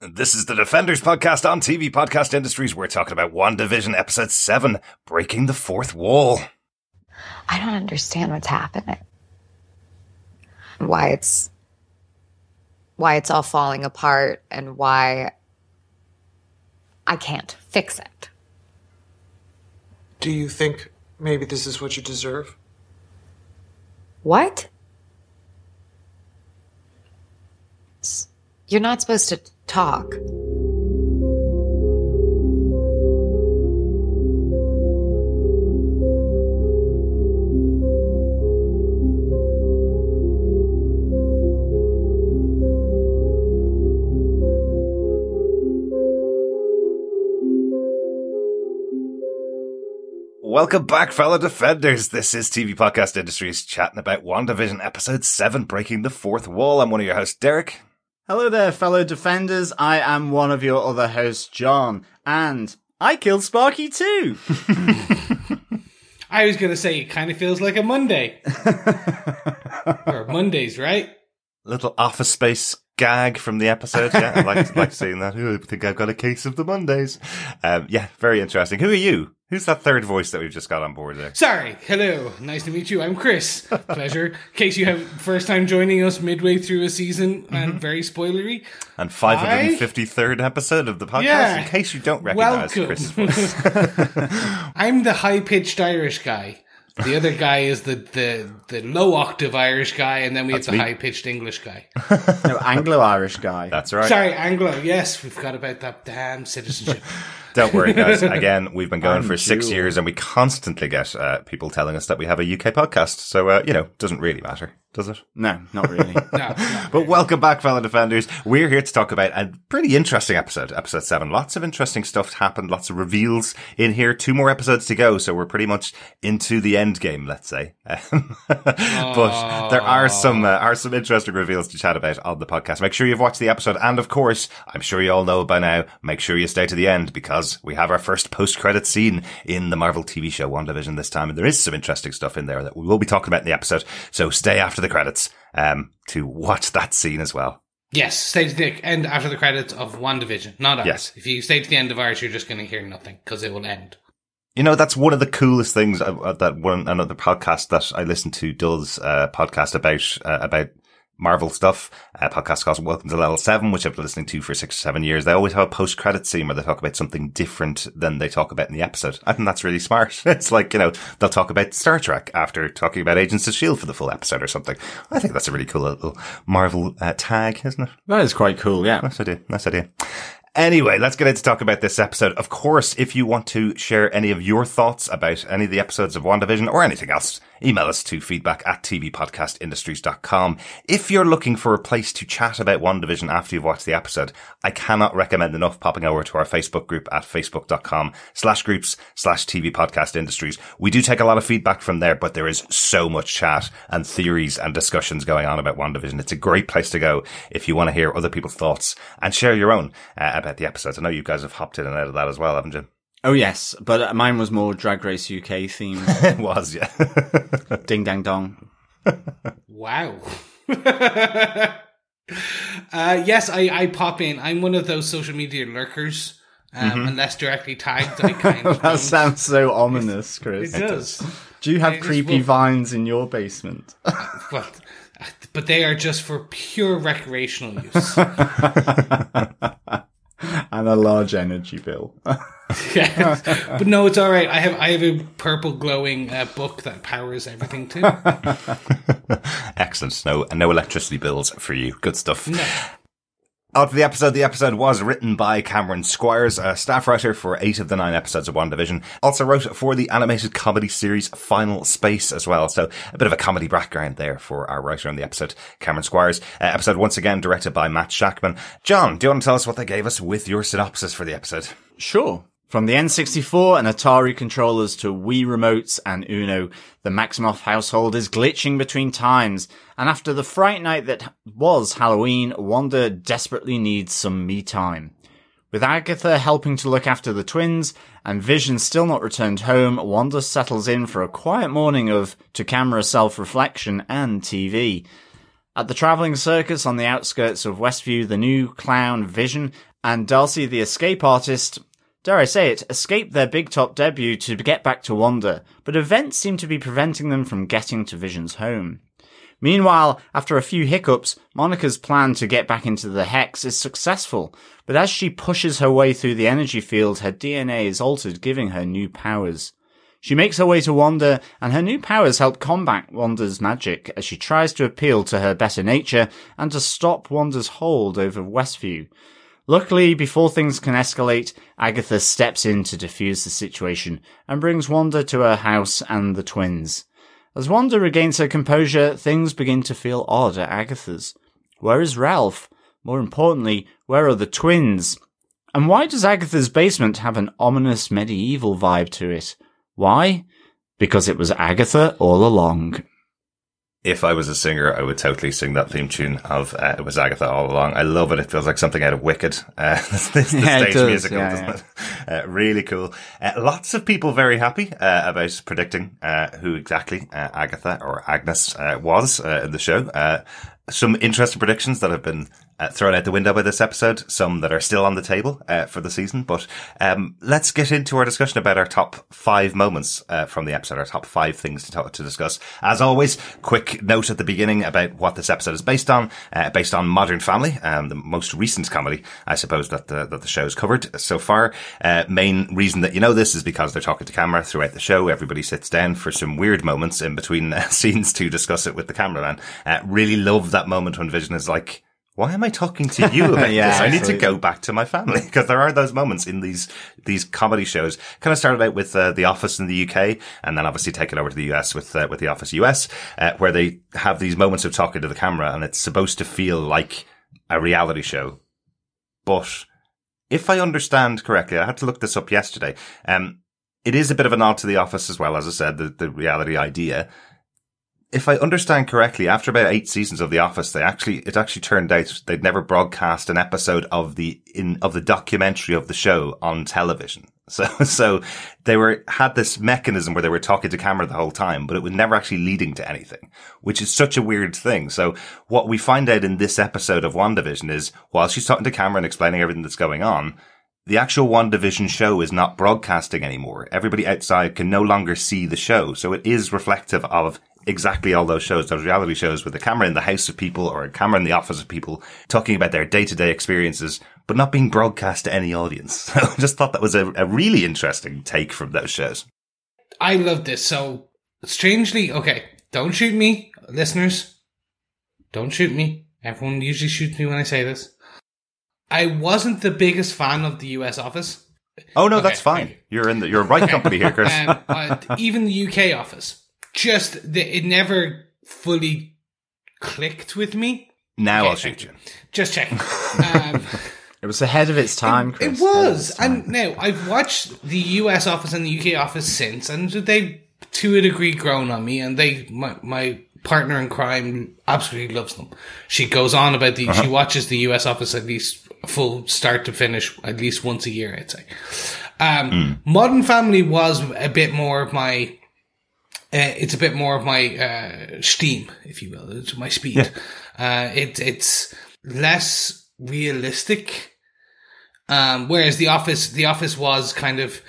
This is the Defenders podcast on TV Podcast Industries. We're talking about WandaVision episode 7, Breaking the Fourth Wall. I don't understand what's happening. Why it's why it's all falling apart and why I can't fix it. Do you think maybe this is what you deserve? What? You're not supposed to talk. Welcome back, fellow Defenders. This is TV Podcast Industries chatting about WandaVision episode 7, Breaking the Fourth Wall. I'm one of your hosts, Derek. Hello there, fellow defenders. I am one of your other hosts, John, and I killed Sparky too. I was going to say it kind of feels like a Monday. or Mondays, right? Little office space gag from the episode. Yeah, I like, like seeing that. Ooh, I think I've got a case of the Mondays. Um, yeah, very interesting. Who are you? Who's that third voice that we've just got on board there? Sorry. Hello. Nice to meet you. I'm Chris. Pleasure. In case you have first time joining us midway through a season and mm-hmm. very spoilery. And 553rd episode of the podcast, Yeah. in case you don't recognize Welcome. Chris's voice. I'm the high pitched Irish guy. The other guy is the, the, the low octave Irish guy, and then we That's have the high pitched English guy. no, Anglo-Irish guy. That's right. Sorry, Anglo. Yes, we forgot about that damn citizenship. Don't worry, guys. Again, we've been going for six Jew. years and we constantly get uh, people telling us that we have a UK podcast. So, uh, you know, doesn't really matter, does it? No, not really. No. But welcome back, fellow defenders. We're here to talk about a pretty interesting episode, episode seven. Lots of interesting stuff happened, lots of reveals in here. Two more episodes to go, so we're pretty much into the end game, let's say. But there are some uh, are some interesting reveals to chat about on the podcast. Make sure you've watched the episode, and of course, I'm sure you all know by now. Make sure you stay to the end because we have our first post credit scene in the Marvel TV show WandaVision this time, and there is some interesting stuff in there that we will be talking about in the episode. So stay after the credits um, to watch that scene as well. Yes, stay to the end after the credits of WandaVision, not ours. Yes. If you stay to the end of ours, you're just going to hear nothing because it will end. You know, that's one of the coolest things uh, uh, that one another podcast that I listen to does a podcast about uh, about Marvel stuff. A podcast called Welcome to Level Seven, which I've been listening to for six or seven years. They always have a post credit scene where they talk about something different than they talk about in the episode. I think that's really smart. It's like you know they'll talk about Star Trek after talking about Agents of Shield for the full episode or something. I think that's a really cool little Marvel uh, tag, isn't it? that is quite cool, yeah. Nice idea. Nice idea. Anyway, let's get into talk about this episode. Of course, if you want to share any of your thoughts about any of the episodes of WandaVision or anything else, email us to feedback at tvpodcastindustries.com. If you're looking for a place to chat about WandaVision after you've watched the episode, I cannot recommend enough popping over to our Facebook group at facebook.com slash groups slash TV podcast industries. We do take a lot of feedback from there, but there is so much chat and theories and discussions going on about WandaVision. It's a great place to go if you want to hear other people's thoughts and share your own uh, about the episodes. I know you guys have hopped in and out of that as well, haven't you? Oh yes, but uh, mine was more Drag Race UK themed. it was, yeah. Ding dang dong. Wow. uh, yes, I, I pop in. I'm one of those social media lurkers. Um, Unless directly tagged, I kind of. Mm-hmm. That don't. sounds so ominous, Chris. It does. Do you I have just creepy will- vines in your basement? But, but they are just for pure recreational use. and a large energy bill. Yes. But no, it's all right. I have I have a purple glowing uh, book that powers everything too. Excellent. No, no electricity bills for you. Good stuff. On to the episode. The episode was written by Cameron Squires, a staff writer for eight of the nine episodes of WandaVision. Also wrote for the animated comedy series Final Space as well. So a bit of a comedy background there for our writer on the episode, Cameron Squires. Uh, episode once again directed by Matt Shakman. John, do you want to tell us what they gave us with your synopsis for the episode? Sure. From the N64 and Atari controllers to Wii remotes and Uno, the Maximoff household is glitching between times, and after the fright night that was Halloween, Wanda desperately needs some me time. With Agatha helping to look after the twins, and Vision still not returned home, Wanda settles in for a quiet morning of to-camera self-reflection and TV. At the travelling circus on the outskirts of Westview, the new clown Vision and Darcy the escape artist, dare I say it, escape their big top debut to get back to Wanda, but events seem to be preventing them from getting to Vision's home. Meanwhile, after a few hiccups, Monica's plan to get back into the Hex is successful, but as she pushes her way through the energy field, her DNA is altered, giving her new powers. She makes her way to Wanda, and her new powers help combat Wanda's magic as she tries to appeal to her better nature and to stop Wanda's hold over Westview. Luckily, before things can escalate, Agatha steps in to defuse the situation and brings Wanda to her house and the twins. As Wanda regains her composure, things begin to feel odd at Agatha's. Where is Ralph? More importantly, where are the twins? And why does Agatha's basement have an ominous medieval vibe to it? Why? Because it was Agatha all along. If I was a singer, I would totally sing that theme tune of uh, "It Was Agatha All Along." I love it. It feels like something out of Wicked. Uh, this, this, the Yeah, stage does. musical, Yeah, doesn't it? Uh, really cool. Uh, lots of people very happy uh, about predicting uh, who exactly uh, Agatha or Agnes uh, was uh, in the show. Uh, some interesting predictions that have been uh, thrown out the window by this episode, some that are still on the table uh, for the season. But um, let's get into our discussion about our top five moments uh, from the episode, our top five things to talk, to discuss. As always, quick note at the beginning about what this episode is based on. Uh, based on Modern Family, um, the most recent comedy, I suppose that the that the show's covered so far. Uh, main reason that you know this is because they're talking to camera throughout the show. Everybody sits down for some weird moments in between uh, scenes to discuss it with the cameraman. Really love that moment when Vision is like why am I talking to you about Yeah, this? I need to go back to my family because there are those moments in these these comedy shows. Kind of started out with uh, The Office in the UK, and then obviously taken over to the US with uh, with The Office US, uh, where they have these moments of talking to the camera, and it's supposed to feel like a reality show. But if I understand correctly, I had to look this up yesterday. Um, it is a bit of a nod to The Office as well, as I said, the, the reality idea if I understand correctly, after about eight seasons of The Office, they actually it actually turned out they'd never broadcast an episode of the in of the documentary of the show on television. So so they were had this mechanism where they were talking to camera the whole time, but it was never actually leading to anything, which is such a weird thing. So what we find out in this episode of WandaVision is while she's talking to camera and explaining everything that's going on, the actual WandaVision show is not broadcasting anymore. Everybody outside can no longer see the show. So it is reflective of exactly all those shows, those reality shows with a camera in the house of people or a camera in the office of people talking about their day to day experiences, but not being broadcast to any audience. So I just thought that was a, a really interesting take from those shows. I love this. So strangely, okay, don't shoot me, listeners. Don't shoot me. Everyone usually shoots me when I say this. I wasn't the biggest fan of the US office. Oh no, Okay, that's fine. You're in the, you're right company here, Chris. Um, uh, even the UK office. Just, the, it never fully clicked with me. now okay, I'll shoot you. Just checking. Um, It was ahead of its time, Chris. It was, time. and now I've watched the US office and the UK office since, and they, to a degree, grown on me. And they, my my partner in crime, absolutely loves them. She goes on about the, she watches the US office at least full start to finish at least once a year. I'd say. Um, Modern Family was a bit more of my. Uh, it's a bit more of my uh, steam, if you will. It's my speed. Uh, it, it's less realistic. Um, whereas the office, the office was kind of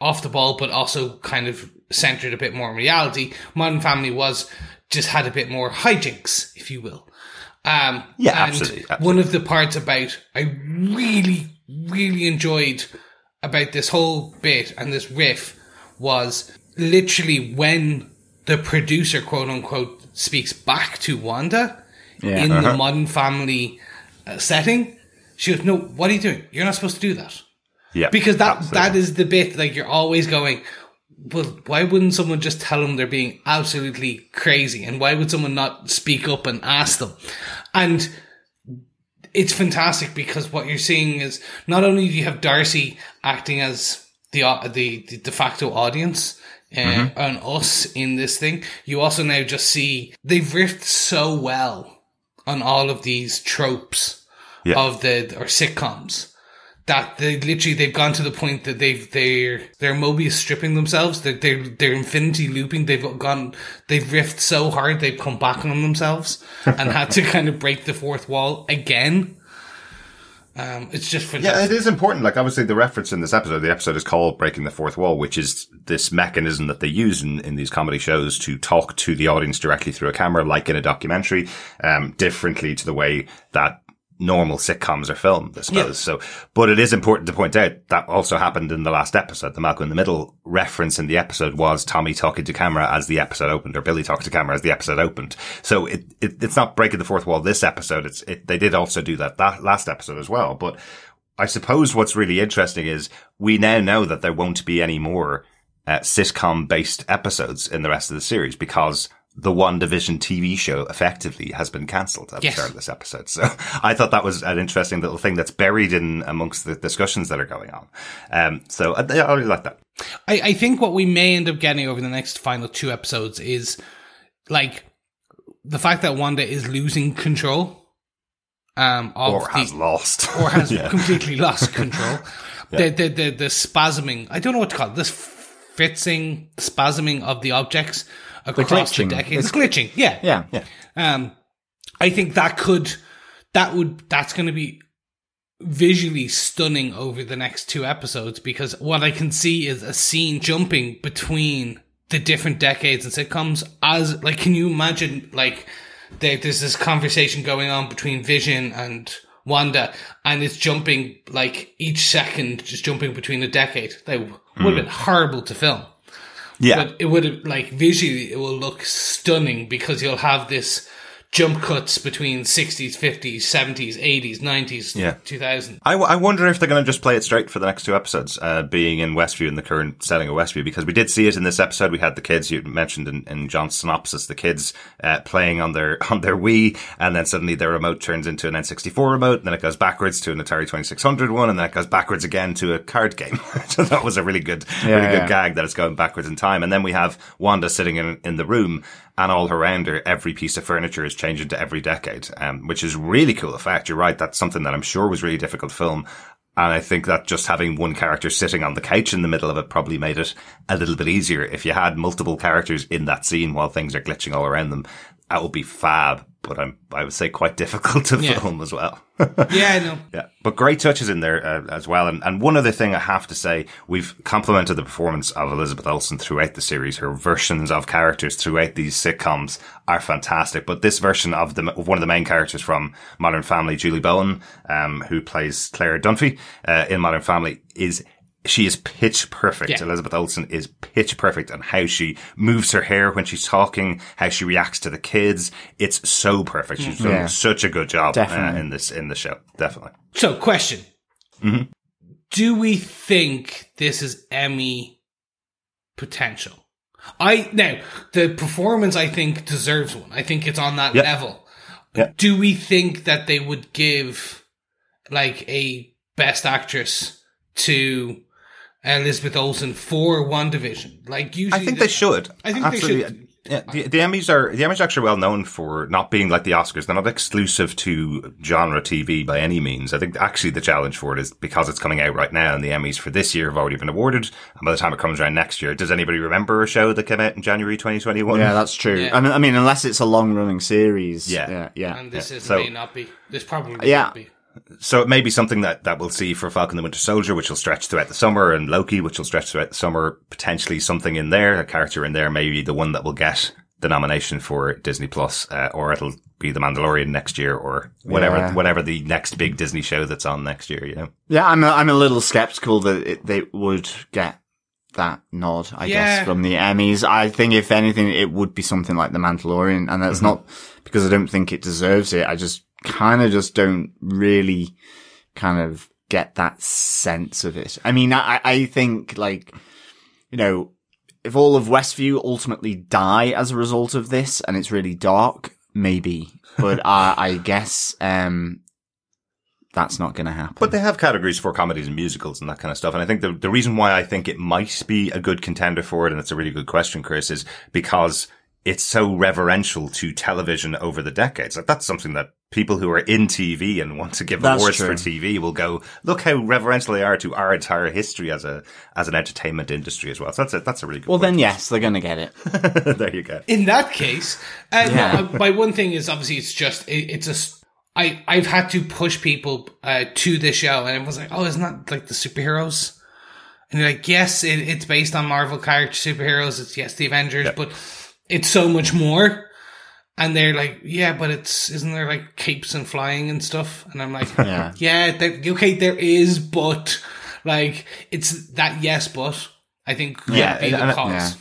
off the ball, but also kind of centered a bit more in reality. Modern Family was just had a bit more hijinks, if you will. Um, Yeah, and absolutely, absolutely. One of the parts about I really, really enjoyed about this whole bit and this riff was literally when the producer, quote unquote, speaks back to Wanda Yeah. in Uh-huh. the modern family uh, setting. She goes, "No, what are you doing? You're not supposed to do that." Yeah, Because that absolutely. that is the bit like you're always going. Well, why wouldn't someone just tell them they're being absolutely crazy, and why would someone not speak up and ask them? And it's fantastic because what you're seeing is not only do you have Darcy acting as the the, the de facto audience uh, Mm-hmm. and us in this thing, you also now just see they've riffed so well on all of these tropes Yeah. of the or sitcoms that they literally they've gone to the point that they've they're they're Mobius stripping themselves. They're they're, they're infinity looping. They've gone they've riffed so hard they've come back on themselves and had to kind of break the fourth wall again. Um, it's just Yeah, it is important. Like obviously the reference in this episode, the episode is called Breaking the Fourth Wall, which is this mechanism that they use in, in these comedy shows to talk to the audience directly through a camera, like in a documentary, um, differently to the way that normal sitcoms are filmed, I suppose. Yeah. So, but it is important to point out that also happened in the last episode. The Malcolm in the Middle reference in the episode was Tommy talking to camera as the episode opened, or Billy talking to camera as the episode opened. So it, it it's not breaking the fourth wall this episode. It's it, they did also do that that last episode as well, but. I suppose what's really interesting is we now know that there won't be any more uh, sitcom based episodes in the rest of the series because the WandaVision TV show effectively has been cancelled at Yes. the start of this episode. So I thought that was an interesting little thing that's buried in amongst the discussions that are going on. Um, so I, I really like that. I, I think what we may end up getting over the next final two episodes is like the fact that Wanda is losing control. Um, Or the, has lost. or has Yeah. completely lost control. The, the the the spasming. I don't know what to call it. This fritzing, spasming of the objects across the, glitching. decades. It's glitching. Yeah. Yeah. Yeah. Um, I think that could, that would, that's going to be visually stunning over the next two episodes because what I can see is a scene jumping between the different decades and sitcoms as, like, can you imagine, like, there, there's this conversation going on between Vision and Wanda and it's jumping, like, each second just jumping between a decade. That would have been hmm. horrible to film Yeah. but it would have like visually it will look stunning because you'll have this jump cuts between 60s 50s 70s 80s 90s Yeah. 2000 I, w- I wonder if they're going to just play it straight for the next two episodes, uh, being in Westview in the current setting of Westview, because we did see it in this episode. We had the kids you mentioned in, in John's synopsis, the kids uh, playing on their on their Wii, and then suddenly their remote turns into an N64 remote, and then it goes backwards to an Atari 2600 one, and then it goes backwards again to a card game. so that was a really good, Yeah, really good gag that it's going backwards in time. And then we have Wanda sitting in in the room, and all around her, every piece of furniture is changing to every decade, um, which is really cool effect. You're right. That's something that I'm sure was really difficult to film. And I think that just having one character sitting on the couch in the middle of it probably made it a little bit easier. If you had multiple characters in that scene while things are glitching all around them, that would be fab. But I'm, I would say quite difficult to Yeah. film as well. yeah i know Yeah, but great touches in there uh, as well. And, and one other thing I have to say, we've complimented the performance of Elizabeth Olsen throughout the series. Her versions of characters throughout these sitcoms are fantastic. But this version of the of one of the main characters from Modern Family, Julie Bowen, um, who plays Claire Dunphy uh, in Modern Family, is she is pitch perfect. Yeah. Elizabeth Olsen is pitch perfect and how she moves her hair when she's talking, how she reacts to the kids. It's so perfect. She's done such a good job uh, in this, in the show. Definitely. so question Mm-hmm. do we think this is emmy potential i now the performance i think deserves one i think it's on that Yeah. level Yeah. do we think that they would give like a best actress to Elizabeth Olsen for WandaVision? Like usually, I think the- they should. I think they should. Yeah, the, the Emmys are the Emmys are actually well known for not being like the Oscars. They're not exclusive to genre TV by any means. I think actually the challenge for it is because it's coming out right now, and the Emmys for this year have already been awarded. And by the time it comes around next year, does anybody remember a show that came out in January 2021? Yeah, that's true. Yeah. I mean, I mean, unless it's a long running series. Yeah. Yeah. Yeah. And this Yeah, is so- may not be. This probably may Yeah. not be. So it may be something that, that we'll see for Falcon the Winter Soldier, which will stretch throughout the summer, and Loki, which will stretch throughout the summer. Potentially something in there, a character in there, maybe the one that will get the nomination for Disney Plus, uh, or it'll be The Mandalorian next year, or whatever, Yeah. whatever the next big Disney show that's on next year. You know, Yeah, I'm a, I'm a little skeptical that it, they would get that nod, I Yeah. guess, from the Emmys. I think if anything, it would be something like The Mandalorian, and that's not because I don't think it deserves it. I just kind of just don't really kind of get that sense of it. I mean, I, I think like, you know, if all of Westview ultimately die as a result of this and it's really dark, maybe, but I, I guess, um, that's not going to happen. but they have categories for comedies and musicals and that kind of stuff. And I think the the reason why I think it might be a good contender for it, and it's a really good question, Chris, is because it's so reverential to television over the decades. Like that's something that people who are in TV and want to give That's awards true. for TV will go, look how reverential they are to our entire history as a, as an entertainment industry as well. So that's a, that's a really good Well, then yes, they're going to get it. there you go. in that case, uh, Yeah. my one thing is obviously it's just it, it's a. s- I I've had to push people uh, to the show, and it was like, "Oh, isn't that like the superheroes?" And you're like, "Yes, it, it's based on Marvel character superheroes. It's yes, the Avengers, but it's so much more." And they're like, "Yeah, but it's isn't there like capes and flying and stuff?" And I'm like, Yeah. yeah, there, okay, there is, but like it's that yes, but I think Yeah, yeah, be the and- cause.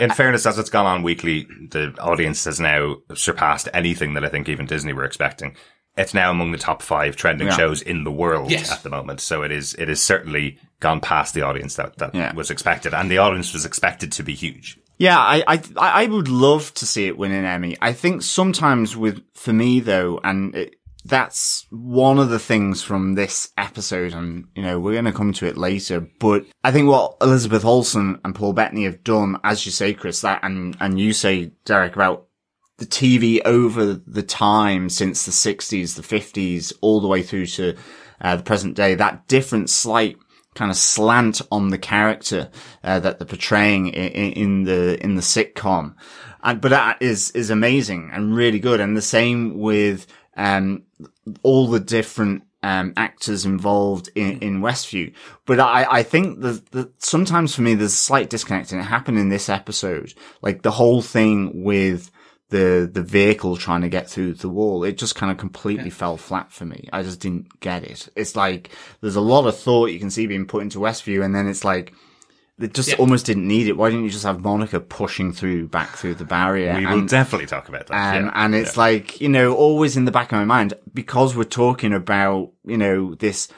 In fairness, as it's gone on weekly, the audience has now surpassed anything that I think even Disney were expecting. It's now among the top five trending Yeah. shows in the world Yes. at the moment. So it is, it is certainly gone past the audience that, that Yeah. was expected. And the audience was expected to be huge. Yeah, I, I I would love to see it win an Emmy. I think sometimes with for me though, and it, that's one of the things from this episode, and you know we're going to come to it later. But I think what Elizabeth Olsen and Paul Bettany have done, as you say, Chris, that and and you say Derek about the TV over the time since the 60s, the 50s, all the way through to uh, the present day, that different slight kind of slant on the character uh, that they're portraying in, in the in the sitcom, and but that is is amazing and really good. And the same with um, all the different um, actors involved in, in Westview. But I, I think that, that sometimes for me there's a slight disconnect, and it happened in this episode. Like the whole thing with the the vehicle trying to get through the wall, it just kind of completely fell flat for me. I just didn't get it. It's like there's a lot of thought you can see being put into Westview, and then it's like it just Yeah. almost didn't need it. Why didn't you just have Monica pushing through back through the barrier? We will definitely talk about that. um, yeah. and it's like, you know, always in the back of my mind, because we're talking about, you know, this,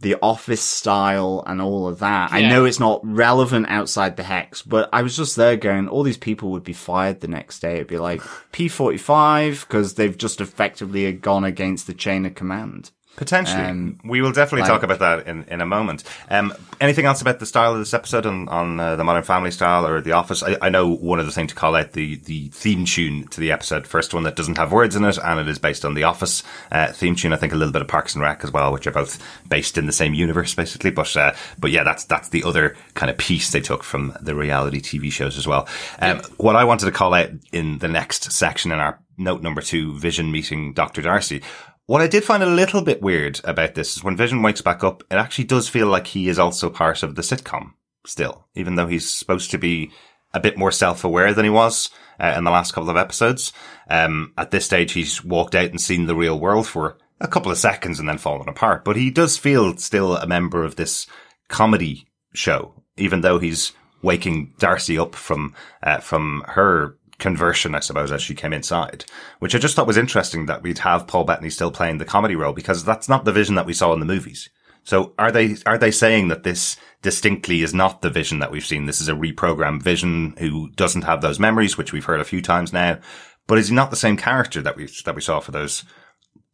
the office style and all of that. I know it's not relevant outside the hex, but I was just there going, all these people would be fired the next day. It'd be like P45 because they've just effectively gone against the chain of command. Potentially. Um, we will definitely like- talk about that in, in a moment. Um, anything else about the style of this episode on, on uh, the Modern Family style or The Office? I, I know one of the things to call out the, the theme tune to the episode, first one that doesn't have words in it, and it is based on The Office uh, theme tune. I think a little bit of Parks and Rec as well, which are both based in the same universe, basically. But uh, but yeah, that's that's the other kind of piece they took from the reality TV shows as well. Um, What I wanted to call out in the next section in our note number two, Vision meeting Dr. Darcy. What I did find a little bit weird about this is when Vision wakes back up, it actually does feel like he is also part of the sitcom still, even though he's supposed to be a bit more self-aware than he was uh, in the last couple of episodes. Um, at this stage, he's walked out and seen the real world for a couple of seconds and then fallen apart, but he does feel still a member of this comedy show, even though he's waking Darcy up from, uh, from her conversion, I suppose, as she came inside, which I just thought was interesting that we'd have Paul Bettany still playing the comedy role because that's not the vision that we saw in the movies. So are they, are they saying that this distinctly is not the vision that we've seen? This is a reprogrammed vision who doesn't have those memories, which we've heard a few times now, but is he not the same character that we, that we saw for those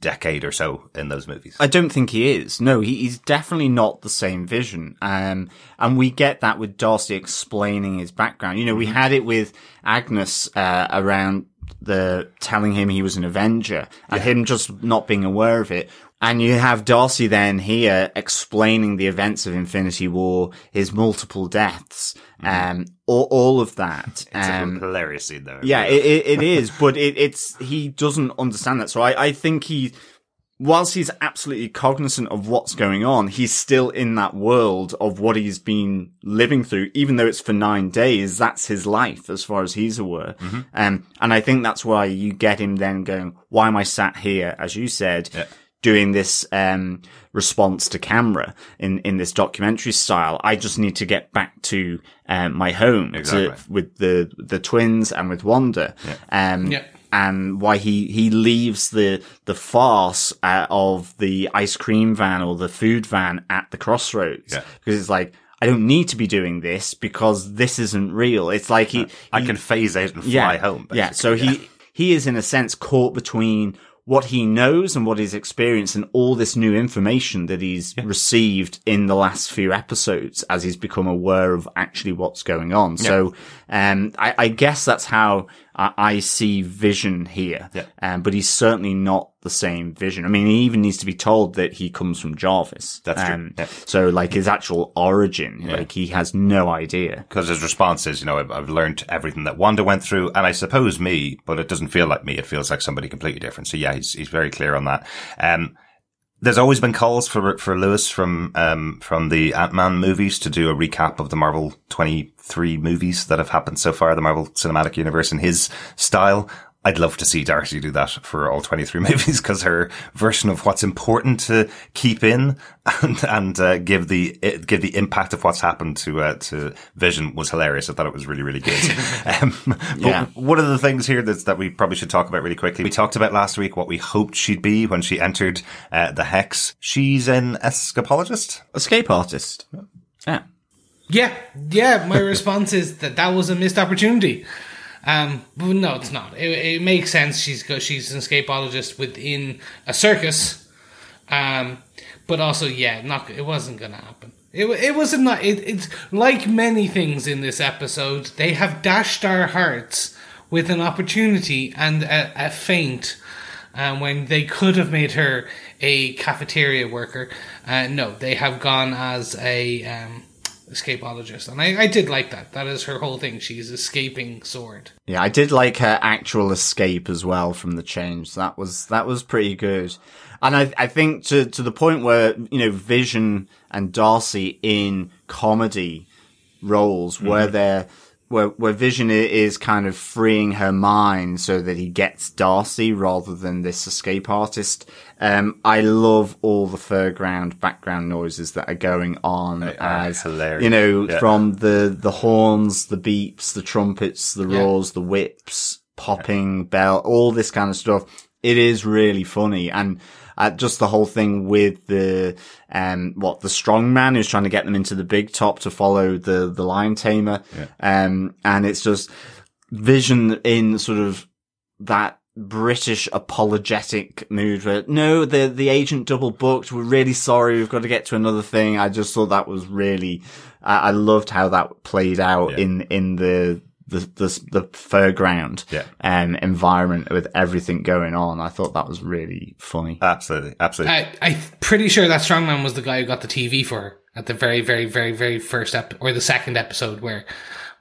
decade or so in those movies? I don't think he is. No, he, he's definitely not the same vision. Um, and we get that with Darcy explaining his background. You know, we had it with Agnes, uh, around the telling him he was an Avenger and him just not being aware of it. And you have Darcy then here explaining the events of Infinity War, his multiple deaths, um, all, all of that. It's um, a hilarious scene though. yeah, it, it, it is, but it, it's he doesn't understand that. So I, I think he, whilst he's absolutely cognizant of what's going on, he's still in that world of what he's been living through, even though it's for nine days. That's his life, as far as he's aware. Um, and I think that's why you get him then going, "Why am I sat here?" As you said. Yeah. Doing this um, response to camera in, in this documentary style, I just need to get back to um, my home to- with the the twins and with Wanda. Um, Yeah. and why he, he leaves the, the farce uh, of the ice cream van or the food van at the crossroads. Yeah. Because it's like, I don't need to be doing this because this isn't real. It's like he, I he- can phase out and fly yeah, home. Yeah. So basically. he, he is in a sense caught between what he knows and what he's experienced and all this new information that he's received in the last few episodes as he's become aware of actually what's going on. So, um, I, I guess that's how I, I see Vision here, Yeah. um, but he's certainly not the same Vision. I mean, he even needs to be told that he comes from Jarvis. That's true, Um, yeah. So, like his actual origin, like he has no idea. because his response is, you know, I've, I've learned everything that Wanda went through, and I suppose me, but it doesn't feel like me. It feels like somebody completely different. So yeah, he's he's very clear on that. Um, there's always been calls for for Luis from um from the Ant Man movies to do a recap of the Marvel 23 movies that have happened so far, the Marvel Cinematic Universe in his style. I'd love to see Darcy do that for all 23 movies because her version of what's important to keep in and, and uh, give the uh, give the impact of what's happened to uh, to Vision was hilarious. I thought it was really really good. um, but Yeah. one of the things here that's, that we probably should talk about really quickly. We talked about last week what we hoped she'd be when she entered uh, the Hex. She's an escapologist. Escape artist. Yeah. Yeah, yeah. My response is that that was a missed opportunity. Um, but no, it's not. It, it makes sense. She's she's an escapologist within a circus. Um, but also, yeah, not it wasn't gonna happen. It it wasn't. Not, it, it's like many things in this episode. They have dashed our hearts with an opportunity and a, a feint. Um, when they could have made her a cafeteria worker, uh, no, they have gone as a um, escapologist, and I, I did like that. That is her whole thing. She's escaping SWORD. Yeah, I did like her actual escape as well from the change. That was that was pretty good. And I I think to to the point where, you know, Vision and Darcy in comedy roles where mm-hmm. they're where where Vision is kind of freeing her mind so that he gets Darcy rather than this escape artist. Um, I love all the foreground background noises that are going on are as hilarious. you know Yeah. from the the horns, the beeps, the trumpets, the Yeah. roars, the whips, popping bell, all this kind of stuff. It is really funny and. Uh, just the whole thing with the um what the strong man who's trying to get them into the big top to follow the the lion tamer. Um and it's just vision in sort of that British apologetic mood where no the the agent double booked we're really sorry. We've got to get to another thing. I just thought that was really I, I loved how that played out Yeah. in in the the the, the fairground Yeah. um environment with everything going on I thought that was really funny Absolutely, absolutely. I, I'm pretty sure that strongman was the guy who got the TV for her at the very, very, very, very first ep or the second episode where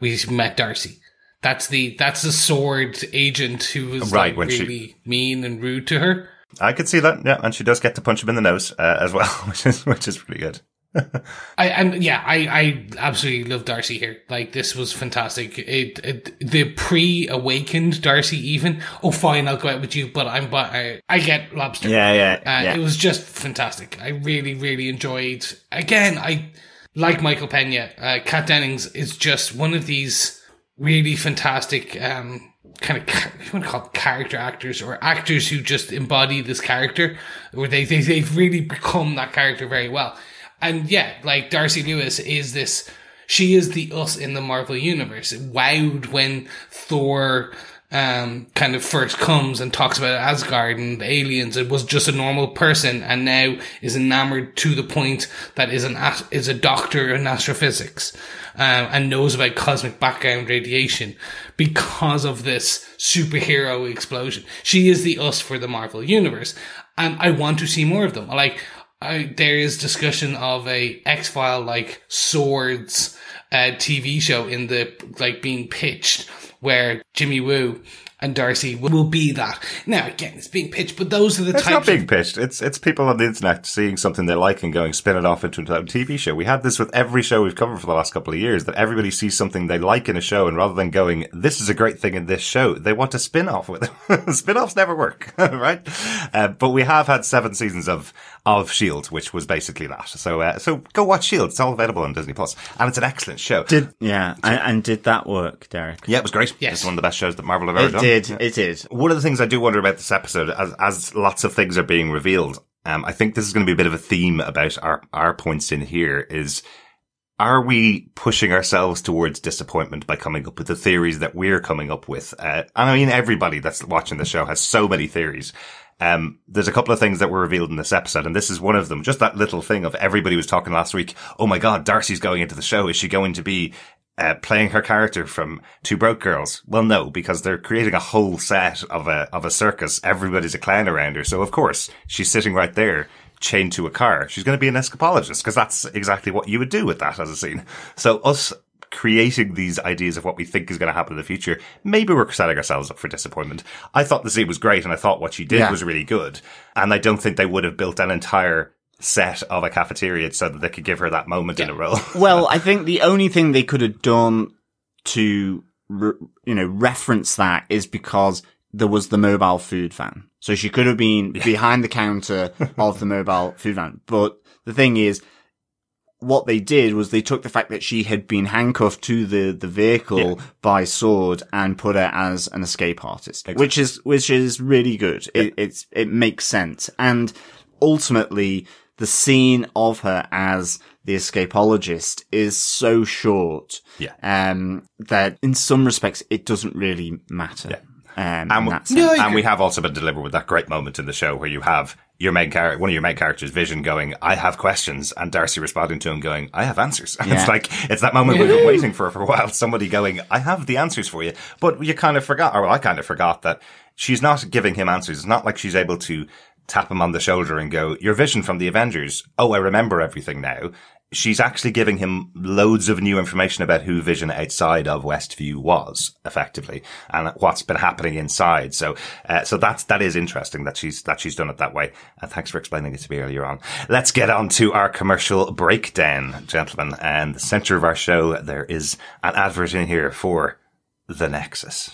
we met Darcy. That's the that's the SWORD agent who was Right, like, when she- really mean and rude to her. I could see that, yeah, and she does get to punch him in the nose uh, as well, which is which is pretty good. I and yeah, I I absolutely love Darcy here. Like this was fantastic. It, it the pre-awakened Darcy even. Oh, fine, I'll go out with you, but I'm but I, I get lobster. yeah yeah Uh, yeah It was just fantastic. I really, really enjoyed. Again, I like Michael Pena. Uh, Kat Dennings is just one of these really fantastic um, kind of you want to call character actors or actors who just embody this character, or they, they they've really become that character very well. And yeah, like Darcy Lewis is this. She is the us in the Marvel universe. Wowed when Thor um, kind of first comes and talks about Asgard and aliens. It was just a normal person, and now is enamored to the point that is an is a doctor in astrophysics, um, and knows about cosmic background radiation because of this superhero explosion. She is the us for the Marvel universe, and I want to see more of them. Like. I, there is discussion of a X File like swords uh, TV show in the like being pitched where Jimmy Woo and Darcy will be that. Now again, it's being pitched, but those are the It's types. It's not being of, pitched. It's it's people on the internet seeing something they like and going spin it off into a TV show. We had this with every show we've covered for the last couple of years. That everybody sees something they like in a show, and rather than going, "This is a great thing in this show," they want to spin off with it. Spin-offs never work, right? Uh, but we have had seven seasons of of Shield, which was basically that. So uh, so go watch Shield. It's all available on Disney Plus, and it's an excellent show. did yeah and, and did that work Derek yeah, it was great. Yes. It's one of the best shows that Marvel have ever done? it done. did it did One of the things I do wonder about this episode, as, as lots of things are being revealed, um, I think this is going to be a bit of a theme about our, our points in here is, are we pushing ourselves towards disappointment by coming up with the theories that we're coming up with? Uh, and I mean, everybody that's watching the show has so many theories. Um, there's a couple of things that were revealed in this episode, and this is one of them. Just that little thing of everybody was talking last week. Oh my God, Darcy's going into the show. Is she going to be uh, playing her character from Two Broke Girls? Well, no, because they're creating a whole set of a of a circus. Everybody's a clown around her, so of course she's sitting right there, chained to a car. She's going to be an escapologist because that's exactly what you would do with that as a scene. So us creating these ideas of what we think is going to happen in the future, maybe we're setting ourselves up for disappointment. I thought the scene was great, and I thought what she did Yeah. was really good, and I don't think they would have built an entire set of a cafeteria so that they could give her that moment in a row. Well, I think the only thing they could have done to, re- you know, reference that is because there was the mobile food van. So she could have been behind the counter of the mobile food van. But the thing is, what they did was they took the fact that she had been handcuffed to the, the vehicle by SWORD and put her as an escape artist, which is, which is really good. It, it's, it makes sense. And ultimately, the scene of her as the escapologist is so short. Yeah. Um, that in some respects, it doesn't really matter. Um, in we-. Yeah, and we have also been delivered with that great moment in the show where you have your main character, one of your main characters, Vision, going, "I have questions," and Darcy responding to him, going, "I have answers." Yeah. It's like it's that moment we've been waiting for for a while. Somebody going, "I have the answers for you," but you kind of forgot, or well, I kind of forgot that she's not giving him answers. It's not like she's able to tap him on the shoulder and go, "Your Vision from the Avengers." Oh, I remember everything now. She's actually giving him loads of new information about who Vision outside of Westview was, effectively, and what's been happening inside. So, uh, so that's that is interesting that she's that she's done it that way. And thanks for explaining it to me earlier on. Let's get on to our commercial breakdown, gentlemen. And the center of our show, there is an advert in here for the Nexus.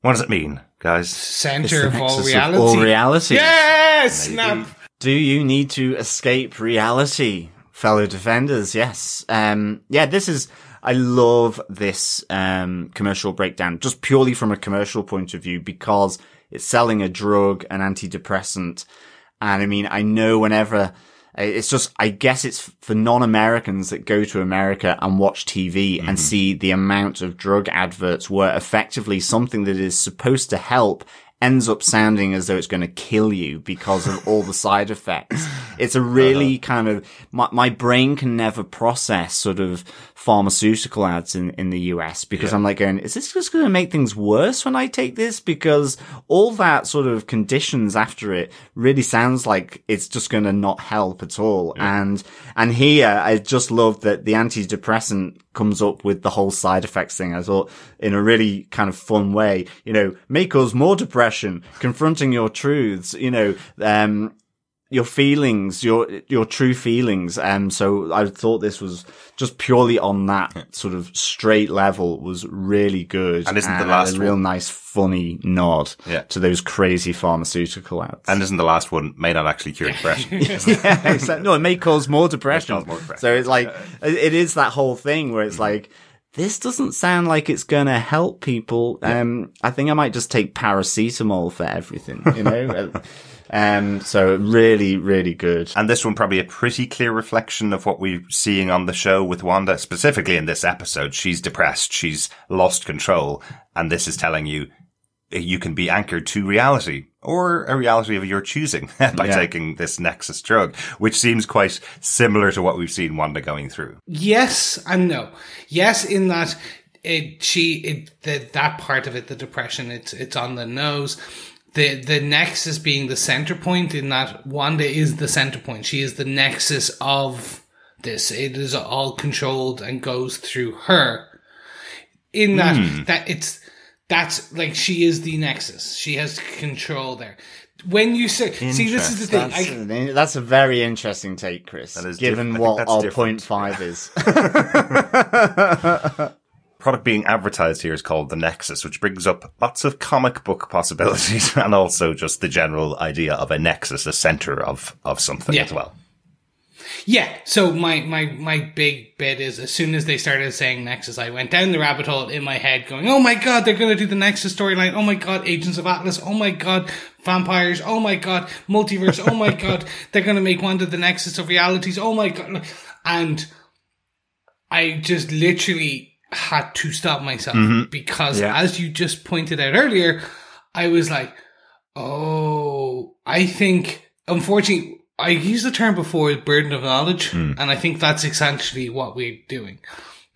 What does it mean, guys? Center of all nexus reality. all reality. Yes! Snap. Do you need to escape reality, fellow defenders? Yes. Um, yeah, this is, I love this, um, commercial breakdown just purely from a commercial point of view because it's selling a drug, an antidepressant. And I mean, I know whenever it's just, I guess it's for non-Americans that go to America and watch TV and see the amount of drug adverts where effectively something that is supposed to help ends up sounding as though it's going to kill you because of all the side effects. It's a really uh-huh. kind of, my, my brain can never process sort of pharmaceutical ads in, in the US because I'm like going, is this just going to make things worse when I take this? Because all that sort of conditions after it really sounds like it's just going to not help at all. And, and here I just love that the antidepressant comes up with the whole side effects thing. I thought in a really kind of fun way, you know, may cause more depression, confronting your truths, you know, um, your feelings, your your true feelings. Um, so I thought this was just purely on that sort of straight level was really good, And isn't the last a real one- nice funny nod Yeah. to those crazy pharmaceutical ads? And isn't the last one may not actually cure depression? yeah, exactly. No, it may cause more depression. cause more depression. So it's like it it is that whole thing where it's like this doesn't sound like it's gonna help people. Um, I think I might just take paracetamol for everything. You know. um. So really, really good. And this one probably a pretty clear reflection of what we're seeing on the show with Wanda, specifically in this episode. She's depressed. She's lost control. And this is telling you you can be anchored to reality or a reality of your choosing by Yeah. taking this Nexus drug, which seems quite similar to what we've seen Wanda going through. Yes and no. Yes, in that it she it the, that part of it, the depression, it's it's on the nose. The the nexus being the center point in that Wanda is the center point. She is the nexus of this. It is all controlled and goes through her. In that hmm. that it's that's like she is the nexus. She has control there. When you say see this is the thing. That's, I, an- that's a very interesting take, Chris. That is given diff- what our different. point five is. product being advertised here is called the Nexus, which brings up lots of comic book possibilities and also just the general idea of a nexus, a center of, of something Yeah. as well. Yeah. So my my my big bit is as soon as they started saying Nexus, I went down the rabbit hole in my head, going, "Oh my god, they're going to do the Nexus storyline! Oh my god, Agents of Atlas! Oh my god, vampires! Oh my god, multiverse! Oh my god, they're going to make Wanda the Nexus of realities! Oh my god!" And I just literally had to stop myself mm-hmm. because, Yeah. as you just pointed out earlier, I was like, "Oh, I think unfortunately." I used the term before burden of knowledge, mm. and I think that's essentially what we're doing.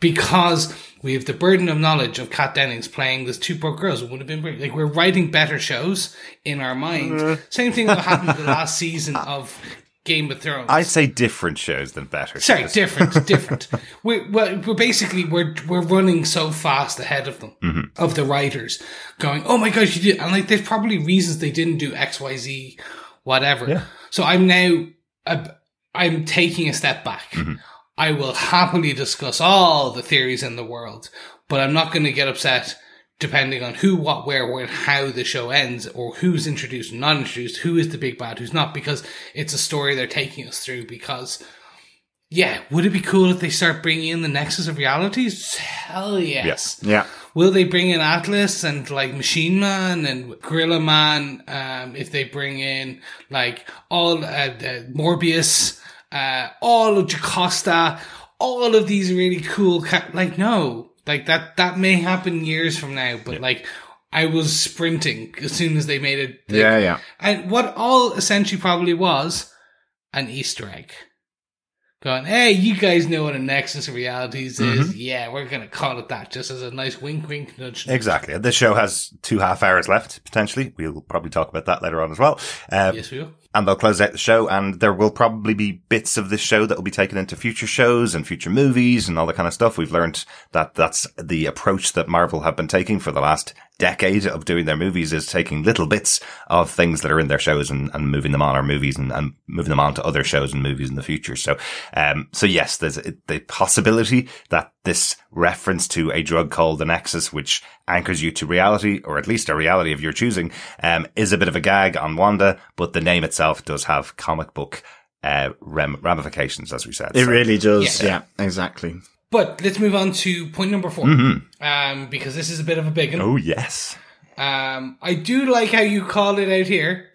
because we have the burden of knowledge of Kat Dennings playing those two broke girls. It would have been brilliant. like we're writing better shows in our mind. Uh. Same thing that happened the last season of Game of Thrones. I'd say different shows than better. Sorry, shows. different, different. We're, we're, we're basically we're we're running so fast ahead of them, Mm-hmm. of the writers, going, oh my gosh, you did, and like there's probably reasons they didn't do X, Y, Z, whatever. Yeah. So I'm now, uh, I'm taking a step back. Mm-hmm. I will happily discuss all the theories in the world, but I'm not going to get upset depending on who, what, where, where, how the show ends, or who's introduced and not introduced, who is the big bad, who's not, because it's a story they're taking us through. Because, yeah, would it be cool if they start bringing in the Nexus of Realities? Hell yes. Yes. Yeah. Will they bring in Atlas and like Machine Man and Gorilla Man? Um, if they bring in like all uh, uh, Morbius, uh, all of Jocasta, all of these really cool, ca- like no, like that that may happen years from now, but like I was sprinting as soon as they made it. like- Yeah, yeah. and what all essentially probably was an Easter egg. Going, hey, you guys know what a Nexus of Realities is. Yeah, we're going to call it that just as a nice wink, wink, nudge. Exactly. This show has two half hours left, potentially. We'll probably talk about that later on as well. Uh, Yes, we will. And they'll close out the show and there will probably be bits of this show that will be taken into future shows and future movies and all that kind of stuff. We've learned that that's the approach that Marvel have been taking for the last decade of doing their movies is taking little bits of things that are in their shows and, and moving them on our movies and, and moving them on to other shows and movies in the future. So, um, so yes, there's a- the possibility that this reference to a drug called the Nexus, which anchors you to reality, or at least a reality of your choosing, um, is a bit of a gag on Wanda, but the name itself does have comic book uh, ram- ramifications, as we said. It So- really does. Yeah. Yeah, exactly. But let's move on to point number 4 Um, because this is a bit of a big one. Oh yes. Um, I do like how you called it out here.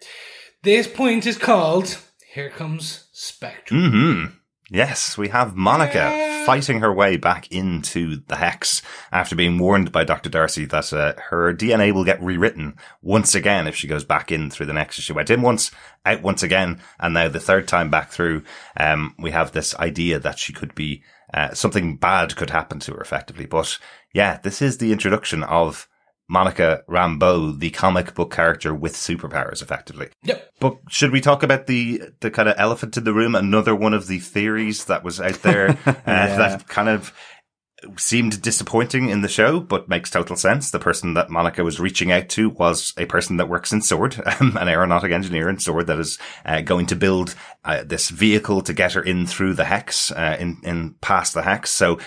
This point is called Here Comes Spectrum. hmm Yes, we have Monica fighting her way back into the Hex after being warned by Dr. Darcy that uh, her DNA will get rewritten once again if she goes back in through the Nexus. She went in once, out once again, and now the third time back through, um, we have this idea that she could be, uh, something bad could happen to her effectively. But yeah, this is the introduction of Monica Rambeau, the comic book character with superpowers effectively. Yep. But should we talk about the the kind of elephant in the room? Another one of the theories that was out there uh, that kind of seemed disappointing in the show, but makes total sense. The person that Monica was reaching out to was a person that works in Sword, um, an aeronautic engineer in Sword that is uh, going to build uh, this vehicle to get her in through the hex, uh, in in past the hex. So.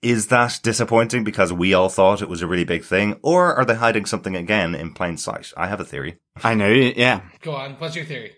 Is that disappointing because we all thought it was a really big thing, or are they hiding something again in plain sight? I have a theory. I know. Yeah. Go on. What's your theory?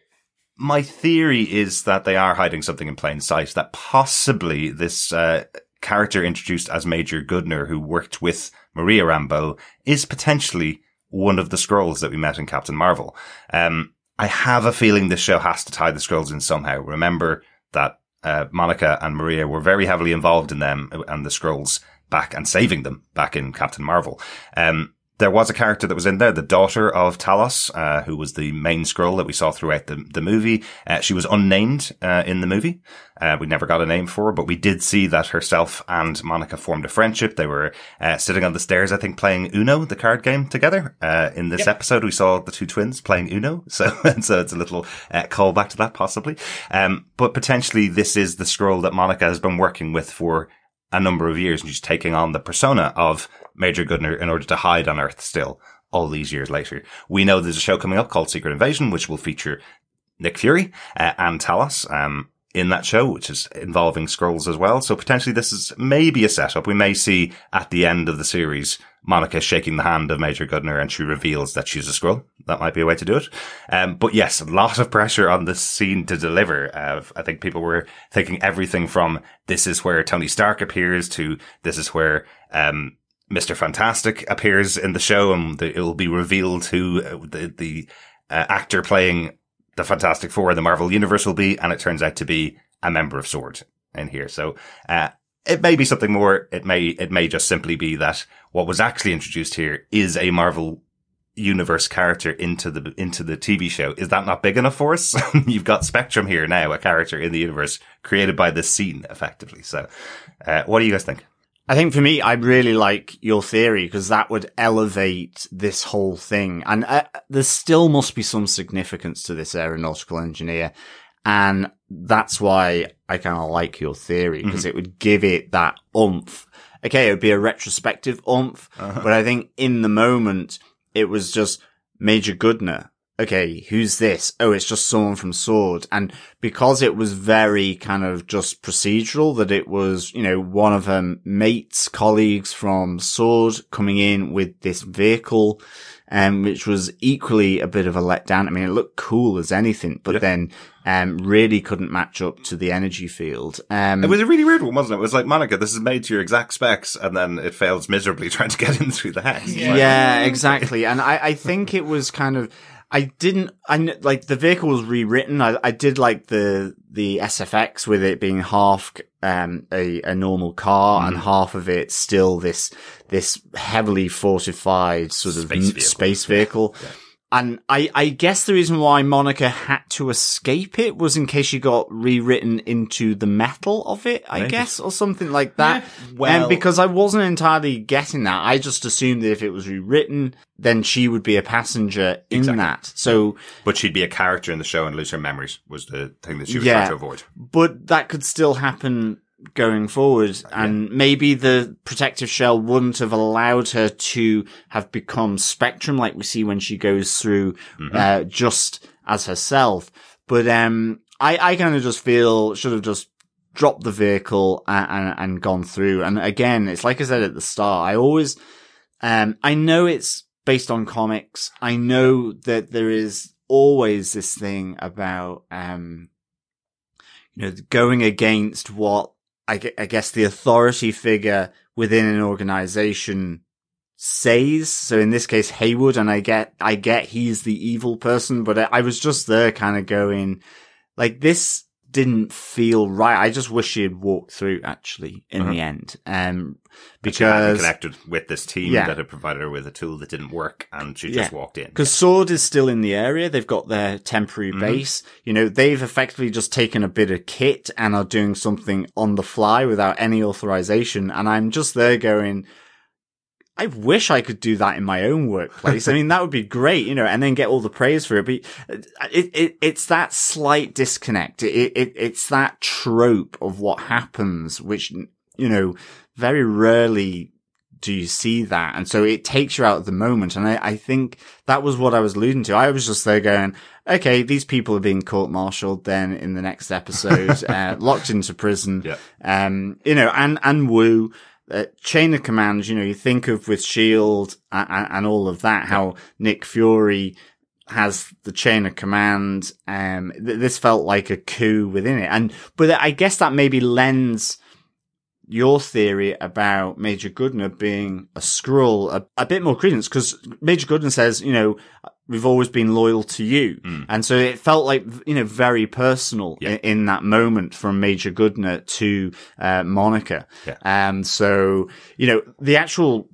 my theory is that they are hiding something in plain sight. That possibly this uh, character introduced as Major Goodner, who worked with Maria Rambeau, is potentially one of the Skrulls that we met in Captain Marvel. Um, I have a feeling this show has to tie the Skrulls in somehow. Remember that uh, Monica and Maria were very heavily involved in them and the Skrulls back and saving them back in Captain Marvel. Um, there was a character that was in there, the daughter of Talos, uh, who was the main Skrull that we saw throughout the, the movie. Uh, she was unnamed, uh, in the movie. Uh, we never got a name for her, but we did see that herself and Monica formed a friendship. They were, uh, sitting on the stairs, I think, playing Uno, the card game together. Uh, in this episode, we saw the two twins playing Uno. So, so it's a little, uh, callback to that possibly. Um, but potentially this is the Skrull that Monica has been working with for a number of years and she's taking on the persona of Major Goodner in order to hide on Earth still all these years later. We know there's a show coming up called Secret Invasion, which will feature Nick Fury uh, and Talos um, in that show, which is involving Skrulls as well. So potentially this is maybe a setup. We may see at the end of the series Monica shaking the hand of Major Goodner and she reveals that she's a Skrull. That might be a way to do it. Um, but yes, a lot of pressure on this scene to deliver. Uh, I think people were thinking everything from this is where Tony Stark appears to this is where, um, Mr. Fantastic appears in the show and the, it will be revealed who uh, the, the uh, actor playing the Fantastic Four in the Marvel Universe will be. And it turns out to be a member of Sword in here. So, uh, it may be something more. It may, it may just simply be that what was actually introduced here is a Marvel universe character into the, into the TV show. Is that not big enough for us? You've got Spectrum here now, a character in the universe created by this scene effectively. So, uh, what do you guys think? I think for me, I really like your theory because that would elevate this whole thing. And uh, there still must be some significance to this aeronautical engineer. And that's why I kind of like your theory because it would give it that oomph. Okay. It would be a retrospective oomph, but I think in the moment it was just Major Goodner. Okay. Who's this? Oh, it's just someone from Sword. And because it was very kind of just procedural that it was, you know, one of her mates, colleagues from Sword coming in with this vehicle, um, which was equally a bit of a letdown. I mean, it looked cool as anything, but then, um, really couldn't match up to the energy field. Um, It was a really weird one, wasn't it? It was like, Monica, this is made to your exact specs, and then it fails miserably trying to get in through the hex. Yeah. yeah, exactly. And I, I think it was kind of, I didn't, I like the vehicle was rewritten. I, I did like the, the SFX with it being half, um, a, a normal car and half of it still this, this heavily fortified sort of Space m- vehicle. space vehicle. And I, I guess the reason why Monica had to escape it was in case she got rewritten into the metal of it, I Maybe. guess, or something like that. Um, well- and because I wasn't entirely getting that, I just assumed that if it was rewritten, then she would be a passenger in Exactly. that. So, But she'd be a character in the show and lose her memories was the thing that she was Yeah. trying to avoid. but that could still happen going forward. And maybe the protective shell wouldn't have allowed her to have become Spectrum like we see when she goes through, uh, just as herself. But, um, I, I kind of just feel should have just dropped the vehicle and, and, and gone through. And again, it's like I said at the start, I always, um, I know it's based on comics. I know that there is always this thing about, um, you know, going against what I, guess the authority figure within an organization says. So in this case, Hayward, and I get, I get he's the evil person, but I was just there kind of going, like this didn't feel right. I just wish she had walked through actually in the end. Um, She hadn't because connected with this team Yeah. that had provided her with a tool that didn't work, and she just Yeah. walked in. Because Sword is still in the area. They've got their temporary base. You know, they've effectively just taken a bit of kit and are doing something on the fly without any authorization. And I'm just there going, I wish I could do that in my own workplace. I mean, that would be great, you know, and then get all the praise for it. But uh, it, it, it's that slight disconnect. It, it, it's that trope of what happens, which, you know, very rarely do you see that? And so it takes you out of the moment. And I, I think that was what I was alluding to. I was just there going, okay, these people are being court-martialed then in the next episode, uh, locked into prison. Yeah. Um, you know, and, and Woo, uh, chain of commands, you know, you think of with Shield and, and, all of that, how Nick Fury has the chain of command. Um, th- this felt like a coup within it. And, but I guess that maybe lends your theory about Major Goodner being a Skrull a, a bit more credence because Major Goodner says, you know, we've always been loyal to you. And so it felt like, you know, very personal Yeah. in, in that moment from Major Goodner to, uh, Monica. Yeah. Um, so, you know, the actual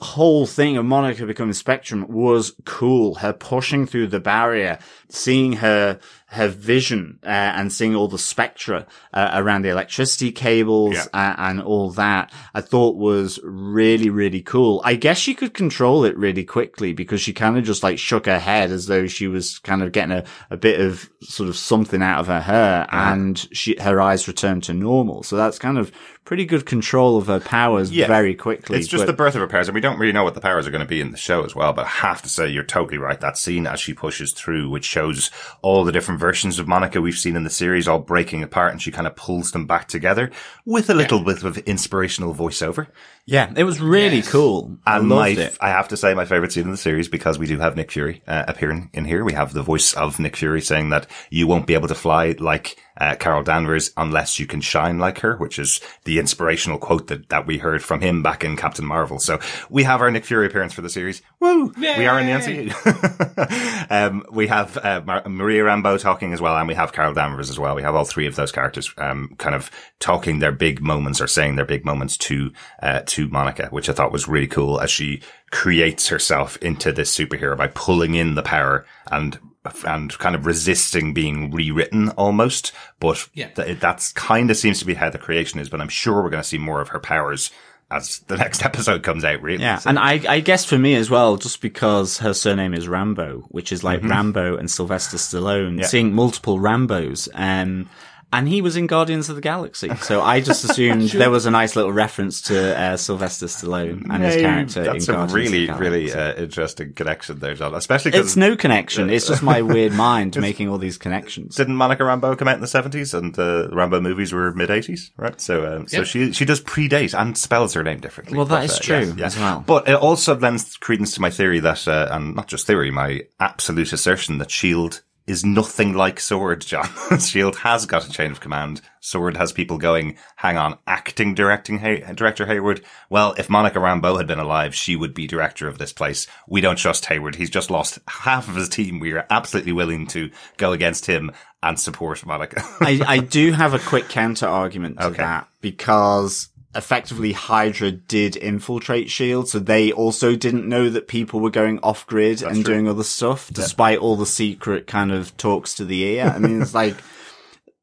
whole thing of Monica becoming Spectrum was cool. Her pushing through the barrier, seeing her, her vision, uh, and seeing all the spectra, uh, around the electricity cables Yeah. uh, and all that, I thought was really, really cool. I guess she could control it really quickly because she kind of just like shook her head as though she was kind of getting a, a bit of sort of something out of her hair Uh-huh. and she, her eyes returned to normal. So that's kind of pretty good control of her powers Yeah. very quickly. It's just but- the birth of her powers, and we don't really know what the powers are going to be in the show as well. But I have to say, you're totally right. That scene as she pushes through, which shows all the different versions of Monica we've seen in the series, all breaking apart, and she kind of pulls them back together with a little bit of inspirational voiceover. Yeah, it was really Yes. cool. I And my, it. I have to say, my favorite scene in the series because we do have Nick Fury uh, appearing in here. We have the voice of Nick Fury saying that you won't be able to fly like uh, Carol Danvers unless you can shine like her, which is the inspirational quote that, that we heard from him back in Captain Marvel. So we have our Nick Fury appearance for the series. Woo! We are in the MCU. um, we have uh, Mar- Maria Rambeau talking as well, and we have Carol Danvers as well. We have all three of those characters um, kind of talking their big moments or saying their big moments to uh, to Monica, which I thought was really cool as she creates herself into this superhero by pulling in the power and and kind of resisting being rewritten almost. But Yeah. th- that's kind of seems to be how the creation is. But I'm sure we're going to see more of her powers as the next episode comes out, really. Yeah, So- and I, I guess for me as well, just because her surname is Rambo, which is like Rambo and Sylvester Stallone, Mm-hmm. Yeah. seeing multiple Rambos, um, and he was in Guardians of the Galaxy, so I just assumed there was a nice little reference to uh, Sylvester Stallone and his character. That's in a Guardians really, of the really Galaxy. uh, interesting connection there, John. Especially It's no connection. It's just my weird mind making all these connections. didn't Monica Rambeau come out in the seventies, and the Rambo movies were mid eighties, right? So, um, so she she does predate and spells her name differently. Well, that But, is uh, true yeah, yeah. as well. But it also lends credence to my theory that, uh, and not just theory, my absolute assertion that Shield is nothing like Sword. John, Shield has got a chain of command. Sword has people going, "Hang on, acting directing Hay- director Hayward." Well, if Monica Rambeau had been alive, she would be director of this place. We don't trust Hayward. He's just lost half of his team. We are absolutely willing to go against him and support Monica. I, I do have a quick counter argument to Okay. that because effectively Hydra did infiltrate Shield, so they also didn't know that people were going off grid and true. doing other stuff, despite all the secret kind of talks to the ear. I mean, it's like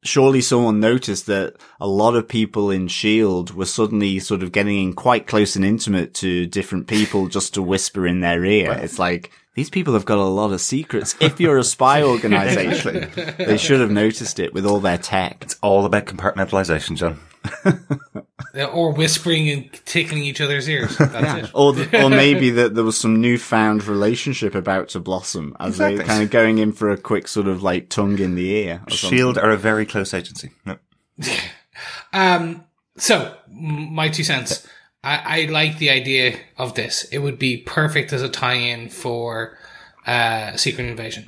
surely someone noticed that a lot of people in Shield were suddenly sort of getting in quite close and intimate to different people just to whisper in their ear. It's like these people have got a lot of secrets. If you're a spy organization, they should have noticed it with all their tech. It's all about compartmentalization, John. Or whispering and tickling each other's ears. That's it. Or, th- or maybe that there was some newfound relationship about to blossom as Exactly. they kind of going in for a quick sort of like tongue in the ear. Or. Shield are a very close agency. No. Um, so my two cents. I, I like the idea of this. It would be perfect as a tie-in for uh, Secret Invasion.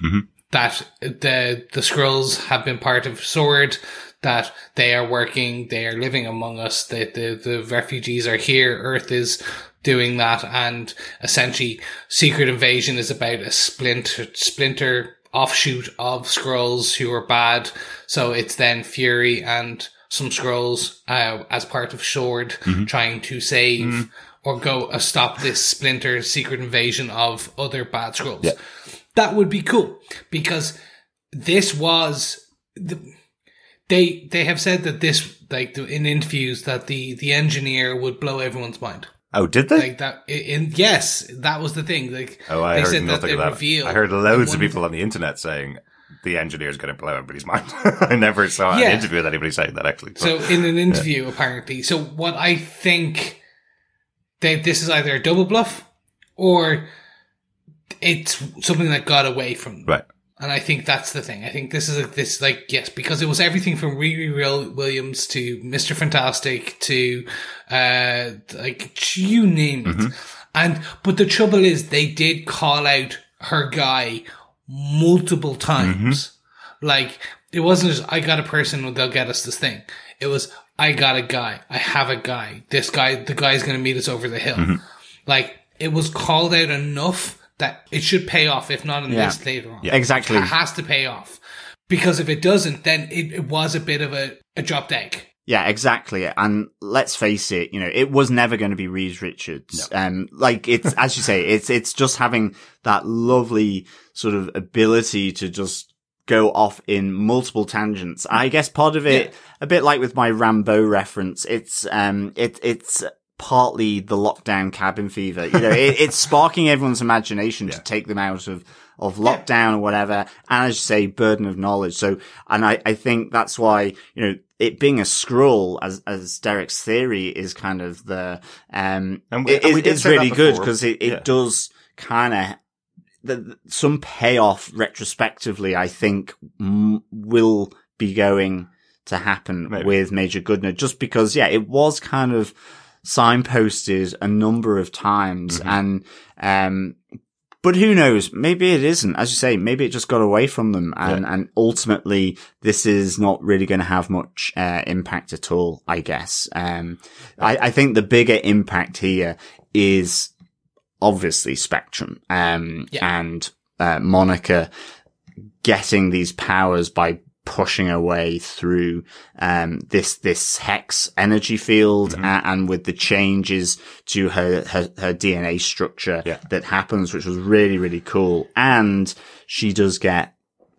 That the the Skrulls have been part of Sword. That they are working. They are living among us. That the the refugees are here. Earth is doing that, and essentially, Secret Invasion is about a splinter splinter offshoot of Skrulls who are bad. So it's then Fury and some Skrulls uh, as part of Sword trying to save or go uh, stop this splinter secret invasion of other bad Skrulls. That would be cool because this was the, they they have said that this like in interviews that the the engineer would blow everyone's mind. Oh, did they? Like that in, yes, that was the thing. Like oh, I they heard said nothing they of that. revealed I heard loads of people on the internet saying the engineer's going to blow everybody's mind. I never saw Yeah. an interview with anybody saying that actually. So in an interview, apparently. So what I think that this is either a double bluff or it's something that got away from them. right. And I think that's the thing. I think this is a, this like yes, because it was everything from Riri Will- Williams to Mister Fantastic to uh like you name it. And but the trouble is they did call out her guy multiple times. Mm-hmm. Like it wasn't just I got a person they'll get us this thing. It was I got a guy. I have a guy. This guy the guy's gonna meet us over the hill. Mm-hmm. Like it was called out enough that it should pay off, if not in Yeah. this later on. yeah, Exactly. It has to pay off. Because if it doesn't, then it, it was a bit of a, a dropped egg. Yeah, exactly. And let's face it, you know, it was never going to be Reed Richards. Um, like it's, as you say, it's, it's just having that lovely sort of ability to just go off in multiple tangents. I guess part of it, Yeah. a bit like with my Rambo reference, it's, um, it, it's, partly the lockdown cabin fever. You know, it, it's sparking everyone's imagination to take them out of, of lockdown or whatever. And as you say, burden of knowledge. So, and I, I think that's why, you know, it being a Skrull as, as Derek's theory is kind of the, um, And we- it- and we it's really good because it, it Yeah. does kind of, the, some payoff retrospectively, I think m- will be going to happen Maybe. with Major Goodner just because, yeah, it was kind of signposted a number of times Mm-hmm. and, um, but who knows? Maybe it isn't. As you say, maybe it just got away from them and, and ultimately this is not really going to have much, uh, impact at all, I guess. Um, I, I think the bigger impact here is obviously Spectrum, um, Yeah. and, uh, Monica getting these powers by pushing her way through um this this hex energy field Mm-hmm. a- and with the changes to her her, her DNA structure Yeah. that happens which was really really cool and she does get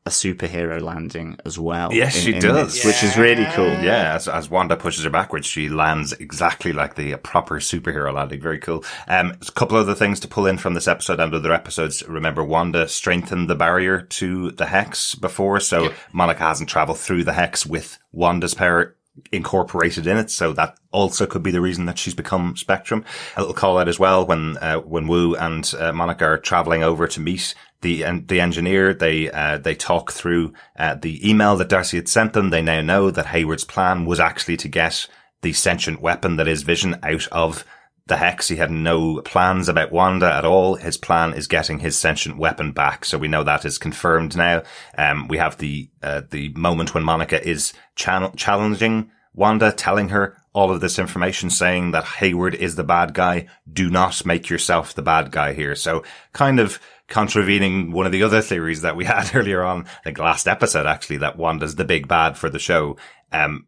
a superhero landing as well. Yes, she does. this, which is really cool. Yeah, as, as Wanda pushes her backwards, she lands exactly like the proper superhero landing. Very cool. Um, a couple other things to pull in from this episode and other episodes. Remember, Wanda strengthened the barrier to the hex before, so Monica hasn't traveled through the hex with Wanda's power incorporated in it. So that also could be the reason that she's become Spectrum. A little call out as well when, uh, when Woo and uh, Monica are traveling over to meet the, en- the engineer. They, uh, they talk through, uh, the email that Darcy had sent them. They now know that Hayward's plan was actually to get the sentient weapon that is Vision out of the Hex. He had no plans about Wanda at all. His plan is getting his sentient weapon back. So we know that is confirmed now. Um, we have the, uh, the moment when Monica is channel- challenging Wanda, telling her all of this information, saying that Hayward is the bad guy. Do not make yourself the bad guy here. So kind of contravening one of the other theories that we had earlier on, I think last episode actually, that Wanda's the big bad for the show. Um,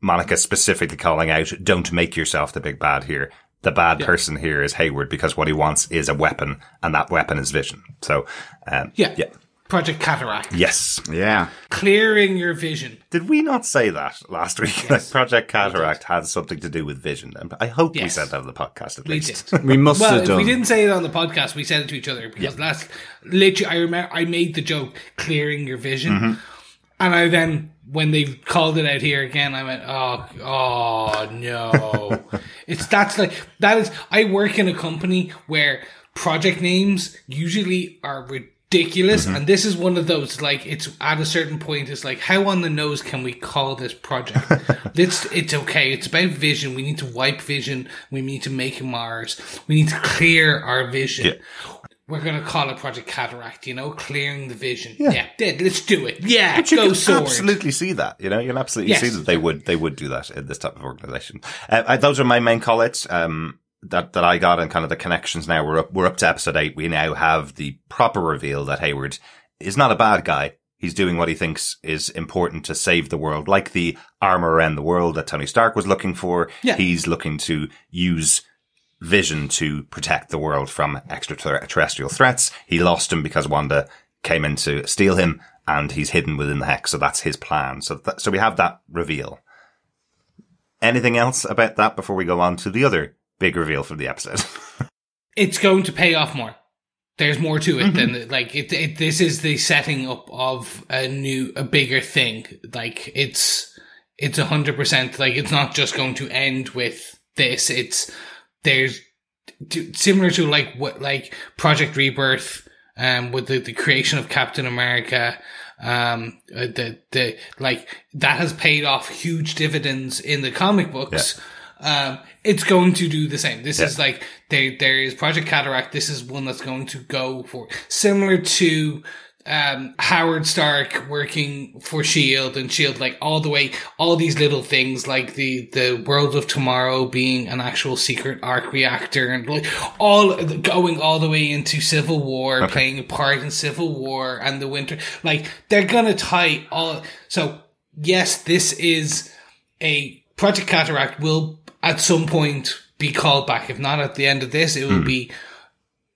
Monica specifically calling out, don't make yourself the big bad here. The bad person here is Hayward because what he wants is a weapon and that weapon is vision. So, um, Yeah. yeah. Project Cataract. Yes. Yeah. Clearing your vision. Did we not say that last week? Like Project Cataract had something to do with vision. And I hope we said that on the podcast at We least. did. We must well, have if done. we didn't say it on the podcast, we said it to each other because last literally I remember I made the joke clearing your vision. Mm-hmm. And I then when they called it out here again, I went, Oh oh no. it's that's like that is I work in a company where project names usually are ridiculous Mm-hmm. and this is one of those like it's at a certain point it's like how on the nose can we call this project it's it's okay it's about vision we need to wipe vision we need to make mars we need to clear our vision Yeah. we're gonna call it project cataract you know clearing the vision yeah, yeah let's do it yeah But you go can sword absolutely see that. You know, you'll absolutely Yes. see that they would they would do that in this type of organization. Uh, those are my main call outs. Um, that, that I got and kind of the connections now. We're up, we're up to episode eight. We now have the proper reveal that Hayward is not a bad guy. He's doing what he thinks is important to save the world, like the armor around the world that Tony Stark was looking for. Yeah. He's looking to use vision to protect the world from extraterrestrial threats. He lost him because Wanda came in to steal him and he's hidden within the hex. So that's his plan. So, th- so we have that reveal. Anything else about that before we go on to the other big reveal from the episode? it's going to pay off more. There's more to it than like it, it. This is the setting up of a new, a bigger thing. Like it's, it's a hundred percent. Like it's not just going to end with this. It's there's similar to like what like Project Rebirth, um, with the, the creation of Captain America. Um, uh, the the like that has paid off huge dividends in the comic books um, it's going to do the same. This is like there. There is Project Cataract. This is one that's going to go for similar to um, Howard Stark working for Shield and Shield, like all the way, all these little things, like the the World of Tomorrow being an actual secret arc reactor, and like all going all the way into Civil War, playing a part in Civil War and the Winter. Like they're gonna tie all. So yes, this is a Project Cataract will at some point be called back. If not at the end of this, it will be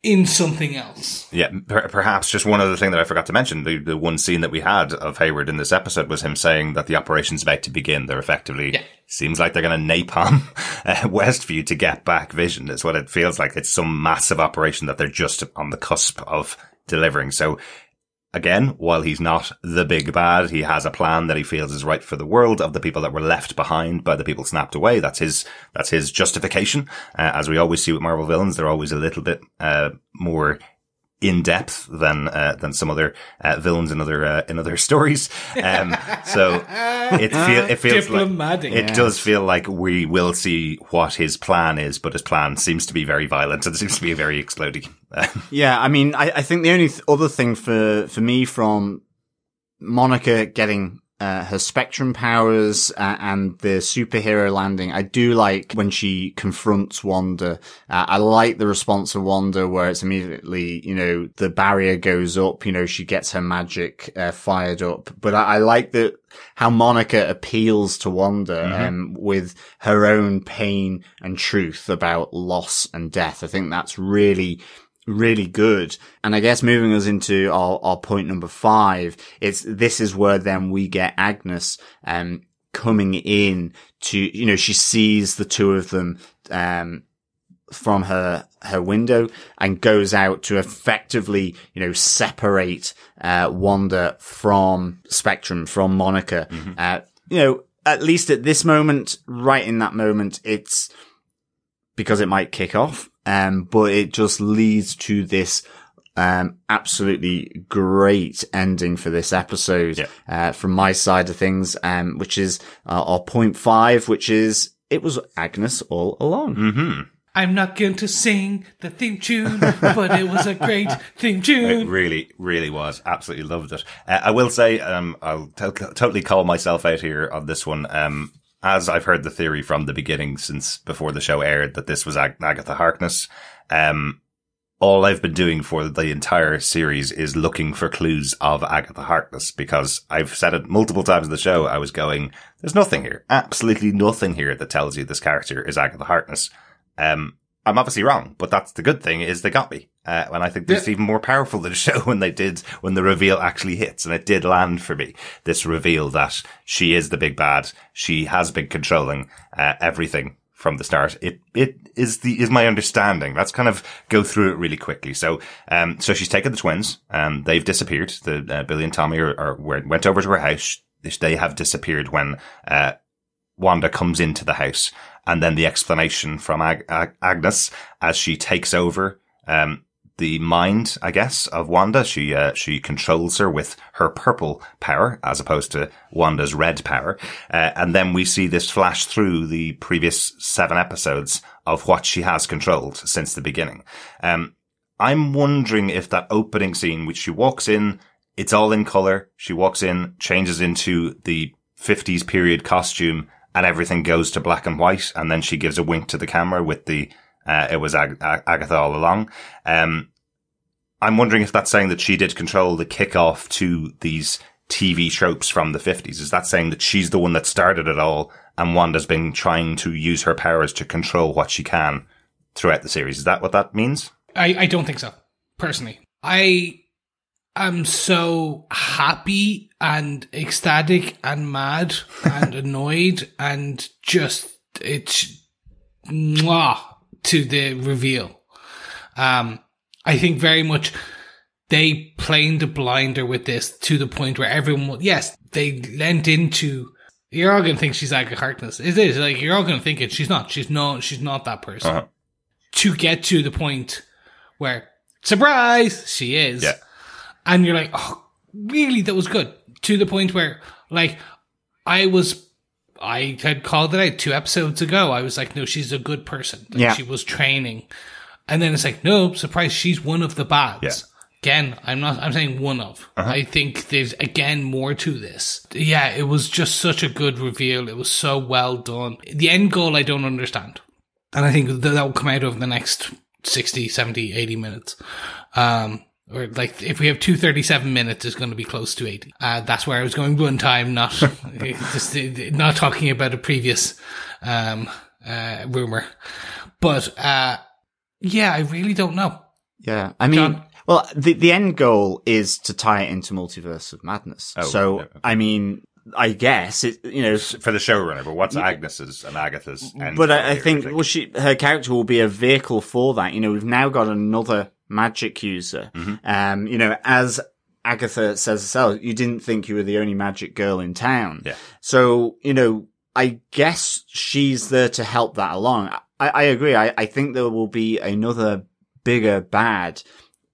in something else. Yeah, per- perhaps just one other thing that I forgot to mention. The, the one scene that we had of Hayward in this episode was him saying that the operation's about to begin. They're effectively, Yeah. seems like they're going to napalm uh, Westview to get back Vision is what it feels like. It's some massive operation that they're just on the cusp of delivering. So again, while he's not the big bad, he has a plan that he feels is right for the world of the people that were left behind by the people snapped away. That's his, that's his justification. Uh, as we always see with Marvel villains, they're always a little bit, uh, more in depth than, uh, than some other, uh, villains in other, uh, in other stories. Um, so it feel, it feels like, it does feel like we will see what his plan is, but his plan seems to be very violent and seems to be very exploding. Yeah, I mean, I, I think the only th- other thing for, for me from Monica getting uh, her spectrum powers uh, and the superhero landing, I do like when she confronts Wanda. Uh, I like the response of Wanda where it's immediately, you know, the barrier goes up, you know, she gets her magic uh, fired up. But I, I like that how Monica appeals to Wanda um, with her own pain and truth about loss and death. I think that's really really good. And I guess moving us into our, our point number five, it's, this is where then we get Agnes, um, coming in to, you know, she sees the two of them, um, from her her window and goes out to effectively you know separate uh Wanda from Spectrum from Monica. Uh you know at least at this moment right in that moment it's because it might kick off um but it just leads to this um absolutely great ending for this episode Yeah. uh from my side of things um which is uh, our point five which is it was Agnes all along Mm-hmm. I'm not going to sing the theme tune, but it was a great theme tune. It really, really was. Absolutely loved it. Uh, I will say, um, I'll to- totally call myself out here on this one. Um, as I've heard the theory from the beginning, since before the show aired, that this was Ag- Agatha Harkness. Um, all I've been doing for the entire series is looking for clues of Agatha Harkness because I've said it multiple times in the show. I was going, there's nothing here, absolutely nothing here that tells you this character is Agatha Harkness. Um, I'm obviously wrong, but that's the good thing is they got me. Uh, and I think this is even more powerful than the show when they did, when the reveal actually hits. And it did land for me. This reveal that she is the big bad. She has been controlling, uh, everything from the start. It, it is the, is my understanding. Let's kind of go through it really quickly. So, um, so she's taken the twins and they've disappeared. The, uh, Billy and Tommy are, are, went over to her house. They have disappeared when, uh, Wanda comes into the house and then the explanation from Ag- Ag- Agnes as she takes over, um, the mind, I guess, of Wanda. She, uh, she controls her with her purple power as opposed to Wanda's red power. Uh, and then we see this flash through the previous seven episodes of what she has controlled since the beginning. Um, I'm wondering if that opening scene, which she walks in, it's all in color. She walks in, changes into the 50s period costume and everything goes to black and white. And then she gives a wink to the camera with the, uh, it was Ag- Ag- Agatha all along. Um, I'm wondering if that's saying that she did control the kickoff to these TV tropes from the 50s. Is that saying that she's the one that started it all and Wanda's been trying to use her powers to control what she can throughout the series? Is that what that means? I, I don't think so, personally. I am so happy and ecstatic and mad and annoyed and just it's mwah to the reveal. Um, I think very much they playing the blinder with this to the point where everyone, will- yes, they lent into. You're all gonna think she's Agatha Harkness. It is like you're all gonna think it. She's not. She's not. She's not that person. Uh-huh. To get to the point where surprise she is, Yeah. and you're like, oh, really? That was good. To the point where, like, I was, I had called it out two episodes ago. I was like, no, she's a good person. Like, Yeah. she was training, and then it's like, no, surprise, she's one of the bads. Yeah. Again, I'm not. I'm saying one of. I think there's again more to this. Yeah, it was just such a good reveal. It was so well done. The end goal, I don't understand, and I think that that will come out over the next 60, 70, 80 minutes. Um, or like if we have 237 minutes, it's going to be close to 80. Uh, that's where I was going one time, not just not talking about a previous um, uh, rumor. But uh, yeah, I really don't know. Yeah, I mean, John? well, the the end goal is to tie it into Multiverse of Madness. Oh, so, okay. I mean, I guess it, you know, For the showrunner, but what's Agnes's and Agatha's? end but I, I here, think well, she her character will be a vehicle for that. You know, we've now got another magic user. Mm-hmm. Um, you know, as Agatha says herself, you didn't think you were the only magic girl in town. Yeah. So, you know, I guess she's there to help that along. I, I agree. I, I think there will be another bigger bad.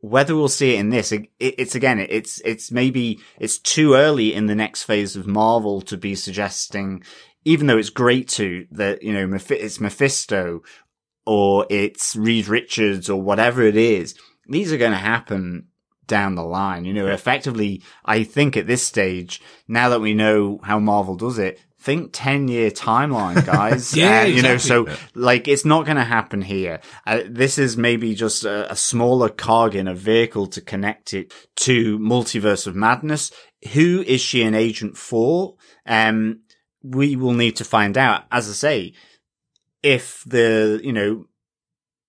Whether we'll see it in this, it, it's again, it's, it's maybe, it's too early in the next phase of Marvel to be suggesting, even though it's great to, that, you know, it's Mephisto or it's Reed Richards or whatever it is. These are going to happen down the line. You know, effectively, I think at this stage, now that we know how Marvel does it, think 10 year timeline, guys. Yeah, Uh, you know, so like it's not going to happen here. Uh, this is maybe just a, a smaller cog in a vehicle to connect it to Multiverse of Madness. Who is she an agent for? Um, we will need to find out. As I say, if the, you know,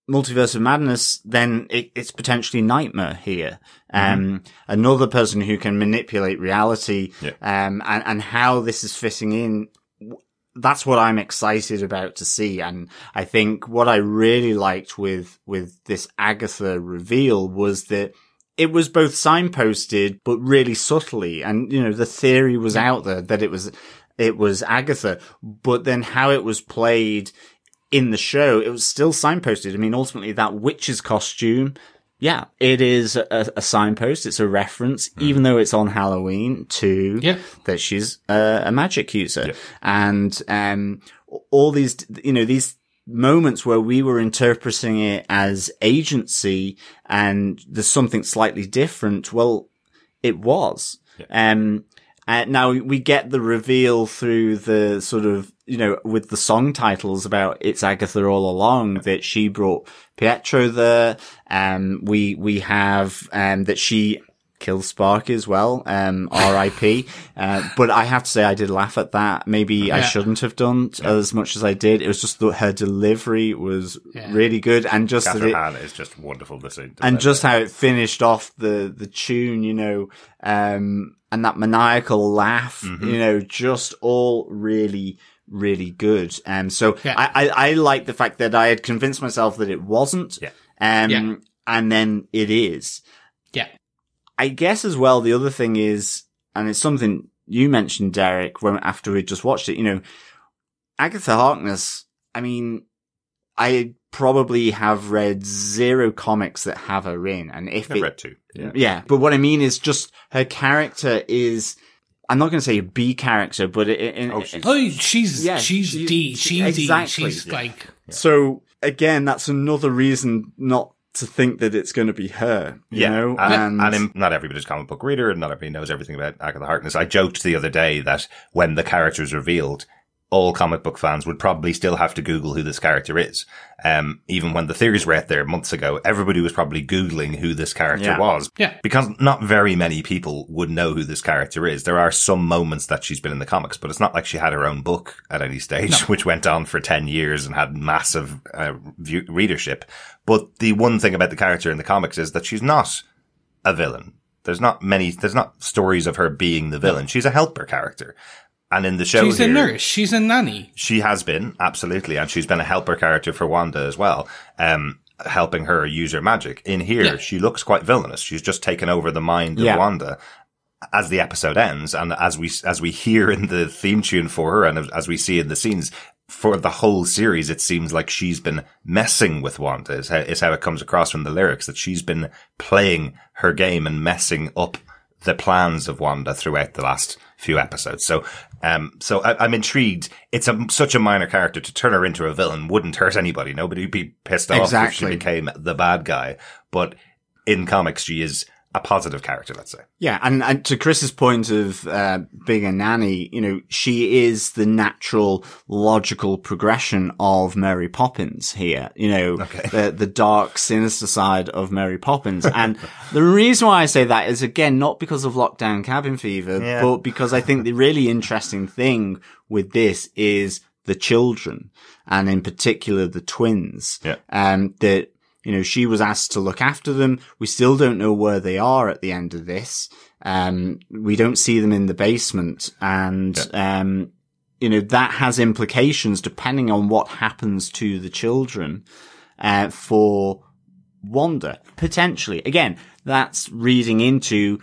Multiverse of Madness, then it, it's potentially Nightmare here. Um, another person who can manipulate reality, Yeah. um, and, and how this is fitting in. That's what I'm excited about to see. And I think what I really liked with, with this Agatha reveal was that it was both signposted, but really subtly. And, you know, the theory was out there that it was, it was Agatha, but then how it was played in the show, it was still signposted. I mean, ultimately that witch's costume, yeah, it is a, a signpost. It's a reference, even though it's on Halloween to Yeah. that she's a, a magic user. And, um, all these, you know, these moments where we were interpreting it as agency and there's something slightly different. Well, it was. Um, uh, now we get the reveal through the sort of, you know, with the song titles about it's Agatha all along that she brought Pietro there. Um, we, we have, um, that she killed Sparky as well. Um, R.I.P. Uh, but I have to say I did laugh at that. Maybe I shouldn't have done as much as I did. It was just that her delivery was really good and just that Kathryn it, Hahn is just wonderful to see. and just how it finished off the the tune, you know, um, and that maniacal laugh, Mm-hmm. you know, just all really, really good. Um, so Yeah. I, I I like the fact that I had convinced myself that it wasn't, Yeah. um, Yeah. and then it is. Yeah. I guess as well, the other thing is, and it's something you mentioned, Derek, when after we just watched it, you know, Agatha Harkness. I mean, I probably have read zero comics that have her in, and if I've it, read two. Yeah. yeah, but what I mean is just her character is. I'm not going to say a B character, but it, it, Oh, she's- Oh, she's Yeah, she's she- D. She's exactly, D. She's yeah. like so again, that's another reason not to think that it's going to be her. You Yeah, know, and, and in- not everybody's a comic book reader, and not everybody knows everything about Agatha Harkness. I joked the other day that when the character is revealed, all comic book fans would probably still have to Google who this character is. Um, even when the theories were out there months ago, everybody was probably Googling who this character Yeah. was. Yeah. Because not very many people would know who this character is. There are some moments that she's been in the comics, but it's not like she had her own book at any stage, which went on for 10 years and had massive uh, view- readership. But the one thing about the character in the comics is that she's not a villain. There's not many, there's not stories of her being the villain. She's a helper character. And in the show she's a nurse. She's a nanny. she has been, absolutely. And she's been a helper character for Wanda as well. Um, helping her use her magic. In here, Yeah. she looks quite villainous. She's just taken over the mind of Yeah. Wanda as the episode ends. And as we, as we hear in the theme tune for her and as we see in the scenes, for the whole series, it seems like she's been messing with Wanda is how, is how it comes across from the lyrics that she's been playing her game and messing up the plans of Wanda throughout the last few episodes. So, um, so I, I'm intrigued. It's a, such a minor character to turn her into a villain wouldn't hurt anybody. Nobody would be pissed off Exactly. if she became the bad guy. But in comics, she is a positive character, let's say. Yeah, and, and to Chris's point of uh, being a nanny, you know, she is the natural, logical progression of Mary Poppins here. You know, the the dark, sinister side of Mary Poppins. and the reason why I say that is again not because of lockdown cabin fever, Yeah. but because I think the really interesting thing with this is the children, and in particular the twins. Yeah. Um, that you know, she was asked to look after them. We still don't know where they are at the end of this. Um, we don't see them in the basement and, um, you know, that has implications depending on what happens to the children, uh, for Wanda, potentially. Again, that's reading into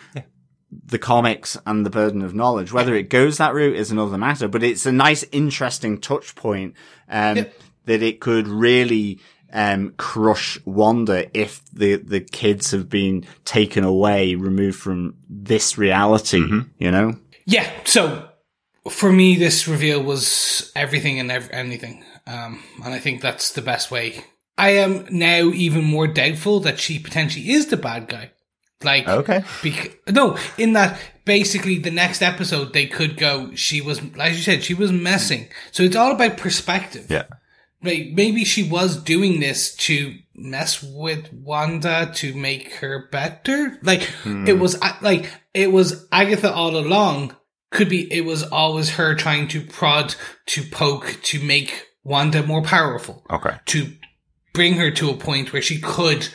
the comics and the burden of knowledge. Whether it goes that route is another matter, but it's a nice, interesting touch point, um, Yeah. that it could really, um, crush Wanda if the, the kids have been taken away, removed from this reality, you know? Yeah. So for me, this reveal was everything and ev- anything. Um, and I think that's the best way. I am now even more doubtful that she potentially is the bad guy. Like, Okay. bec- no, in that basically the next episode they could go, she was, as you said, she was messing. So it's all about perspective. Yeah. Maybe she was doing this to mess with Wanda to make her better. Like it hmm. was like it was Agatha all along. Could be it was always her trying to prod, to poke, to make Wanda more powerful, Okay. to bring her to a point where she could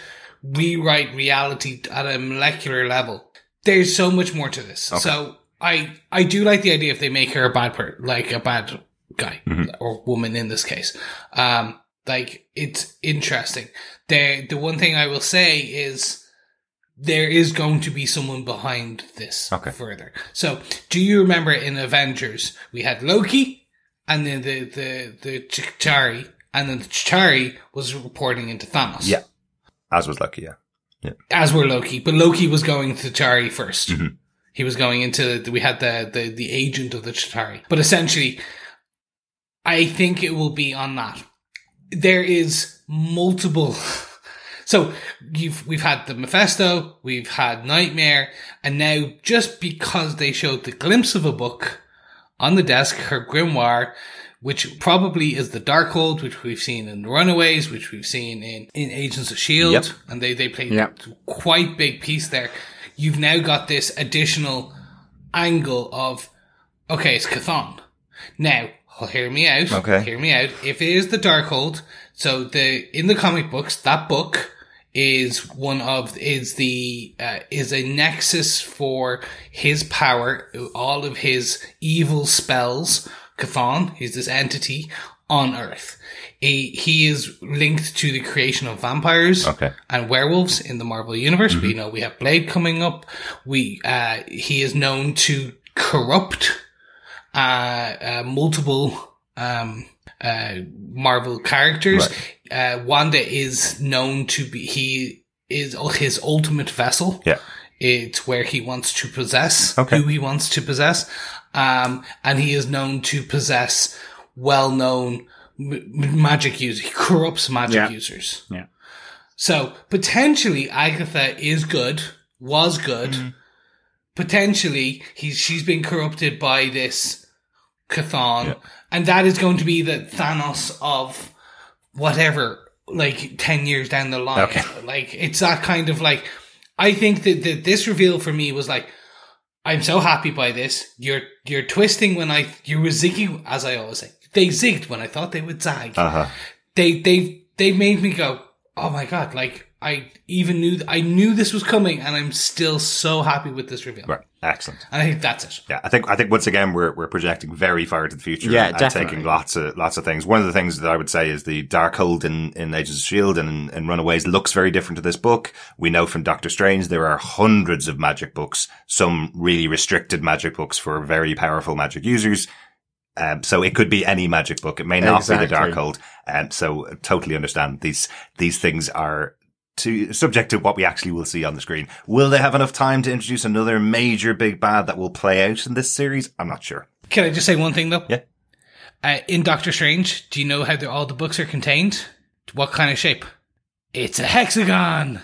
rewrite reality at a molecular level. There's so much more to this. So I I do like the idea if they make her a bad per like a bad guy or woman in this case. Um, like it's interesting. The the one thing I will say is there is going to be someone behind this Okay. further. So do you remember in Avengers we had Loki and then the the the Chitauri and then the Chitauri was reporting into Thanos Yeah. As was Loki, yeah. as were Loki, but Loki was going to Chitauri 1st Mhm. He was going into we had the, the the agent of the Chitauri, but essentially, I think it will be on that. There is multiple. So you've we've had the Mephisto, we've had Nightmare, and now just because they showed the glimpse of a book on the desk, her grimoire, which probably is the Darkhold, which we've seen in Runaways, which we've seen in, in Agents of Shield, Yep. And they they played Yep. quite big piece there. You've now got this additional angle of okay, it's Chthon. Now, well, hear me out. Okay. Hear me out. If it is the Darkhold, so the in the comic books, that book is one of is the uh, is a nexus for his power, all of his evil spells. Chthon, he's this entity on Earth. He, he is linked to the creation of vampires Okay. and werewolves in the Marvel universe. We know we have Blade coming up. We uh, he is known to corrupt uh, uh, multiple um, uh, Marvel characters. Uh, Wanda is known to be he is his ultimate vessel. Yeah. It's where he wants to possess Okay. who he wants to possess, um, and he is known to possess well-known m- magic users. He corrupts magic Yeah. users. Yeah. So potentially Agatha is good, was good. Mm-hmm. Potentially he's she's been corrupted by this Chthon, Yeah. and that is going to be the Thanos of whatever, like ten years down the line. Okay. Like it's that kind of like. I think that, that this reveal for me was like, I'm so happy by this. You're you're twisting when I you were zigging, as I always say. They zigged when I thought they would zag Uh huh. they they they made me go, oh my god! Like I even knew I knew this was coming, and I'm still so happy with this reveal. Right. Excellent. And I think that's it. Yeah, I think I think once again we're we're projecting very far into the future. Yeah, and definitely. taking lots of lots of things. One of the things that I would say is the Darkhold in in Agents of Shield and in, in Runaways looks very different to this book. We know from Doctor Strange there are hundreds of magic books, some really restricted magic books for very powerful magic users. Um, so it could be any magic book. It may not be the Darkhold. Um, so totally understand these these things are to subject to what we actually will see on the screen. Will they have enough time to introduce another major big bad that will play out in this series? I'm not sure. Can I just say one thing though? Yeah. Uh, in Doctor Strange, do you know how all the books are contained? What kind of shape? It's a hexagon.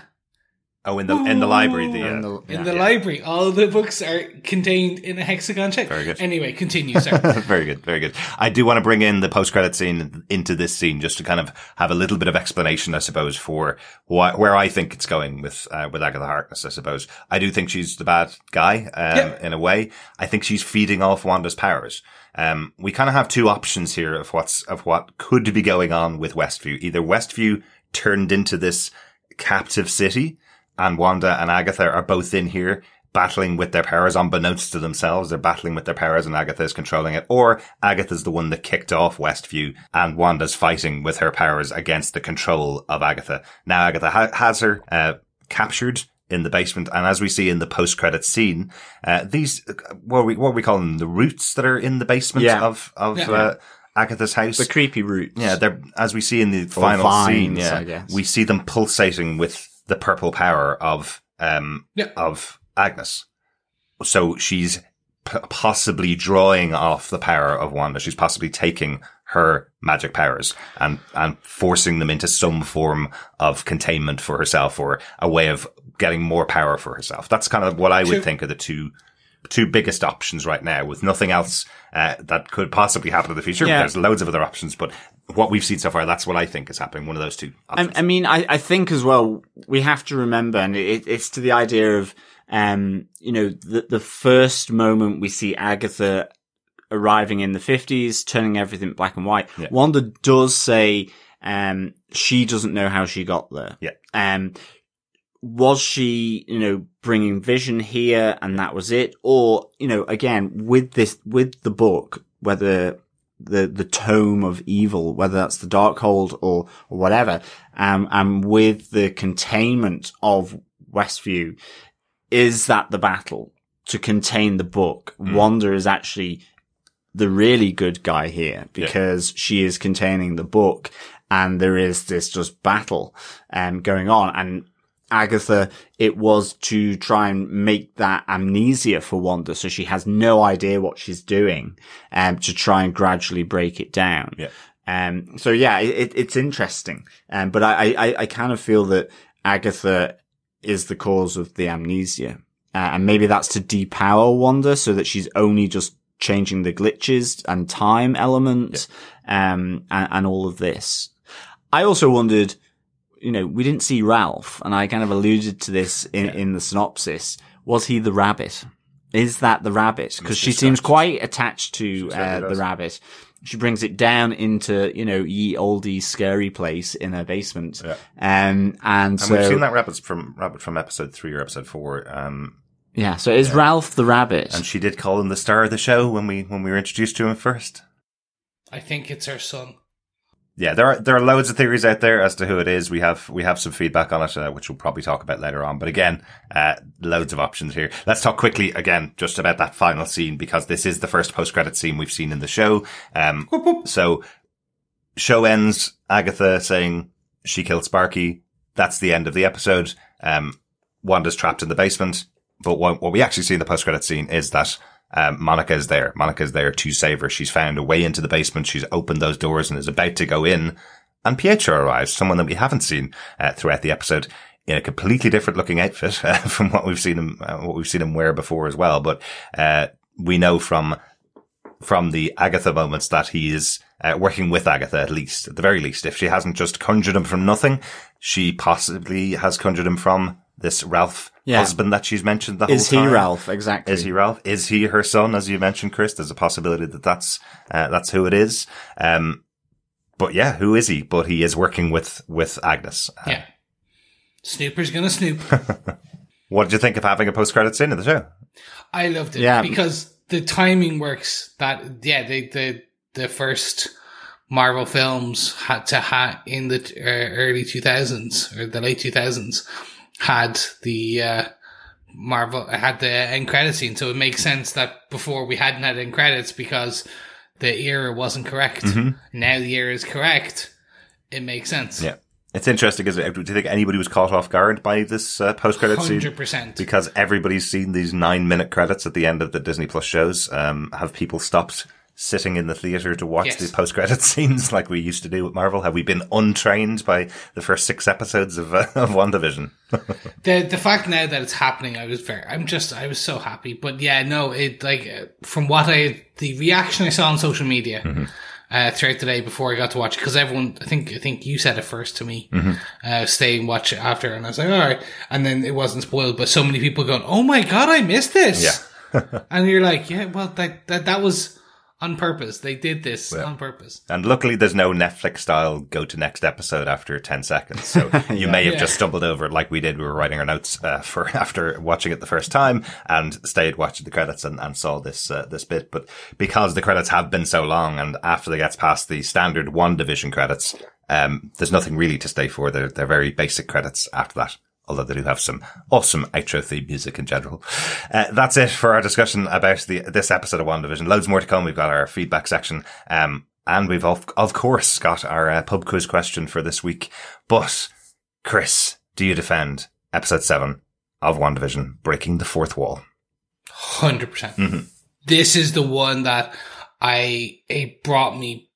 Oh, in the in the library, the, In uh, the- In yeah. the library, all the books are contained in a hexagon shape. Very good. Anyway, continue, sir. very good, very good. I do want to bring in the post credit scene into this scene just to kind of have a little bit of explanation, I suppose, for why, where I think it's going with uh, with Agatha Harkness. I suppose I do think she's the bad guy um, Yeah. in a way. I think she's feeding off Wanda's powers. Um, we kind of have two options here of what's of what could be going on with Westview. Either Westview turned into this captive city, and Wanda and Agatha are both in here battling with their powers unbeknownst to themselves. They're battling with their powers and Agatha is controlling it. Or Agatha's the one that kicked off Westview and Wanda's fighting with her powers against the control of Agatha. Now Agatha ha- has her, uh, captured in the basement. And as we see in the post-credit scene, uh, these, uh, what are we, what are we call them? The roots that are in the basement Yeah. of, of, Yeah. uh, Agatha's house. The creepy roots. Yeah, they're as we see in the final vines, scene. Yeah, we see them pulsating with the purple power of um Yeah. of Agnes. So she's p- possibly drawing off the power of Wanda. She's possibly taking her magic powers and and forcing them into some form of containment for herself or a way of getting more power for herself. That's kind of what I would Sure. think are the two two biggest options right now with nothing else uh, that could possibly happen in the future. Yeah. There's loads of other options, but what we've seen so far, that's what I think is happening. One of those two I. I mean, I, I think as well, we have to remember, and it, it's to the idea of, um, you know, the, the first moment we see Agatha arriving in the 50s, turning everything black and white. Yeah. Wanda does say, Um, she doesn't know how she got there. Yeah. Um, was she, you know, bringing vision here and that was it? Or, you know, again, with this, with the book, whether the, the tome of evil, whether that's the Darkhold or, or whatever, um, and with the containment of Westview, is that the battle to contain the book? Wanda is actually the really good guy here because she is containing the book and there is this just battle um, going on. And Agatha, it was to try and make that amnesia for Wanda. So she has no idea what she's doing, um, to try and gradually break it down. Yeah. Um, so yeah, it, it's interesting. Um, but I, I, I kind of feel that Agatha is the cause of the amnesia. Uh, and maybe that's to depower Wanda so that she's only just changing the glitches and time elements, um, and, and all of this. I also wondered, you know, we didn't see Ralph, and I kind of alluded to this in, in the synopsis. Was he the rabbit? Is that the rabbit? Because she seems quite attached to uh, the rabbit. She brings it down into, you know, ye oldie scary place in her basement. Yeah. Um, and, And so, we've seen that rabbit from rabbit from episode three or episode four. Um, yeah, so is Ralph the rabbit? and she did call him the star of the show when we when we were introduced to him first. I think it's her son. Yeah, there are there are loads of theories out there as to who it is. We have we have some feedback on it, uh, which we'll probably talk about later on. But again, uh, loads of options here. Let's talk quickly again just about that final scene because this is the first post credit scene we've seen in the show. Um, so show ends. Agatha saying she killed Sparky. That's the end of the episode. Um, Wanda's trapped in the basement. But what, what we actually see in the post credit scene is that um, Monica is there. Monica is there to save her. She's found a way into the basement. She's opened those doors and is about to go in. And Pietro arrives, someone that we haven't seen uh, throughout the episode in a completely different looking outfit uh, from what we've seen him, uh, what we've seen him wear before as well. But, uh, we know from, from the Agatha moments that he is uh, working with Agatha at least, at the very least. If she hasn't just conjured him from nothing, she possibly has conjured him from this Ralph Yeah. husband that she's mentioned that is whole is he time. Ralph? Exactly. Is he Ralph? Is he her son? As you mentioned, Chris, there's a possibility that that's uh, that's who it is. Um, but yeah, who is he? But he is working with with Agnes. Uh, Yeah. Snooper's gonna snoop. What did you think of having a post credit scene in the show? I loved it Yeah. because the timing works. That yeah, the the the first Marvel films had to ha in the uh, early two thousands or the late two thousands had the uh, Marvel had the end credit scene, so it makes sense that before we hadn't had end credits because the era wasn't correct. Now the era is correct. It makes sense. Yeah, it's interesting. It? Do you think anybody was caught off guard by this uh, post credit scene? hundred percent. Because everybody's seen these nine minute credits at the end of the Disney Plus shows. Um, have people stopped sitting in the theater to watch Yes. the post credit scenes like we used to do with Marvel? Have we been untrained by the first six episodes of uh, of WandaVision? the the fact now that it's happening, I was very, I'm just, I was so happy. But yeah, no, it like uh, from what I, the reaction I saw on social media Mm-hmm. uh, throughout the day before I got to watch because everyone, I think, I think you said it first to me, Mm-hmm. uh, stay and watch it after, and I was like, all right, and then it wasn't spoiled, but so many people going, oh my god, I missed this, Yeah. and you're like, yeah, well, that that that was on purpose. They did this on purpose. And luckily, there's no Netflix style go to next episode after 10 seconds. So you may have Yeah. just stumbled over it like we did. We were writing our notes uh, for after watching it the first time and stayed watching the credits and, and saw this, uh, this bit. But because the credits have been so long and after they gets past the standard WandaVision credits, um, there's nothing really to stay for. They're, they're very basic credits after that. Although they do have some awesome outro theme music in general. Uh, that's it for our discussion about the, this episode of WandaVision. Loads more to come. We've got our feedback section. Um, and we've of, of course got our uh, pub quiz question for this week. But Chris, do you defend episode seven of WandaVision, breaking the fourth wall? 100%. percent This is the one that I, it brought me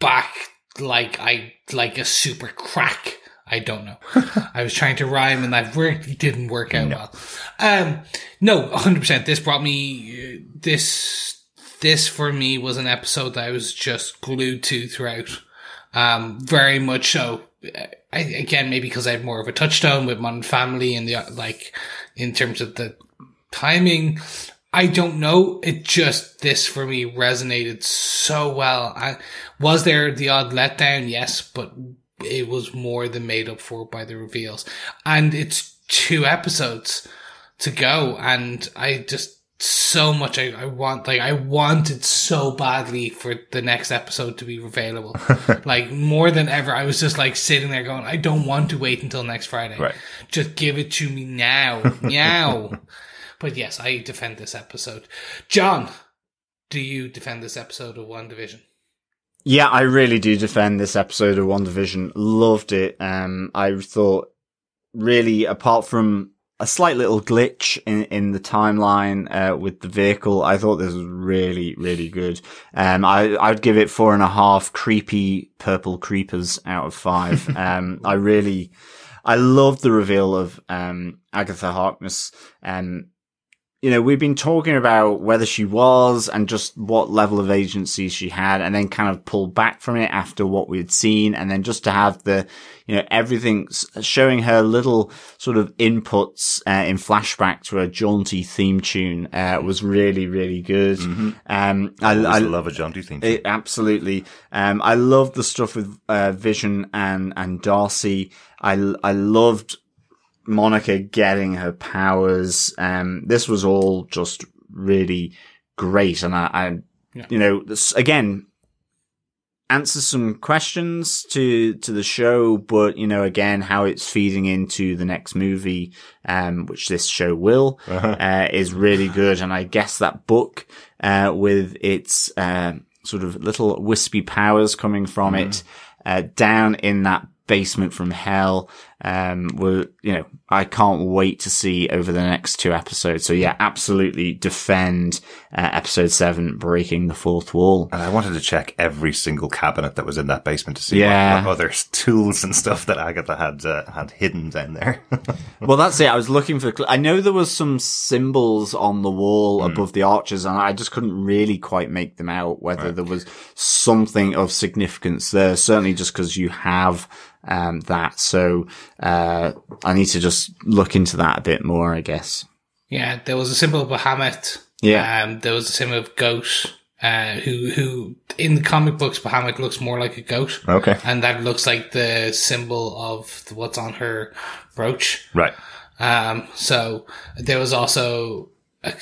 back like I, like a super crack. I don't know. I was trying to rhyme and that it didn't work out well. Um, no, 100%. This brought me, this, this for me was an episode that I was just glued to throughout. Um, very much so. I, again, maybe because I have more of a touchstone with Modern Family and the, like, in terms of the timing. I don't know. It just, this for me resonated so well. I, was there the odd letdown? Yes, but it was more than made up for by the reveals. And it's two episodes to go. And I just, so much I, I want, like, I wanted so badly for the next episode to be available. like, more than ever. I was just like sitting there going, I don't want to wait until next Friday. Right. Just give it to me now. now. but yes, I defend this episode. John, do you defend this episode of WandaVision? Yeah, I really do defend this episode of WandaVision. Loved it. Um, I thought really, apart from a slight little glitch in, in the timeline, uh, with the vehicle, I thought this was really, really good. Um, I, I'd give it four and a half creepy purple creepers out of five. um, I really, I loved the reveal of, um, Agatha Harkness. Um, you know, we've been talking about whether she was and just what level of agency she had and then kind of pulled back from it after what we had seen. And then just to have the, you know, everything showing her little sort of inputs, uh, in flashback to a jaunty theme tune, uh, was really, really good. Mm-hmm. Um, I, I, I love a jaunty theme. it, absolutely. Um, I loved the stuff with, uh, Vision and, and Darcy. I, I loved Monica getting her powers. Um, this was all just really great. And I, I Yeah. you know, this, again, answers some questions to, to the show, but, you know, again, how it's feeding into the next movie, um, which this show will, uh, is really good. And I guess that book, uh, with its, uh, sort of little wispy powers coming from it, uh, down in that basement from hell. Um, will you know, I can't wait to see over the next two episodes. So yeah, absolutely defend uh, episode seven, breaking the fourth wall. And I wanted to check every single cabinet that was in that basement to see Yeah. what, what other tools and stuff that Agatha had uh, had hidden down there. Well, that's it. I was looking for. I know there was some symbols on the wall above the arches, and I just couldn't really quite make them out. Whether there was something of significance there. Certainly, just because you have um, that. So uh, I need to just look into that a bit more. I guess. Yeah, there was a symbol of Baphomet. Yeah. Um, there was a symbol of goat. Uh, who, who, in the comic books, Baphomet looks more like a goat. okay. And that looks like the symbol of what's on her brooch. Right. Um, so there was also a,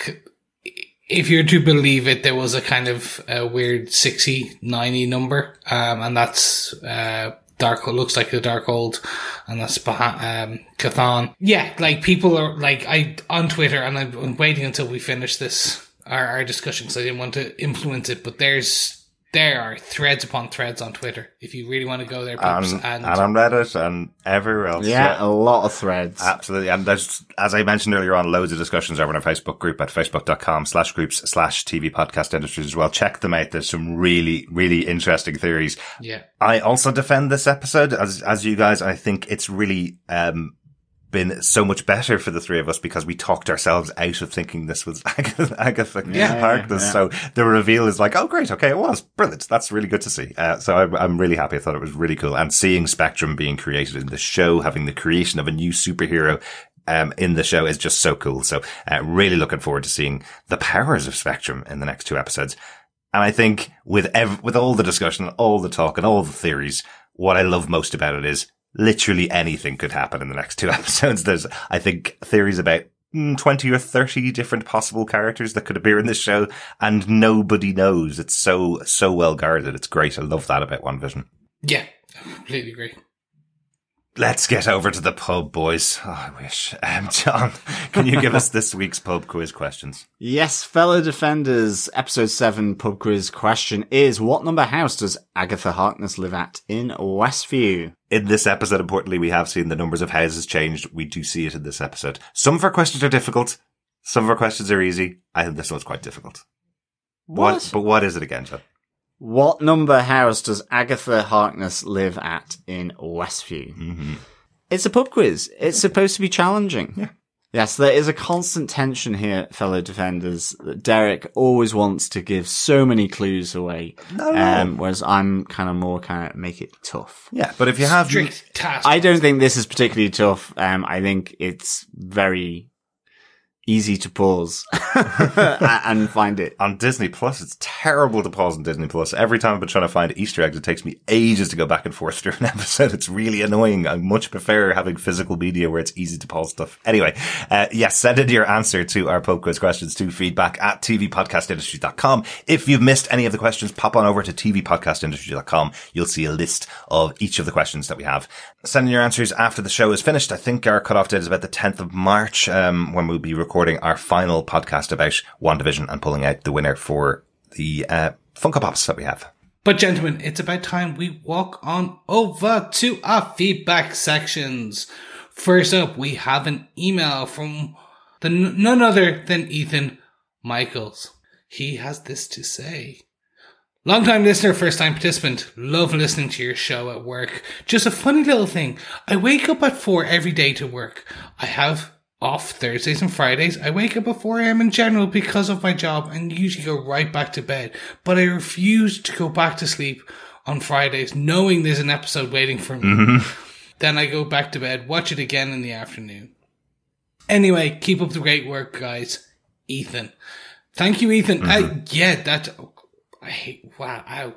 if you're to believe it, there was a kind of a weird 60, 90 number. Um, and that's, uh, dark, looks like the Darkhold, and that's Bah- um, Chthon. Yeah, like people are like, I, on Twitter, and I'm waiting until we finish this, our, our discussion, because I didn't want to influence it, but there's, there are threads upon threads on Twitter. If you really want to go there, And, and, and on Reddit and everywhere else. Yeah, a lot of threads. Absolutely. And there's, as I mentioned earlier on, loads of discussions over in our Facebook group at facebook.com slash groups slash TV podcast industries as well. Check them out. There's some really, really interesting theories. yeah. I also defend this episode as, as you guys. I think it's really, um, been so much better for the three of us because we talked ourselves out of thinking this was Agatha, Agatha Yeah, Harkness. yeah. So the reveal is like, oh great, okay, it was brilliant. That's really good to see. Uh, so I'm, I'm really happy. I thought it was really cool, and seeing Spectrum being created in the show, having the creation of a new superhero. Um, in the show is just so cool. So, uh, really looking forward to seeing the powers of Spectrum in the next two episodes. And I think with ev- with all the discussion, all the talk, and all the theories, what I love most about it is literally anything could happen in the next two episodes. There's, I think, theories about mm, 20 or 30 different possible characters that could appear in this show, and nobody knows. It's so, so well guarded. It's great. I love that about WandaVision. Yeah. I completely agree. Let's get over to the pub, boys. Oh, I wish. Um, John, can you give us this week's pub quiz questions? Yes, fellow defenders, episode 7 pub quiz question is what number house does Agatha Harkness live at in Westview? In this episode, importantly, we have seen the numbers of houses changed. We do see it in this episode. Some of our questions are difficult. Some of our questions are easy. I think this one's quite difficult. What? But what is it again, John? What number house does Agatha Harkness live at in Westview? Mm-hmm. It's a pub quiz. It's supposed to be challenging. Yeah. Yes, there is a constant tension here, fellow defenders. That Derek always wants to give so many clues away, No, no. um, whereas I'm kind of more kind of make it tough. Yeah, but if you have Strict task. I don't think this is particularly tough. Um, I think it's very easy to pause and find it. on Disney Plus, it's terrible to pause on Disney Plus. Every time I've been trying to find Easter eggs, it takes me ages to go back and forth through an episode. It's really annoying. I much prefer having physical media where it's easy to pause stuff. Anyway, uh, yes, send in your answer to our pub quiz questions to feedback at tvpodcastindustry.com. If you've missed any of the questions, pop on over to tvpodcastindustry.com. You'll see a list of each of the questions that we have. Send in your answers after the show is finished. I think our cutoff date is about the 10th of March, um, when we'll be recording our final podcast about WandaVision and pulling out the winner for the uh, Funko Pops that we have. But gentlemen, it's about time we walk on over to our feedback sections. First up, we have an email from the n- none other than Ethan Michaels. He has this to say. Long time listener, first time participant. Love listening to your show at work. Just a funny little thing. I wake up at four every day to work. I have off Thursdays and Fridays. I wake up at 4 a.m. in general because of my job and usually go right back to bed. But I refuse to go back to sleep on Fridays knowing there's an episode waiting for me. Then I go back to bed, watch it again in the afternoon. Anyway, keep up the great work, guys. Ethan. Thank you, Ethan. Uh, yeah, that, I hate, wow, ow.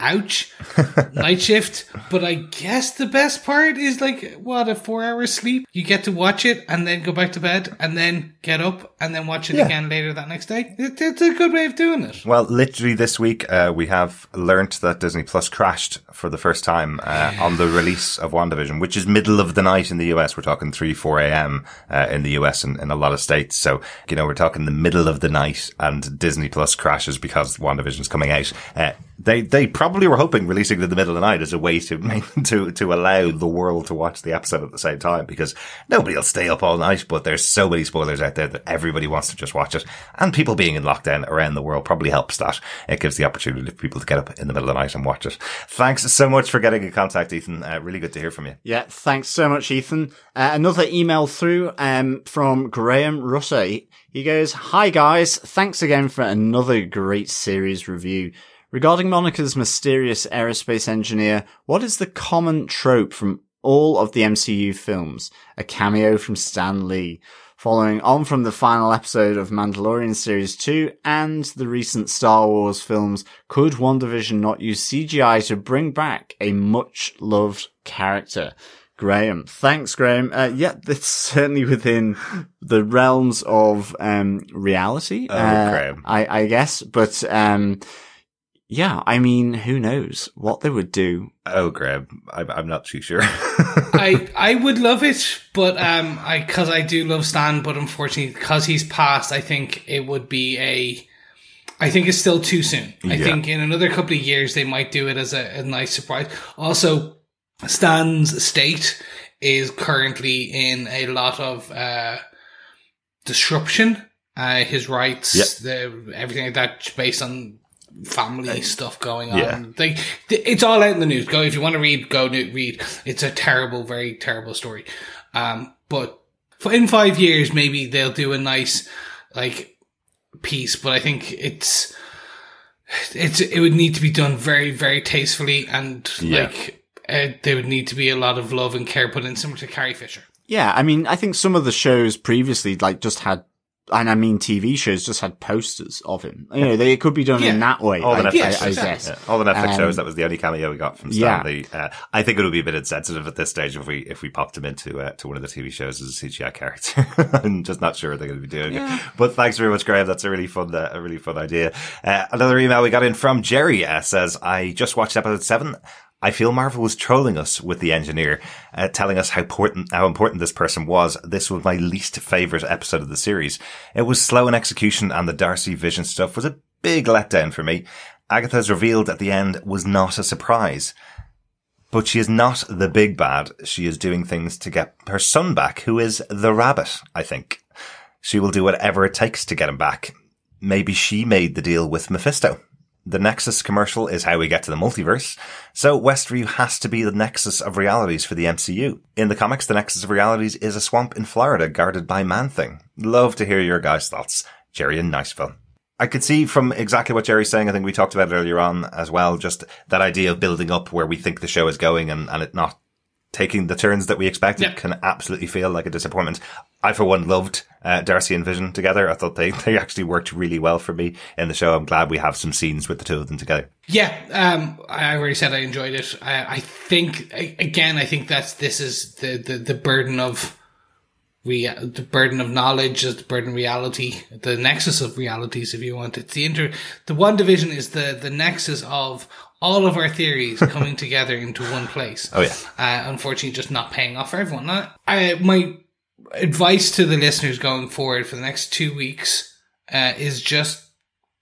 Ouch. Night shift. But I guess the best part is like, what, a four hour sleep? You get to watch it and then go back to bed and then get up and then watch it Yeah. again later that next day. It, it's a good way of doing it. Well, literally this week, uh, we have learnt that Disney Plus crashed for the first time uh, on the release of WandaVision, which is middle of the night in the US. We're talking 3, 4 a.m. Uh, in the US and in a lot of states. So, you know, we're talking the middle of the night and Disney Plus crashes because WandaVision's coming out. Uh, they, they probably were hoping releasing it in the middle of the night as a way to to, to allow the world to watch the episode at the same time because nobody will stay up all night, but there's so many spoilers out there that everybody wants to just watch it. And people being in lockdown around the world probably helps that. It gives the opportunity for people to get up in the middle of the night and watch it. Thanks so much for getting in contact, Ethan. Uh, really good to hear from you. Yeah, thanks so much, Ethan. Uh, another email through um, from Graham. He, he goes, Hi guys, thanks again for another great series review. Regarding Monica's mysterious aerospace engineer, what is the common trope from all of the MCU films? A cameo from Stan Lee. Following on from the final episode of Mandalorian Series 2 and the recent Star Wars films, could WandaVision not use CGI to bring back a much loved character? Graham. Thanks, Graham. Uh, yeah, that's certainly within the realms of um, reality. Oh, uh, Graham. I, I guess, but um, yeah, I mean, who knows what they would do? Oh, Graham, I'm, I'm not too sure. I I would love it, but um, I because I do love Stan, but unfortunately, because he's passed, I think it would be a. I think it's still too soon. I Yeah. think in another couple of years they might do it as a, a nice surprise. Also, Stan's estate is currently in a lot of uh, disruption. Uh, his rights, the everything like that, based on family stuff going on. yeah. Like th- it's all out in the news. Go if you want to read. Go read. It's a terrible, very terrible story. Um, but for in five years, maybe they'll do a nice like piece. But I think it's it's it would need to be done very, very tastefully, and Yeah. like uh, there would need to be a lot of love and care put in, similar to Carrie Fisher. Yeah, I mean, I think some of the shows previously, like, just had, and I mean, TV shows just had posters of him. You know, they it could be done in that way. All the I, Netflix I, I shows, guess. Yeah, all the Netflix Um, shows, that was the only cameo we got from yeah. Stan Lee. Uh, I think it would be a bit insensitive at this stage if we if we popped him into uh, to one of the TV shows as a CGI character. I'm just not sure they're going to be doing it. But thanks very much, Graham. That's a really fun uh, a really fun idea. Uh, another email we got in from Jerry uh, says, "I just watched episode seven. I feel Marvel was trolling us with the engineer, uh, telling us how important, how important this person was. This was my least favorite episode of the series. It was slow in execution and the Darcy Vision stuff was a big letdown for me. Agatha's revealed at the end was not a surprise. But she is not the big bad. She is doing things to get her son back, who is the rabbit, I think. She will do whatever it takes to get him back. Maybe she made the deal with Mephisto. The Nexus commercial is how we get to the multiverse. So Westview has to be the Nexus of realities for the MCU. In the comics, the Nexus of realities is a swamp in Florida guarded by Man-Thing. Love to hear your guys' thoughts. Jerry in Niceville. I could see from exactly what Jerry's saying. I think we talked about it earlier on as well. Just that idea of building up where we think the show is going and, and it not taking the turns that we expected Yeah. can absolutely feel like a disappointment. I, for one, loved uh, Darcy and Vision together. I thought they, they actually worked really well for me in the show. I'm glad we have some scenes with the two of them together. Yeah, um, I already said I enjoyed it. I, I think again, I think that's this is the the, the burden of rea- the burden of knowledge, is the burden of reality, the nexus of realities, if you want. It's the inter. The WandaVision is the the nexus of all of our theories coming together into one place. Oh, yeah. Uh, unfortunately, just not paying off for everyone. Now, I, my advice to the listeners going forward for the next two weeks uh, is just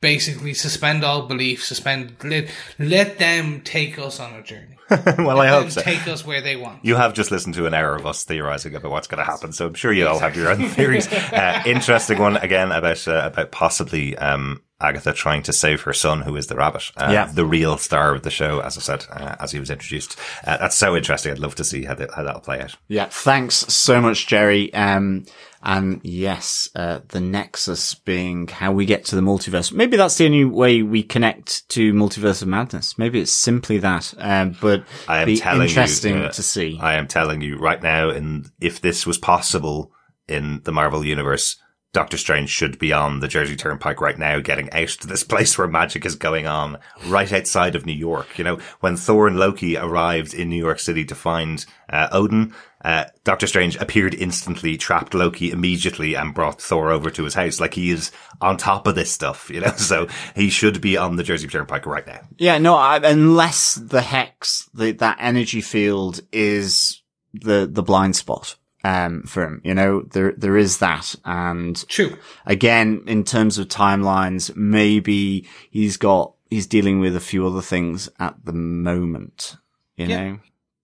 basically suspend all belief, suspend let, let them take us on a journey. well, I hope them so. Take us where they want. You have just listened to an hour of us theorizing about what's going to happen, so I'm sure you all have your own theories. Uh, interesting one again about uh, about possibly um, Agatha trying to save her son, who is the rabbit, uh, Yeah. the real star of the show, as I said, uh, as he was introduced. Uh, that's so interesting. I'd love to see how, that how that'll play out. Yeah, thanks so much, Jerry. Um, and yes, uh, the nexus being how we get to the multiverse. Maybe that's the only way we connect to Multiverse of Madness. Maybe it's simply that. Um, but I am telling interesting you, uh, to see. I am telling you right now, and if this was possible in the Marvel universe, Doctor Strange should be on the Jersey Turnpike right now, getting out to this place where magic is going on, right outside of New York. You know, when Thor and Loki arrived in New York City to find uh, Odin, uh, Doctor Strange appeared instantly, trapped Loki immediately, and brought Thor over to his house. Like he is on top of this stuff, you know. So he should be on the Jersey Turnpike right now. Yeah, no, I, unless the hex, the, that energy field is the, the blind spot. Um, for him, you know, there, there is that. And True. again, in terms of timelines, maybe he's got, he's dealing with a few other things at the moment, you Yeah. know?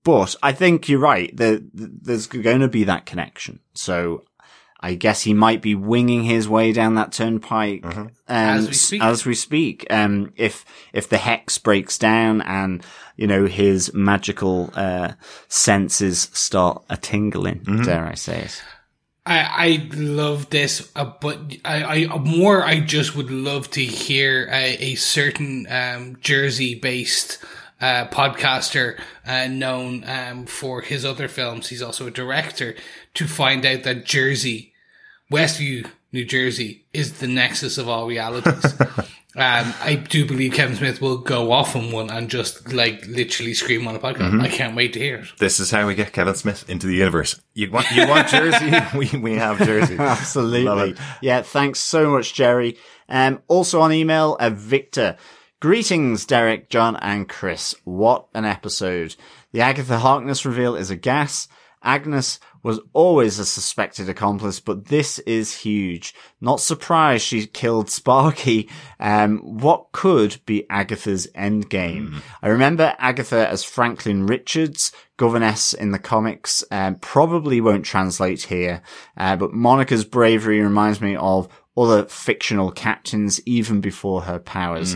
But I think you're right. There, there's going to be that connection. So I guess he might be winging his way down that turnpike um, As we speak. As we speak. Um, if if the hex breaks down and you know his magical uh, senses start a tingling, dare I say it? I, I love this, uh, but I, I more I just would love to hear a, a certain um, Jersey based uh, podcaster uh, known um, for his other films. He's also a director to find out that Jersey, Westview, New Jersey, is the nexus of all realities. Um, I do believe Kevin Smith will go off on one and just like literally scream on a podcast. I can't wait to hear it. This is how we get Kevin Smith into the universe. You want, you want Jersey? we, we have Jersey. Absolutely. Yeah, thanks so much, Jerry. Um, also on email, uh, Victor. Greetings, Derek, John, and Chris. What an episode. The Agatha Harkness reveal is a gas. Agnes was always a suspected accomplice, but this is huge. Not surprised she killed Sparky. Um, what could be Agatha's endgame? I remember Agatha as Franklin Richards, governess in the comics. Um, probably won't translate here, uh, but Monica's bravery reminds me of other fictional captains even before her powers.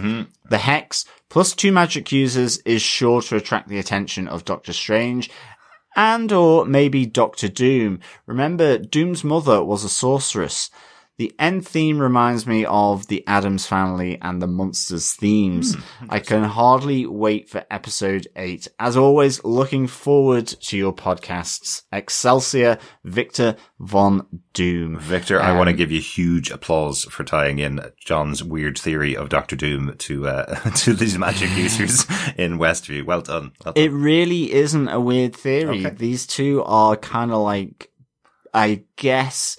The Hex plus two magic users is sure to attract the attention of Doctor Strange and or maybe Doctor Doom. Remember, Doom's mother was a sorceress. The end theme reminds me of the Addams family and the monsters themes. I can hardly wait for episode eight. As always, looking forward to your podcasts. Excelsior, Victor Von Doom. Victor, I want to Um, give you huge applause for tying in John's weird theory of Doctor Doom to uh, to these magic users in Westview. Well done. Well done. It really isn't a weird theory. Okay. These two are kind of like, I guess,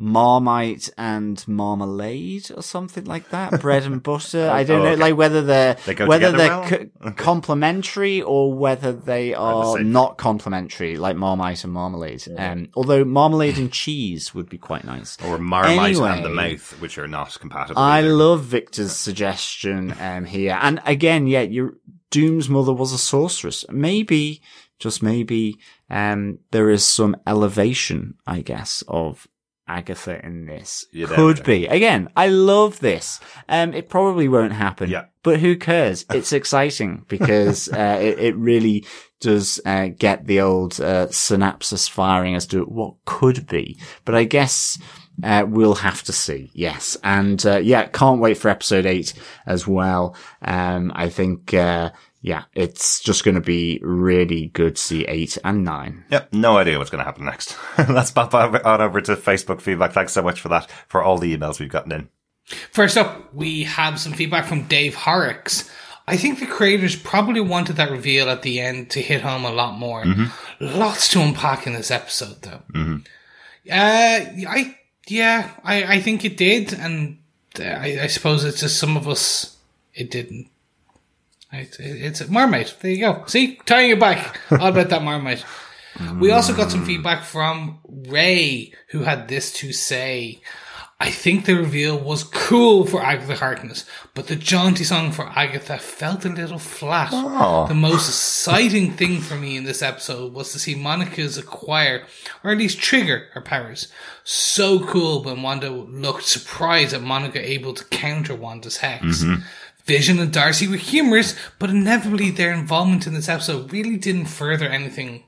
Marmite and marmalade or something like that. Bread and butter. I don't Oh, know, okay. like whether they're They whether they're well? co- complementary or whether they are not complementary, like Marmite and marmalade. Um, although marmalade and cheese would be quite nice. or Marmite and the Mouth, which are not compatible. I either. love Victor's suggestion um, here. And again, yeah, your Doom's mother was a sorceress. Maybe, just maybe, um, there is some elevation, I guess, of Agatha in this. Could be. Again, I love this. Um, it probably won't happen. Yeah. But who cares? It's exciting because uh, it, it really does uh, get the old uh, synapses firing as to what could be. But I guess uh, we'll have to see. Yes, and uh, yeah, can't wait for episode eight as well. Um, I think uh, yeah, it's just going to be really good to see eight and nine. Yep, no idea what's going to happen next. Let's pop on over to Facebook feedback. Thanks so much for that, for all the emails we've gotten in. First up, we have some feedback from Dave Horrocks. I think the creators probably wanted that reveal at the end to hit home a lot more. Lots to unpack in this episode, though. Uh, I yeah, I I think it did, and uh, I, I suppose it's just some of us it didn't. It, it's a marmite. There you go. See, tying it back. All about that marmite. We also got some feedback from Ray, who had this to say. I think the reveal was cool for Agatha Harkness, but the jaunty song for Agatha felt a little flat. Oh. The most exciting thing for me in this episode was to see Monica's acquire, or at least trigger, her powers. So cool when Wanda looked surprised at Monica able to counter Wanda's hex. Mm-hmm. Vision and Darcy were humorous, but inevitably their involvement in this episode really didn't further anything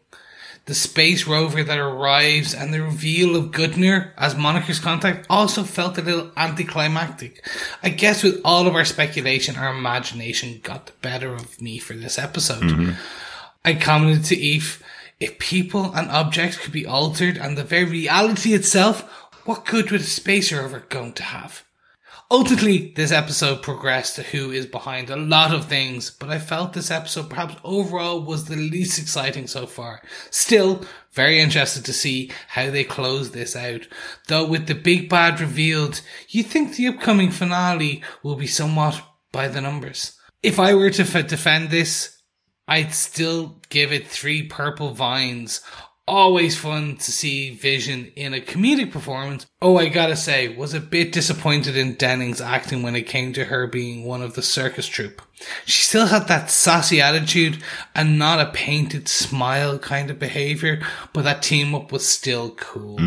the space rover that arrives and the reveal of Goodner as Monica's contact also felt a little anticlimactic. I guess with all of our speculation, our imagination got the better of me for this episode. Mm-hmm. I commented to Eve, if people and objects could be altered and the very reality itself, what good would a space rover going to have? Ultimately, this episode progressed to who is behind a lot of things, but I felt this episode perhaps overall was the least exciting so far. Still, very interested to see how they close this out. Though with the big bad revealed, you think the upcoming finale will be somewhat by the numbers. If I were to f- defend this, I'd still give it three purple vines. Always fun to see Vision in a comedic performance. Oh, I gotta say, was a bit disappointed in Dennings' acting when it came to her being one of the circus troupe. She still had that sassy attitude and not a painted smile kind of behavior, but that team up was still cool.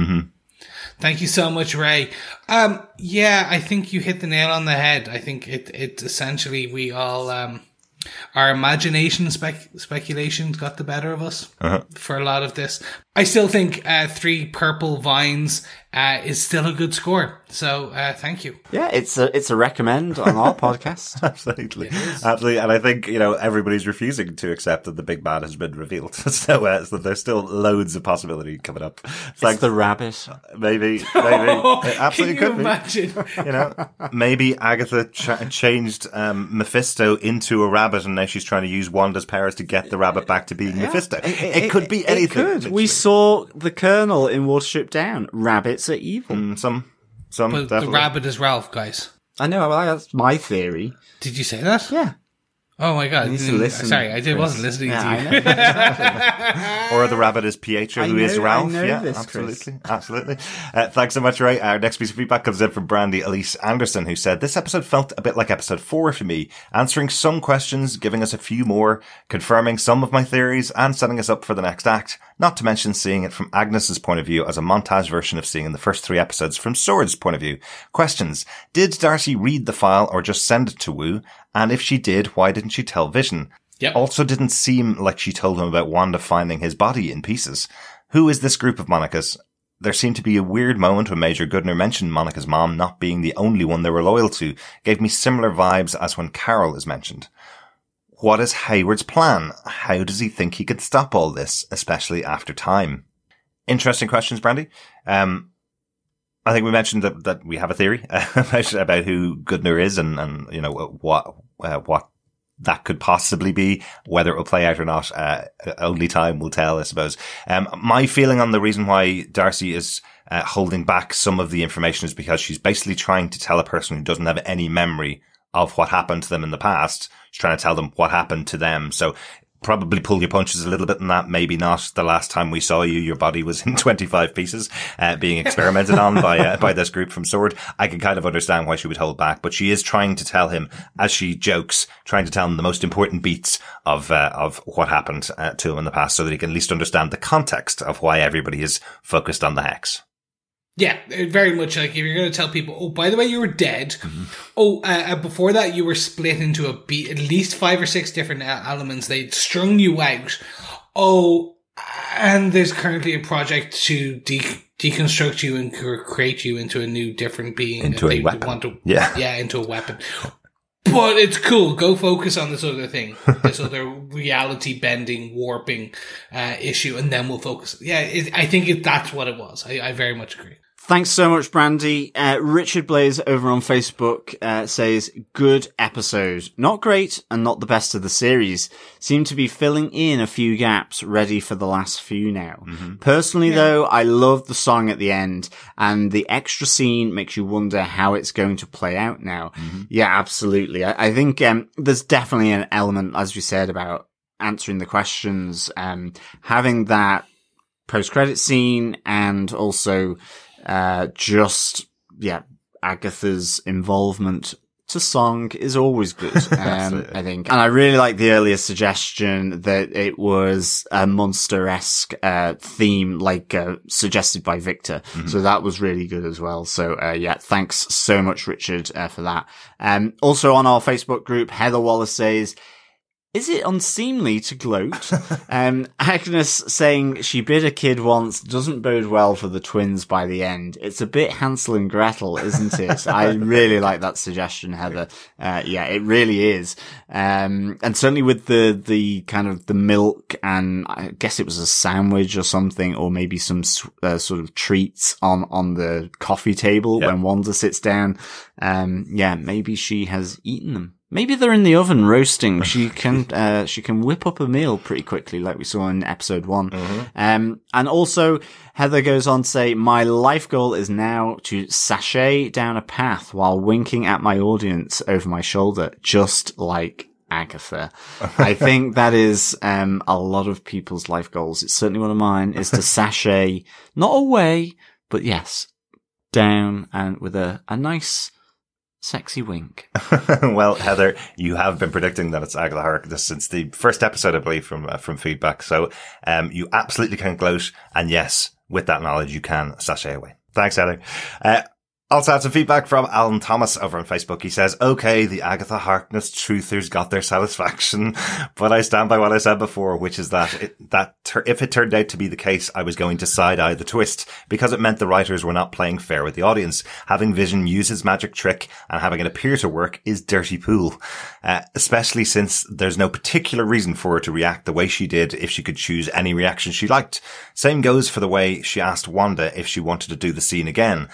Thank you so much, Ray. Um, yeah, I think you hit the nail on the head. I think it, it essentially we all, um, our imagination spec- speculations got the better of us uh-huh. for a lot of this. I still think uh, three purple vines uh, is still a good score. So uh, thank you. Yeah, it's a it's a recommend on our podcast. Absolutely. Absolutely. And I think, you know, everybody's refusing to accept that the big bad has been revealed. so, uh, so there's still loads of possibility coming up. It's Like the rabbit. maybe, maybe. It absolutely Can you could be. imagine? You know, maybe Agatha ch- changed um, Mephisto into a rabbit, and now she's trying to use Wanda's powers to get the rabbit back to being Mephisto. It, could be anything. Could. We saw the Colonel in Watership Down. Rabbits are evil. Mm, some, some But the rabbit is Ralph, guys. I know. Well, that's my theory. Did you say that? Yeah. Oh my god! need to listen, Sorry, I did, Chris. wasn't listening Yeah, to you. Or the rabbit is Pietro, I who is know- I Ralph. know yeah, this, Chris. absolutely, absolutely. Uh, thanks so much, Ray. Our next piece of feedback comes in from Brandy Elise Anderson, who said this episode felt a bit like episode four for me, answering some questions, giving us a few more, confirming some of my theories, and setting us up for the next act. Not to mention seeing it from Agnes's point of view as a montage version of seeing in the first three episodes from Sword's point of view. Questions: Did Darcy read the file or just send it to Woo? And if she did, why didn't she tell Vision? Yep. Also didn't seem like she told him about Wanda finding his body in pieces. Who is this group of Monica's? There seemed to be a weird moment when Major Goodner mentioned Monica's mom not being the only one they were loyal to, gave me similar vibes as when Carol is mentioned. What is Hayward's plan? How does he think he could stop all this, especially after time? Interesting questions, Brandy. Um, I think we mentioned that, that we have a theory about, about who Goodner is and, and, you know, what, uh, what that could possibly be. Whether it will play out or not, uh, only time will tell, I suppose. Um, my feeling on the reason why Darcy is uh, holding back some of the information is because she's basically trying to tell a person who doesn't have any memory of what happened to them in the past. She's trying to tell them what happened to them. So probably pull your punches a little bit in that. Maybe not. The last time we saw you, your body was in 25 pieces, uh, being experimented on by, uh, by this group from Sword. I can kind of understand why she would hold back, but she is trying to tell him, as she jokes, trying to tell him the most important beats of, uh, of what happened uh, to him in the past so that he can at least understand the context of why everybody is focused on the hex. Yeah, very much like if you're going to tell people, oh, by the way, you were dead. Oh, uh, uh, before that, you were split into a beat, at least five or six different uh, elements. They'd strung you out. Oh, and there's currently a project to de- deconstruct you and create you into a new, different being. Into a weapon. Want to, Yeah. yeah, into a weapon. But it's cool. Go focus on this other thing, this other reality bending, warping uh, issue, and then we'll focus. Yeah, it, I think it, that's what it was. I, I very much agree. Thanks so much, Brandy. Uh, Richard Blaze over on Facebook uh, says, good episode. Not great and not the best of the series. Seem to be filling in a few gaps ready for the last few now. Personally though, I love the song at the end and the extra scene makes you wonder how it's going to play out now. Yeah, absolutely. I, I think um, there's definitely an element, as we said, about answering the questions, um, having that post credit scene and also uh, just yeah, Agatha's involvement to song is always good. Um, I think, and I really like the earlier suggestion that it was a monster esque uh, theme, like uh, suggested by Victor. So that was really good as well. So uh, yeah, thanks so much, Richard, uh, for that. Um, also on our Facebook group, Heather Wallace says. Is it unseemly to gloat? um, Agnes saying she bit a kid once doesn't bode well for the twins by the end. It's a bit Hansel and Gretel, isn't it? I really like that suggestion, Heather. Uh, yeah, it really is. Um, and certainly with the, the kind of the milk and I guess it was a sandwich or something, or maybe some uh, sort of treats on, on the coffee table Yeah. when Wanda sits down. Um, yeah, maybe she has eaten them. Maybe they're in the oven roasting. She can, uh, she can whip up a meal pretty quickly, like we saw in episode one. Um, and also Heather goes on to say, my life goal is now to sashay down a path while winking at my audience over my shoulder, just like Agatha. I think that is, um, a lot of people's life goals. It's certainly one of mine is to sashay, not away, but yes, down and with a, a nice, sexy wink. well, Heather, you have been predicting that it's Agatha Harkness since the first episode, I believe, from uh, from feedback. So, um, you absolutely can gloat, and yes, with that knowledge, you can sashay away. Thanks, Heather. Uh, also had some feedback from Alan Thomas over on Facebook. He says, okay, the Agatha Harkness truthers got their satisfaction, but I stand by what I said before, which is that it, that tur- if it turned out to be the case, I was going to side eye the twist because it meant the writers were not playing fair with the audience. Having Vision use his magic trick and having it appear to work is dirty pool, uh, especially since there's no particular reason for her to react the way she did if she could choose any reaction she liked. Same goes for the way she asked Wanda if she wanted to do the scene again.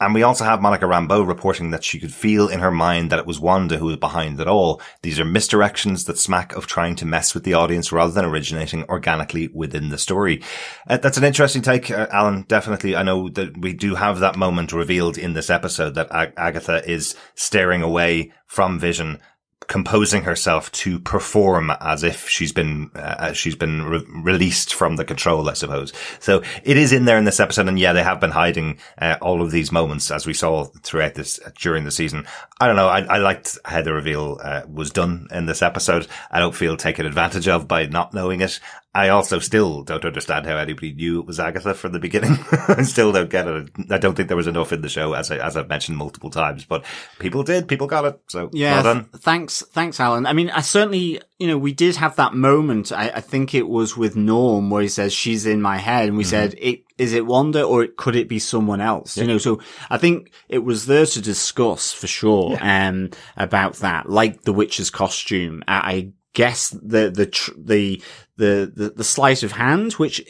And we also have Monica Rambeau reporting that she could feel in her mind that it was Wanda who was behind it all. These are misdirections that smack of trying to mess with the audience rather than originating organically within the story. Uh, that's an interesting take, uh, Alan. Definitely. I know that we do have that moment revealed in this episode that Ag- Agatha is staring away from Vision composing herself to perform as if she's been uh, she's been re- released from the control, I suppose. So it is in there in this episode, and yeah, they have been hiding uh, all of these moments as we saw throughout this during the season. I don't know. I, I liked how the reveal uh, was done in this episode. I don't feel taken advantage of by not knowing it. I also still don't understand how anybody knew it was Agatha from the beginning. I still don't get it. I don't think there was enough in the show, as I, as I've mentioned multiple times, but people did. People got it. So Yeah, well done. th- thanks, thanks, Alan. I mean, I certainly, you know, we did have that moment. I, I think it was with Norm where he says she's in my head, and we said, "It is it Wanda or could it be someone else?" You know, so I think it was there to discuss for sure, um, about that, like the witch's costume. I, I guess the the tr- the the the the sleight of hand, which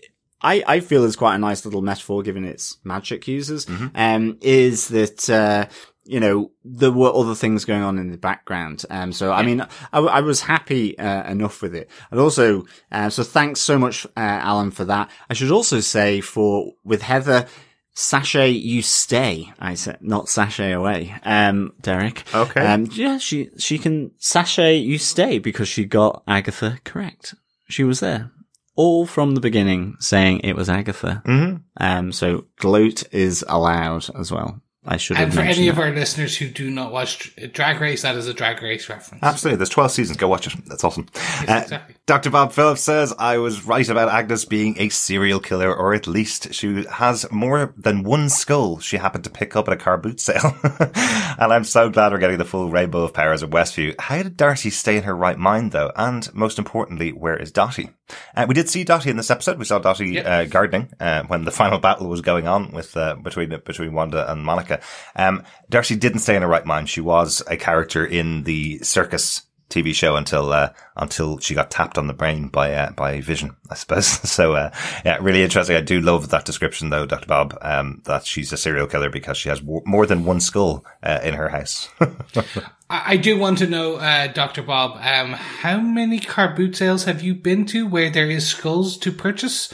I, I feel is quite a nice little metaphor given its magic users, um, is that, uh, you know, there were other things going on in the background. Um, so, I mean, I, I was happy, uh, enough with it. And also, uh, so thanks so much, uh, Alan, for that. I should also say for, with Heather, Sashay, you stay. I said, not sashay away. Um, Derek. Okay. Um, yeah, she, she can sashay, you stay because she got Agatha correct. She was there all from the beginning saying it was Agatha. Mm-hmm. Um, so gloat is allowed as well. I should have And for mentioned any of our listeners who do not watch Drag Race, that is a Drag Race reference. Absolutely. There's 12 seasons. Go watch it. That's awesome. Yes, Uh, exactly. Dr. Bob Phillips says, I was right about Agnes being a serial killer, or at least she has more than one skull she happened to pick up at a car boot sale. and I'm so glad we're getting the full rainbow of powers of Westview. How did Darcy stay in her right mind, though? And most importantly, where is Dottie? Uh, we did see Dottie in this episode. We saw Dottie Yep. uh, gardening uh, when the final battle was going on with uh, between between Wanda and Monica. Um, Darcy didn't stay in her right mind. She was a character in the circus TV show until uh, until she got tapped on the brain by uh, by Vision, I suppose. so uh, yeah, really interesting. I do love that description though, Doctor Bob, um, that she's a serial killer because she has w- more than one skull uh, in her house. I, do want to know, uh, Dr. Bob, um, how many car boot sales have you been to where there is skulls to purchase?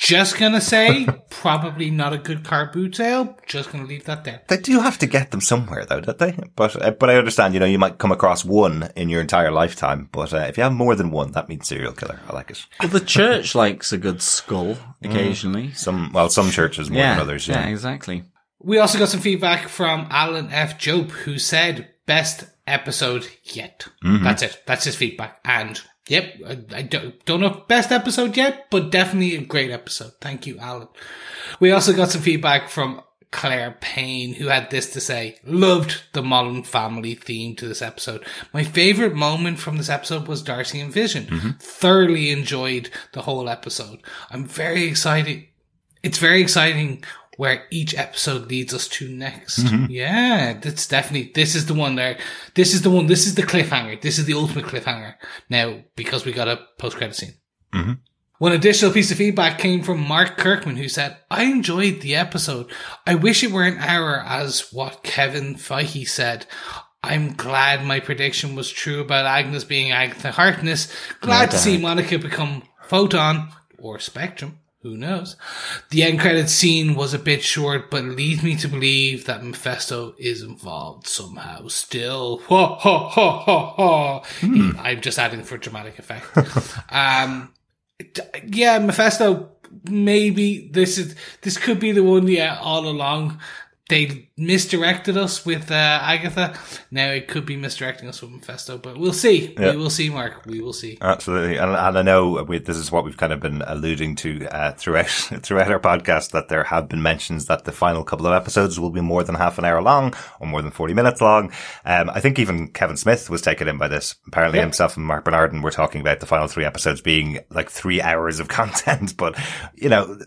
Just gonna say, probably not a good car boot sale. Just gonna leave that there. they do have to get them somewhere though, don't they? But uh, but I understand. You know, you might come across one in your entire lifetime, but uh, if you have more than one, that means serial killer. I like it. Well, the church likes a good skull occasionally. Some well, some churches more yeah, than others. yeah, Yeah. exactly. We also got some feedback from Alan F. Jope, who said, best episode yet. That's it. That's his feedback. And yep, I, I don't, don't know if best episode yet, but definitely a great episode. Thank you, Alan. We also got some feedback from Claire Payne, who had this to say, loved the modern family theme to this episode. My favorite moment from this episode was Darcy and Vision. Mm-hmm. Thoroughly enjoyed the whole episode. I'm very excited. It's very exciting where each episode leads us to next. Mm-hmm. Yeah, that's definitely, this is the one there. This is the one, this is the cliffhanger. This is the ultimate cliffhanger. Now, because we got a post credit scene. Mm-hmm. One additional piece of feedback came from Mark Kirkman, who said, I enjoyed the episode. I wish it were an hour as what Kevin Feige said. I'm glad my prediction was true about Agnes being Agatha Harkness. Glad to see Monica become Photon or Spectrum. Who knows? The end credit scene was a bit short, but leads me to believe that Mephisto is involved somehow still. Ha ha ha ha ha. I'm just adding for dramatic effect. um, yeah, Mephisto. Maybe this is this could be the one. Yeah, all along they misdirected us with uh, Agatha. Now it could be misdirecting us with Mephisto, but we'll see. Yeah. We will see, Mark. We will see. Absolutely, and, and I know we, this is what we've kind of been alluding to uh, throughout throughout our podcast that there have been mentions that the final couple of episodes will be more than half an hour long or more than forty minutes long. Um, I think even Kevin Smith was taken in by this. Apparently, Yeah. himself and Marc Bernardin were talking about the final three episodes being like three hours of content, but you know.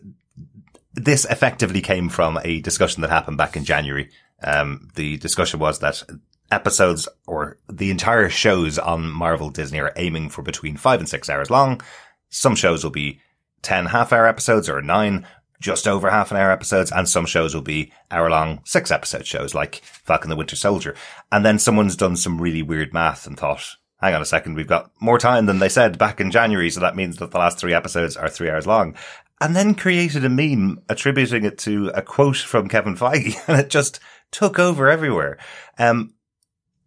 This effectively came from a discussion that happened back in January. Um, the discussion was that episodes or the entire shows on Marvel Disney are aiming for between five and six hours long. Some shows will be 10 half hour episodes or nine, just over half an hour episodes. And some shows will be hour long, six episode shows like Falcon the Winter Soldier. And then someone's done some really weird math and thought, hang on a second, we've got more time than they said back in January. So that means that the last three episodes are three hours long. And then created a meme attributing it to a quote from Kevin Feige and it just took over everywhere. Um,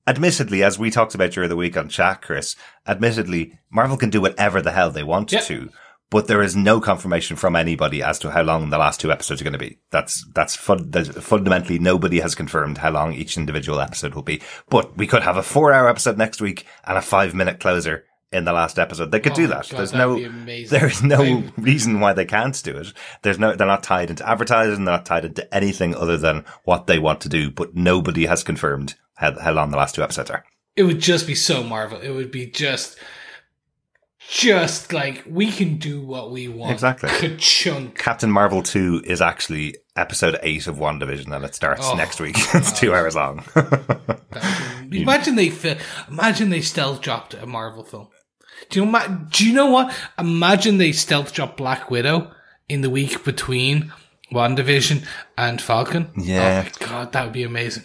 admittedly, as we talked about during the week on chat, Chris, admittedly, Marvel can do whatever the hell they want Yeah. to, but there is no confirmation from anybody as to how long the last two episodes are going to be. That's, that's fun, there's fundamentally nobody has confirmed how long each individual episode will be, but we could have a four hour episode next week and a five minute closer in the last episode. They could Oh do that. God, there's no, there's no I- reason why they can't do it. There's no, they're not tied into advertising. They're not tied into anything other than what they want to do, but nobody has confirmed how, how long the last two episodes are. it would just be so Marvel. It would be just, just like we can do what we want. Exactly. Ka-chunk. Captain Marvel 2 is actually episode 8 of WandaVision and it starts Oh, next week. it's two hours long. Imagine they fi- imagine they stealth dropped a Marvel film. Do you ma- do you know what? Imagine they stealth drop Black Widow in the week between WandaVision and Falcon. Yeah. Oh god, that would be amazing.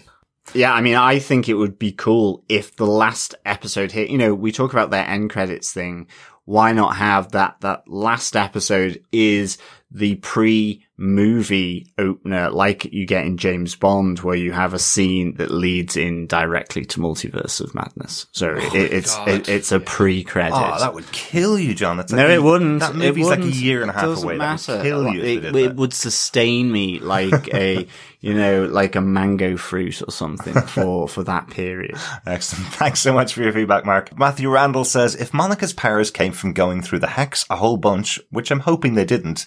Yeah, I mean, I think it would be cool if the last episode hit, you know, we talk about their end credits thing. Why not have that, that last episode is the pre-movie opener, like you get in James Bond, where you have a scene that leads in directly to Multiverse of Madness. So oh it, it's it, it's a pre-credit. Oh, that would kill you, John. That's no, like it wouldn't. That It movie's like a year and a half doesn't away. Matter. That would kill you. It, it would sustain me like a, you know, like a mango fruit or something for for that period. Excellent. Thanks so much for your feedback, Mark. Matthew Randall says, if Monica's powers came from going through the hex a whole bunch, which I'm hoping they didn't,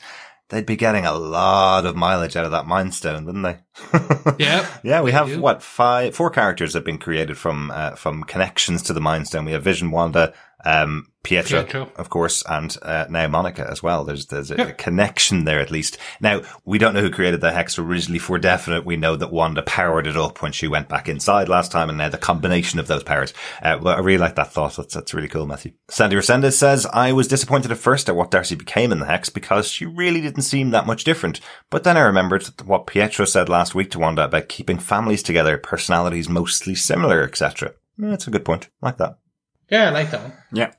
they'd be getting a lot of mileage out of that Mind Stone, wouldn't they? Yep. Yeah, we have do. what five, four characters have been created from uh, from connections to the Mind Stone. We have Vision, Wanda, um, Pietro, Pietro. of course, and uh, now Monica as well. There's there's a, Yeah. a connection there at least. Now we don't know who created the hex originally for definite. We know that Wanda powered it up when she went back inside last time, and now the combination of those powers. Uh, well, I really like that thought. That's that's really cool, Matthew. Sandy Resendez says I was disappointed at first at what Darcy became in the hex because she really didn't seem that much different. But then I remembered what Pietro said last week to Wanda about keeping families together, personalities mostly similar, etc. That's a good point. Like that. Yeah, I like that one. Yeah.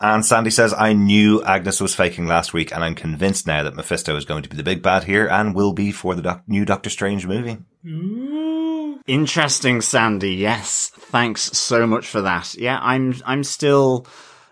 And Sandy says, I knew Agnes was faking last week, and I'm convinced now that Mephisto is going to be the big bad here and will be for the doc- new Doctor Strange movie. Interesting, Sandy. Yes. Thanks so much for that. Yeah, I'm, I'm still,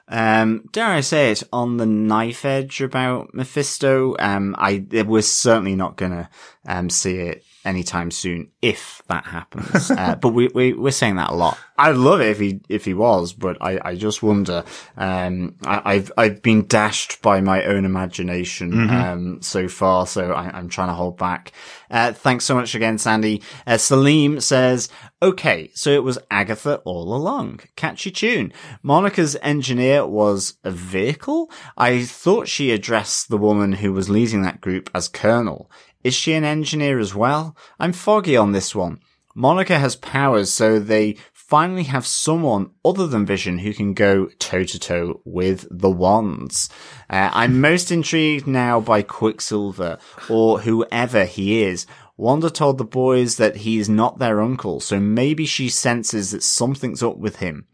um, dare I say it, on the knife edge about Mephisto. Um, I, we're certainly not gonna, um, see it anytime soon if that happens. uh, but we, we, we're saying that a lot. I'd love it if he, if he was, but I, I just wonder, um, I, I've, I've been dashed by my own imagination, um, so far. So I, I'm trying to hold back. Uh, thanks so much again, Sandy. Uh, Salim says, okay, so it was Agatha all along. Catchy tune. Monica's engineer was a vehicle. I thought she addressed the woman who was leading that group as Colonel. Is she an engineer as well? I'm foggy on this one. Monica has powers, so they finally have someone other than Vision who can go toe to toe with the wands. Uh, I'm most intrigued now by Quicksilver or whoever he is. Wanda told the boys that he's not their uncle, so maybe she senses that something's up with him.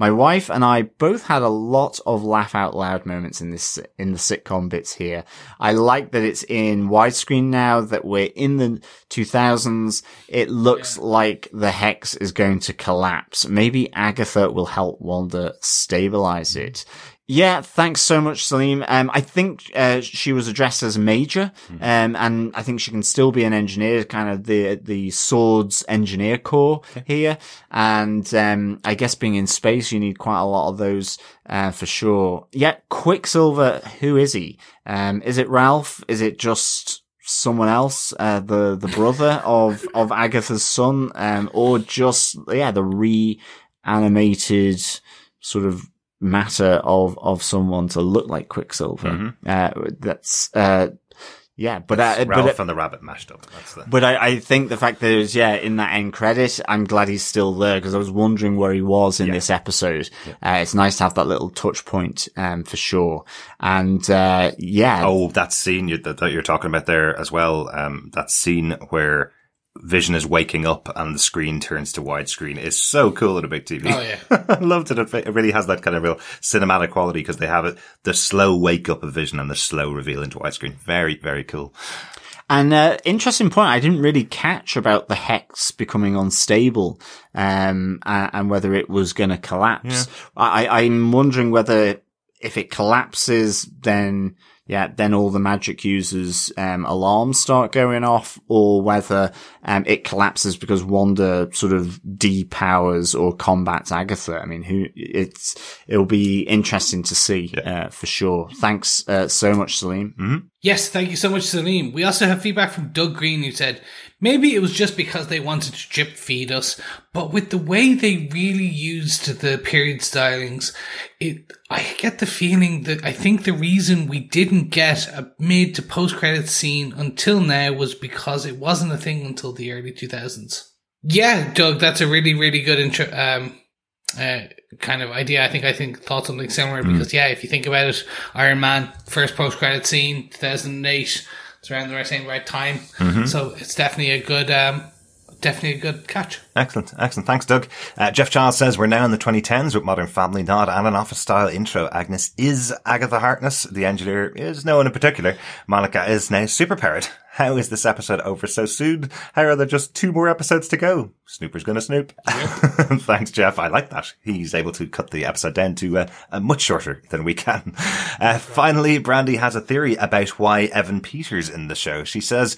My wife and I both had a lot of laugh out loud moments in this, in the sitcom bits here. I like that it's in widescreen now, that we're in the 2000s. It looks like the hex is going to collapse. Maybe Agatha will help Wanda stabilize it. Yeah, thanks so much, Salim. Um, I think uh, she was addressed as major, um, and I think she can still be an engineer, kind of the the SWORD's engineer corps here. And um, I guess being in space, you need quite a lot of those uh, for sure. Yeah, Quicksilver, who is he? Um, is it Ralph? Is it just someone else, uh, the the brother of of Agatha's son, um, or just yeah the reanimated sort of matter of of someone to look like Quicksilver. Uh, that's uh, yeah, but uh, Ralph but. and the rabbit mashed up. That's the. But I, I think the fact that it was, yeah, in that end credit, I'm glad he's still there because I was wondering where he was in Yeah. this episode. Uh, it's nice to have that little touch point, um, for sure. And, uh, yeah. Oh, that scene you, that, that you're talking about there as well. Um, that scene where Vision is waking up and the screen turns to widescreen is so cool at a big TV. Oh, yeah. I loved it. It really has that kind of real cinematic quality because they have it, the slow wake up of Vision and the slow reveal into widescreen. Very, very cool. And uh, interesting point. I didn't really catch about the hex becoming unstable, um, and, and whether it was going to collapse. I, I'm wondering whether if it collapses, then yeah, then all the magic users um, alarms start going off, or whether um, it collapses because Wanda sort of depowers or combats Agatha. I mean, who it's it'll be interesting to see uh, for sure. Thanks uh, so much, Salim. Yes, thank you so much, Salim. We also have feedback from Doug Green who said, maybe it was just because they wanted to drip feed us, but with the way they really used the period stylings, it, I get the feeling that I think the reason we didn't get a mid to post credit scene until now was because it wasn't a thing until the early 2000s. Yeah, Doug, that's a really, really good intro, um, uh, kind of idea. I think I think thought something similar because yeah, if you think about it, Iron Man first post credit scene, two thousand and eight. It's around the right same right time, so it's definitely a good um definitely a good catch. Excellent, excellent. Thanks, Doug. Uh, Jeff Charles says we're now in the 2010s with Modern Family nod and an office style intro. Agnes is Agatha Harkness. The engineer is no one in particular. Monica is now superpowered. How is this episode over so soon? How are there just two more episodes to go? Snooper's gonna snoop. Thanks, Jeff. I like that. He's able to cut the episode down to uh, uh, much shorter than we can. Uh, finally, Brandy has a theory about why Evan Peters in the show. She says,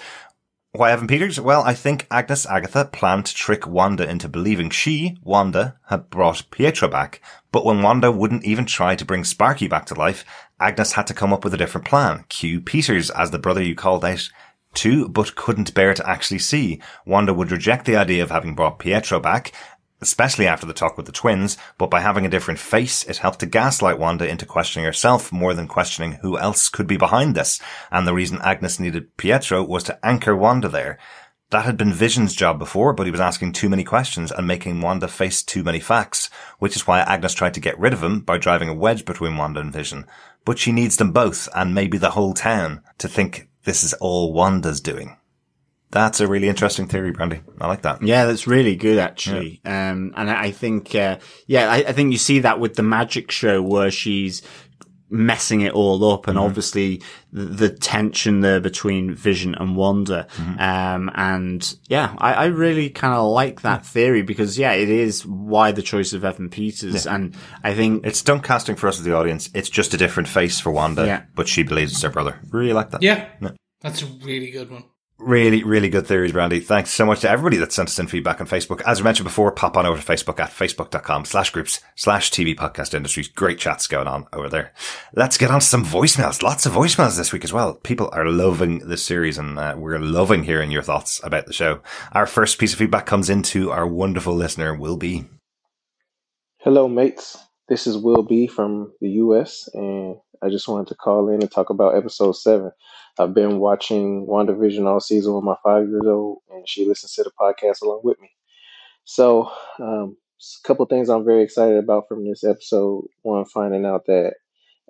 why Evan Peters? Well, I think Agnes Agatha planned to trick Wanda into believing she, Wanda, had brought Pietro back. But when Wanda wouldn't even try to bring Sparky back to life, Agnes had to come up with a different plan. Cue Peters as the brother you called out to, but couldn't bear to actually see. Wanda would reject the idea of having brought Pietro back, especially after the talk with the twins, but by having a different face, it helped to gaslight Wanda into questioning herself more than questioning who else could be behind this. And the reason Agnes needed Pietro was to anchor Wanda there. That had been Vision's job before, but he was asking too many questions and making Wanda face too many facts, which is why Agnes tried to get rid of him by driving a wedge between Wanda and Vision. But she needs them both, and maybe the whole town, to think this is all Wanda's doing. That's a really interesting theory, Brandy. I like that. Yeah, that's really good, actually. Yeah. Um, and I think, uh, yeah, I, I, think you see that with the magic show where she's messing it all up and mm-hmm. obviously the, the, tension there between Vision and Wanda. Mm-hmm. Um, and yeah, I, I really kind of like that theory because yeah, it is why the choice of Evan Peters. Yeah. And I think it's stunt casting for us as the audience. It's just a different face for Wanda, yeah. but she believes it's her brother. Really like that. Yeah. yeah. That's a really good one. Really, really good theories, Brandy. Thanks so much to everybody that sent us in feedback on Facebook. As I mentioned before, pop on over to Facebook at facebook.com slash groups slash TV podcast industries. Great chats going on over there. Let's get on to some voicemails. Lots of voicemails this week as well. People are loving this series and uh, we're loving hearing your thoughts about the show. Our first piece of feedback comes into our wonderful listener, Will B. Hello, mates. This is Will B from the U.S. and I just wanted to call in and talk about episode seven. I've been watching WandaVision all season with my five years old, and she listens to the podcast along with me. So, um, a couple things I'm very excited about from this episode. One, finding out that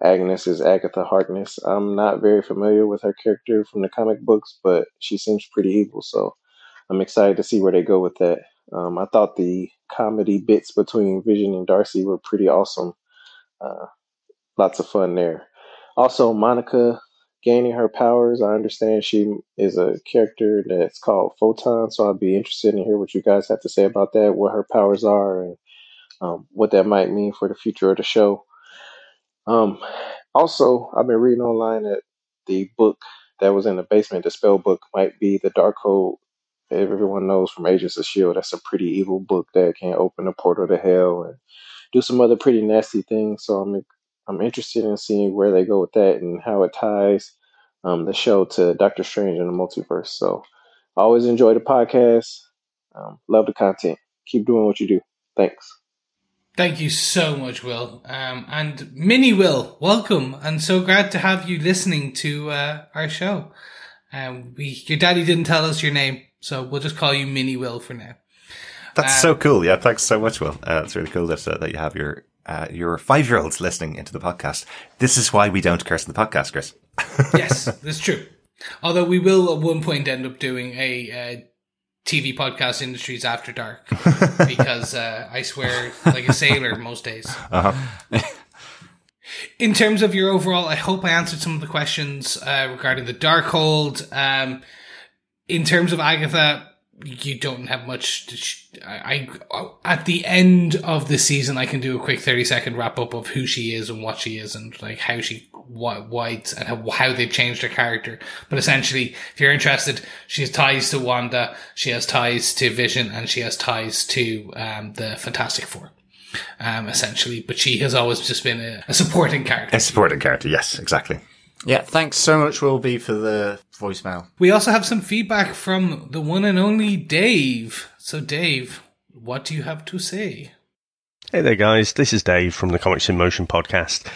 Agnes is Agatha Harkness. I'm not very familiar with her character from the comic books, but she seems pretty evil, so I'm excited to see where they go with that. Um, I thought the comedy bits between Vision and Darcy were pretty awesome. Uh, lots of fun there. Also, Monica gaining her powers. I understand she is a character that's called Photon, so I'd be interested in hear what you guys have to say about that, what her powers are, and um, what that might mean for the future of the show. Um, also, I've been reading online that the book that was in the basement, the spell book, might be the Darkhold. Everyone knows from Agents of Shield. That's a pretty evil book that can open a portal to hell and do some other pretty nasty things. So I'm I'm interested in seeing where they go with that and how it ties um, the show to Doctor Strange and the multiverse. So always enjoy the podcast. Um, love the content. Keep doing what you do. Thanks. Thank you so much, Will. Um, and Mini Will, welcome. And so glad to have you listening to uh, our show. Um, we, your daddy didn't tell us your name, so we'll just call you Mini Will for now. That's so um, cool. Yeah, thanks so much, Will. Uh, it's really cool that, uh, that you have your uh, your five year olds listening into the podcast. This is why we don't curse in the podcast, Chris. yes, that's true. Although we will at one point end up doing a uh, TV podcast industries after dark because uh, I swear like a sailor most days. Uh-huh. In terms of your overall, I hope I answered some of the questions uh, regarding the Darkhold. Um, in terms of Agatha, you don't have much. To I, I at the end of the season, I can do a quick thirty second wrap up of who she is and what she is and like how she white and how, how they've changed her character. But essentially, if you're interested, she has ties to Wanda, she has ties to Vision, and she has ties to um, the Fantastic Four. Um, essentially, but she has always just been a, a supporting character. A supporting character, yes, exactly. Yeah, thanks so much, Will be for the voicemail. We also have some feedback from the one and only Dave. So, Dave, what do you have to say? Hey there, guys. This is Dave from the Comics in Motion podcast.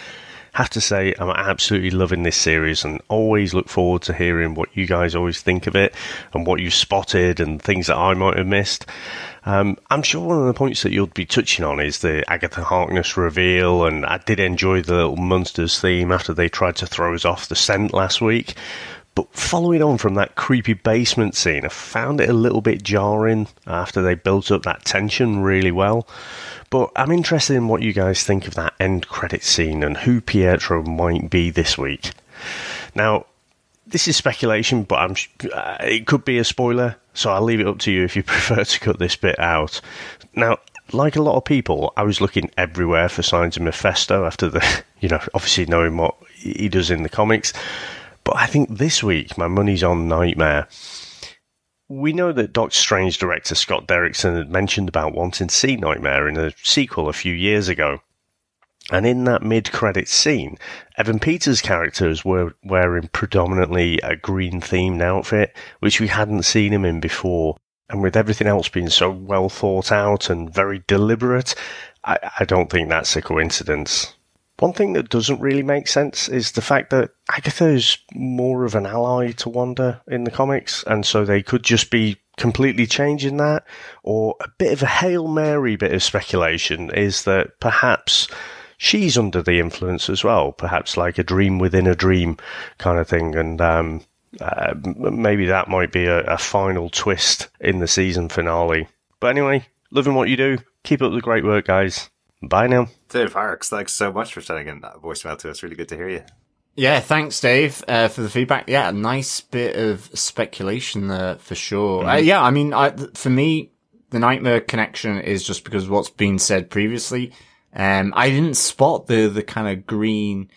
Have to say, I'm absolutely loving this series and always look forward to hearing what you guys always think of it and what you've spotted and things that I might have missed. Um, I'm sure one of the points that you'll be touching on is the Agatha Harkness reveal, and I did enjoy the little monsters theme after they tried to throw us off the scent last week. But following on from that creepy basement scene, I found it a little bit jarring after they built up that tension really well. But I'm interested in what you guys think of that end credit scene and who Pietro might be this week. Now, this is speculation, but I'm uh, it could be a spoiler, so I'll leave it up to you if you prefer to cut this bit out. Now, like a lot of people, I was looking everywhere for signs of Mephisto after the, you know, obviously knowing what he does in the comics. But I think this week my money's on Nightmare. We know that Doctor Strange director Scott Derrickson had mentioned about wanting to see Nightmare in a sequel a few years ago. And in that mid-credit scene, Evan Peters' characters were wearing predominantly a green themed outfit, which we hadn't seen him in before. And with everything else being so well thought out and very deliberate, I, I don't think that's a coincidence. One thing that doesn't really make sense is the fact that Agatha is more of an ally to Wanda in the comics, and so they could just be completely changing that. Or a bit of a Hail Mary bit of speculation is that perhaps she's under the influence as well, perhaps like a dream within a dream kind of thing, and um, uh, maybe that might be a, a final twist in the season finale. But anyway, loving what you do. Keep up the great work, guys. Bye now. Dave Harks, thanks so much for sending in that voicemail to us. Really good to hear you. Yeah, thanks, Dave, uh, for the feedback. Yeah, a nice bit of speculation there for sure. Uh, yeah, I mean, I, for me, the nightmare connection is just because what's been said previously. Um, I didn't spot the the kind of green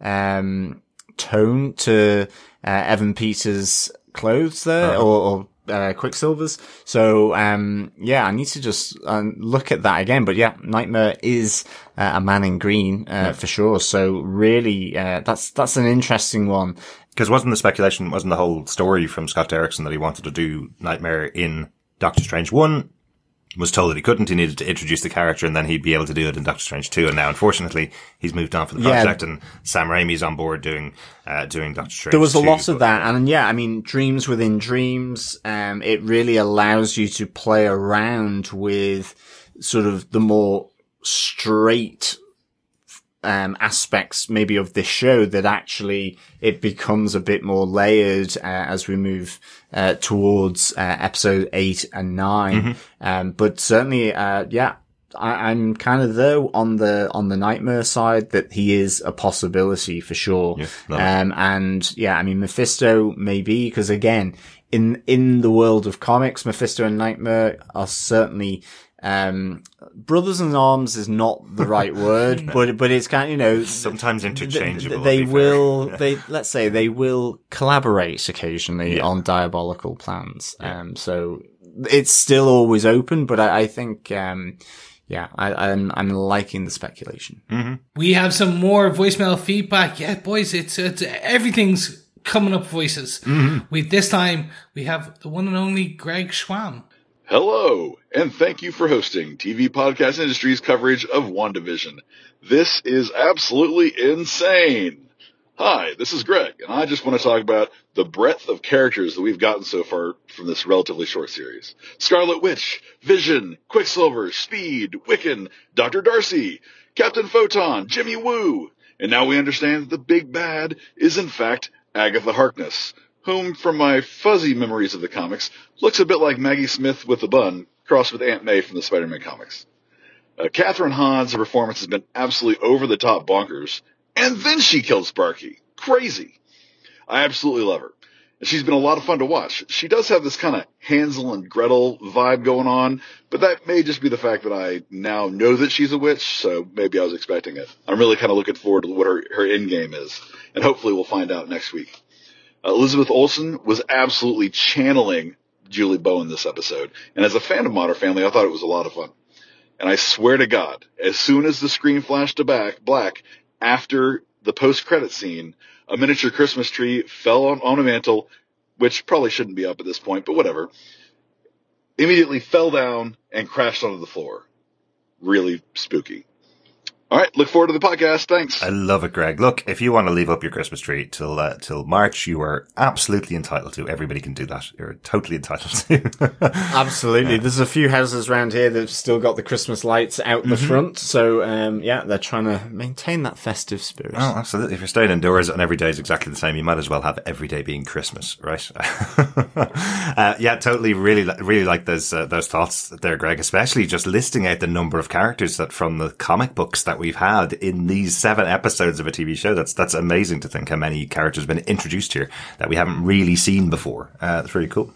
um, tone to uh, Evan Peters' clothes there, Uh-huh. or, or uh, Quicksilver's. So um, yeah, I need to just um, look at that again. But yeah, Nightmare is uh, a man in green uh, for sure. So really, uh, that's that's an interesting one. Because wasn't the speculation, wasn't the whole story from Scott Derrickson that he wanted to do Nightmare in Doctor Strange 1? Was told that he couldn't, he needed to introduce the character and then he'd be able to do it in Doctor Strange 2. And now, unfortunately, he's moved on from the Yeah. project and Sam Raimi's on board doing, uh, doing Doctor Strange There was a 2, lot of that, and yeah, I mean, dreams within dreams. Um, it really allows you to play around with sort of the more straight um, aspects maybe of this show that actually it becomes a bit more layered uh, as we move uh, towards uh, episode eight and 9 Um, but certainly, uh, yeah, I, I'm kind of though on the on the nightmare side that he is a possibility for sure. Yeah, um, and yeah, I mean Mephisto maybe because again in in the world of comics, Mephisto and Nightmare are certainly um brothers in arms is not the right word, but but it's kind of you know Sometimes th- interchangeable. they to be fair. will they let's say they will collaborate occasionally on diabolical plans um so it's still always open but i, I think um yeah I, i'm i'm liking the speculation We have some more voicemail feedback. Yeah, boys, it's, it's everything's coming up voices. We this time we have the one and only Greg Schwam. Hello, and thank you for hosting TV Podcast Industry's coverage of WandaVision. This is absolutely insane. Hi, this is Greg, and I just want to talk about the breadth of characters that we've gotten so far from this relatively short series. Scarlet Witch, Vision, Quicksilver, Speed, Wiccan, Dr. Darcy, Captain Photon, Jimmy Woo, and now we understand that the big bad is in fact Agatha Harkness, whom, from my fuzzy memories of the comics, looks a bit like Maggie Smith with a bun, crossed with Aunt May from the Spider-Man comics. Uh, Kathryn Hahn's performance has been absolutely over the top bonkers, and then she killed Sparky. Crazy. I absolutely love her. And she's been a lot of fun to watch. She does have this kind of Hansel and Gretel vibe going on, but that may just be the fact that I now know that she's a witch, so maybe I was expecting it. I'm really kind of looking forward to what her, her end game is, and hopefully we'll find out next week. Uh, Elizabeth Olsen was absolutely channeling Julie Bowen this episode, and as a fan of Modern Family, I thought it was a lot of fun. And I swear to God, as soon as the screen flashed to back black after the post credit scene, a miniature Christmas tree fell on, on a mantle, which probably shouldn't be up at this point, but whatever. Immediately fell down and crashed onto the floor. Really spooky. All right, look forward to the podcast. Thanks. I love it, Greg. Look, if you want to leave up your Christmas tree till uh, till March, you are absolutely entitled to. Everybody can do that. You're totally entitled to. Absolutely. There's a few houses around here that've still got the Christmas lights out the front. So, um, yeah, they're trying to maintain that festive spirit. Oh, absolutely. If you're staying indoors and every day is exactly the same, you might as well have every day being Christmas, right? uh, yeah, totally. Really, really like those uh, those thoughts there, Greg. Especially just listing out the number of characters that from the comic books that we've had in these seven episodes of a TV show. That's that's amazing to think how many characters have been introduced here that we haven't really seen before. Uh, that's really cool.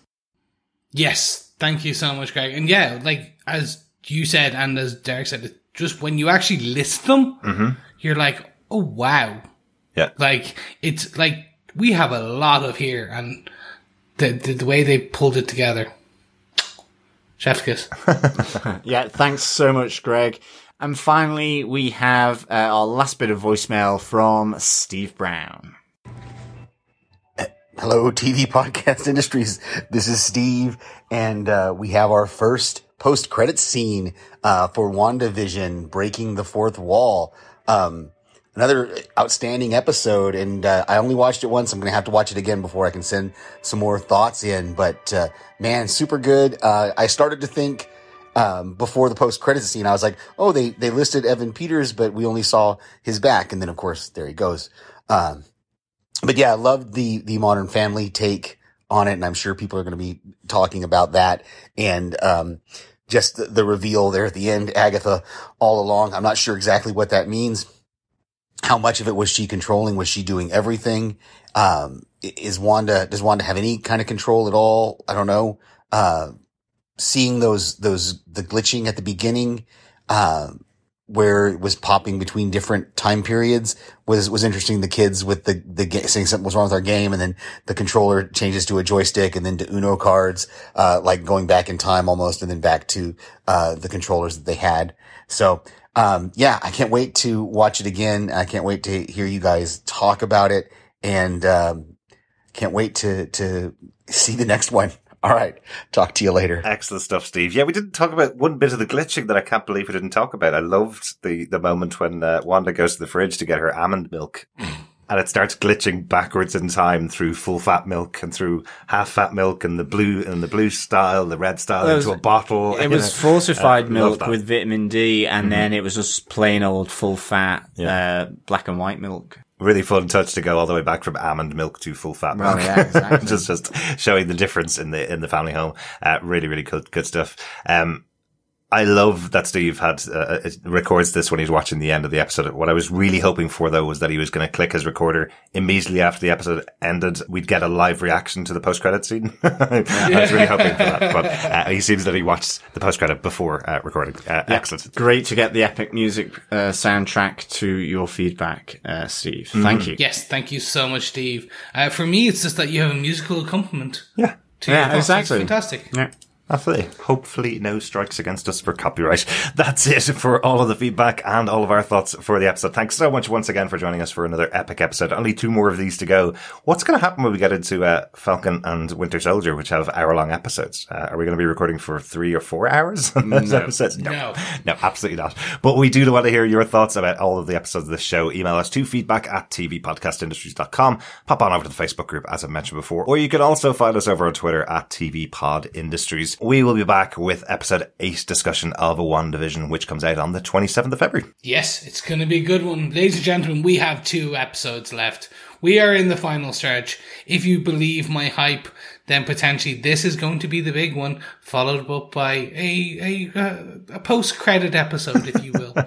Yes, thank you so much, Greg. And yeah, like as you said, and as Derek said, just when you actually list them, you're like, oh wow, Yeah. like it's like we have a lot of here, and the the, the way they pulled it together, chef kiss. Yeah, thanks so much, Greg. And finally, we have uh, our last bit of voicemail from Steve Brown. Hello, TV podcast industries. This is Steve, and uh, we have our first post credit scene uh, for WandaVision breaking the fourth wall. Um, another outstanding episode, and uh, I only watched it once. I'm going to have to watch it again before I can send some more thoughts in. But uh, man, super good. Uh, I started to think um, before the post credits scene, I was like, oh, they they listed Evan Peters, but we only saw his back, and then of course there he goes. Um, but yeah, I loved the the Modern Family take on it, and I'm sure people are going to be talking about that. And um, just the, the reveal there at the end, Agatha all along. I'm not sure exactly what that means. How much of it was she controlling? Was she doing everything? Um, is Wanda? Does Wanda have any kind of control at all? I don't know. Uh, seeing those those the glitching at the beginning. Uh, where it was popping between different time periods was was interesting. The kids with the the ga- saying something was wrong with our game, and then the controller changes to a joystick, and then to Uno cards, uh, like going back in time almost, and then back to uh, the controllers that they had. So. Um, yeah, I can't wait to watch it again. I can't wait to hear you guys talk about it and, um, can't wait to, to see the next one. All right. Talk to you later. Excellent stuff, Steve. Yeah, we didn't talk about one bit of the glitching that I can't believe we didn't talk about. I loved the, the moment when uh, Wanda goes to the fridge to get her almond milk. And it starts glitching backwards in time through full fat milk and through half fat milk and the blue and the blue style, the red style Well, into was- a bottle. It was know. fortified Uh, milk. Mm-hmm. with vitamin D, and then it was just plain old full fat uh, black and white milk. Really fun touch to go all the way back from almond milk to full fat milk. Well, yeah, exactly. just just showing the difference in the in the family home. Uh, really, really good good stuff. Um, I love that Steve had uh, uh, records this when he's watching the end of the episode. What I was really hoping for though was that he was going to click his recorder immediately after the episode ended. We'd get a live reaction to the post credit scene. I was really hoping for that, but uh, he seems that he watched the post credit before uh, recording. Uh, Excellent. Great to get the epic music uh, soundtrack to your feedback, uh, Steve. Mm-hmm. Thank you. Yes, thank you so much, Steve. Uh, for me, it's just that you have a musical accompaniment. Yeah. To Yeah, your exactly. fantastic. Yeah. Absolutely. Hopefully no strikes against us for copyright. That's it for all of the feedback and all of our thoughts for the episode. Thanks so much once again for joining us for another epic episode. Only two more of these to go. What's going to happen when we get into uh, Falcon and Winter Soldier, which have hour long episodes? Uh, are we going to be recording for three or four hours on those episodes? No. No. No, absolutely not. But we do want to hear your thoughts about all of the episodes of this show. Email us to feedback at tvpodcastindustries.com. Pop on over to the Facebook group, as I mentioned before, or you can also find us over on Twitter at tvpodindustries. We will be back with episode eight discussion of a WandaVision, which comes out on the 27th of February. Yes, it's going to be a good one. Ladies and gentlemen, we have two episodes left. We are in the final stretch. If you believe my hype, then potentially this is going to be the big one, followed up by a a, a post credit episode, if you will.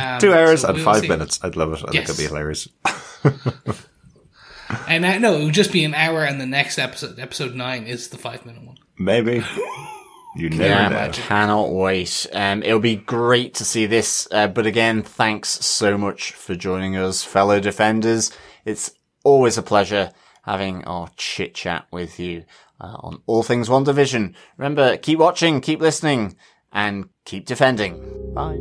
Um, Two hours so and five see. minutes. I'd love it. I think Yes. it'd be hilarious. And uh, no, it would just be an hour, and the next episode, episode nine, is the five minute one. Maybe. You never Yeah, know. I cannot wait. Um, it'll be great to see this. Uh, but again, thanks so much for joining us, fellow defenders. It's always a pleasure having our chit chat with you uh, on all things WandaVision. Remember, keep watching, keep listening, and keep defending. Bye.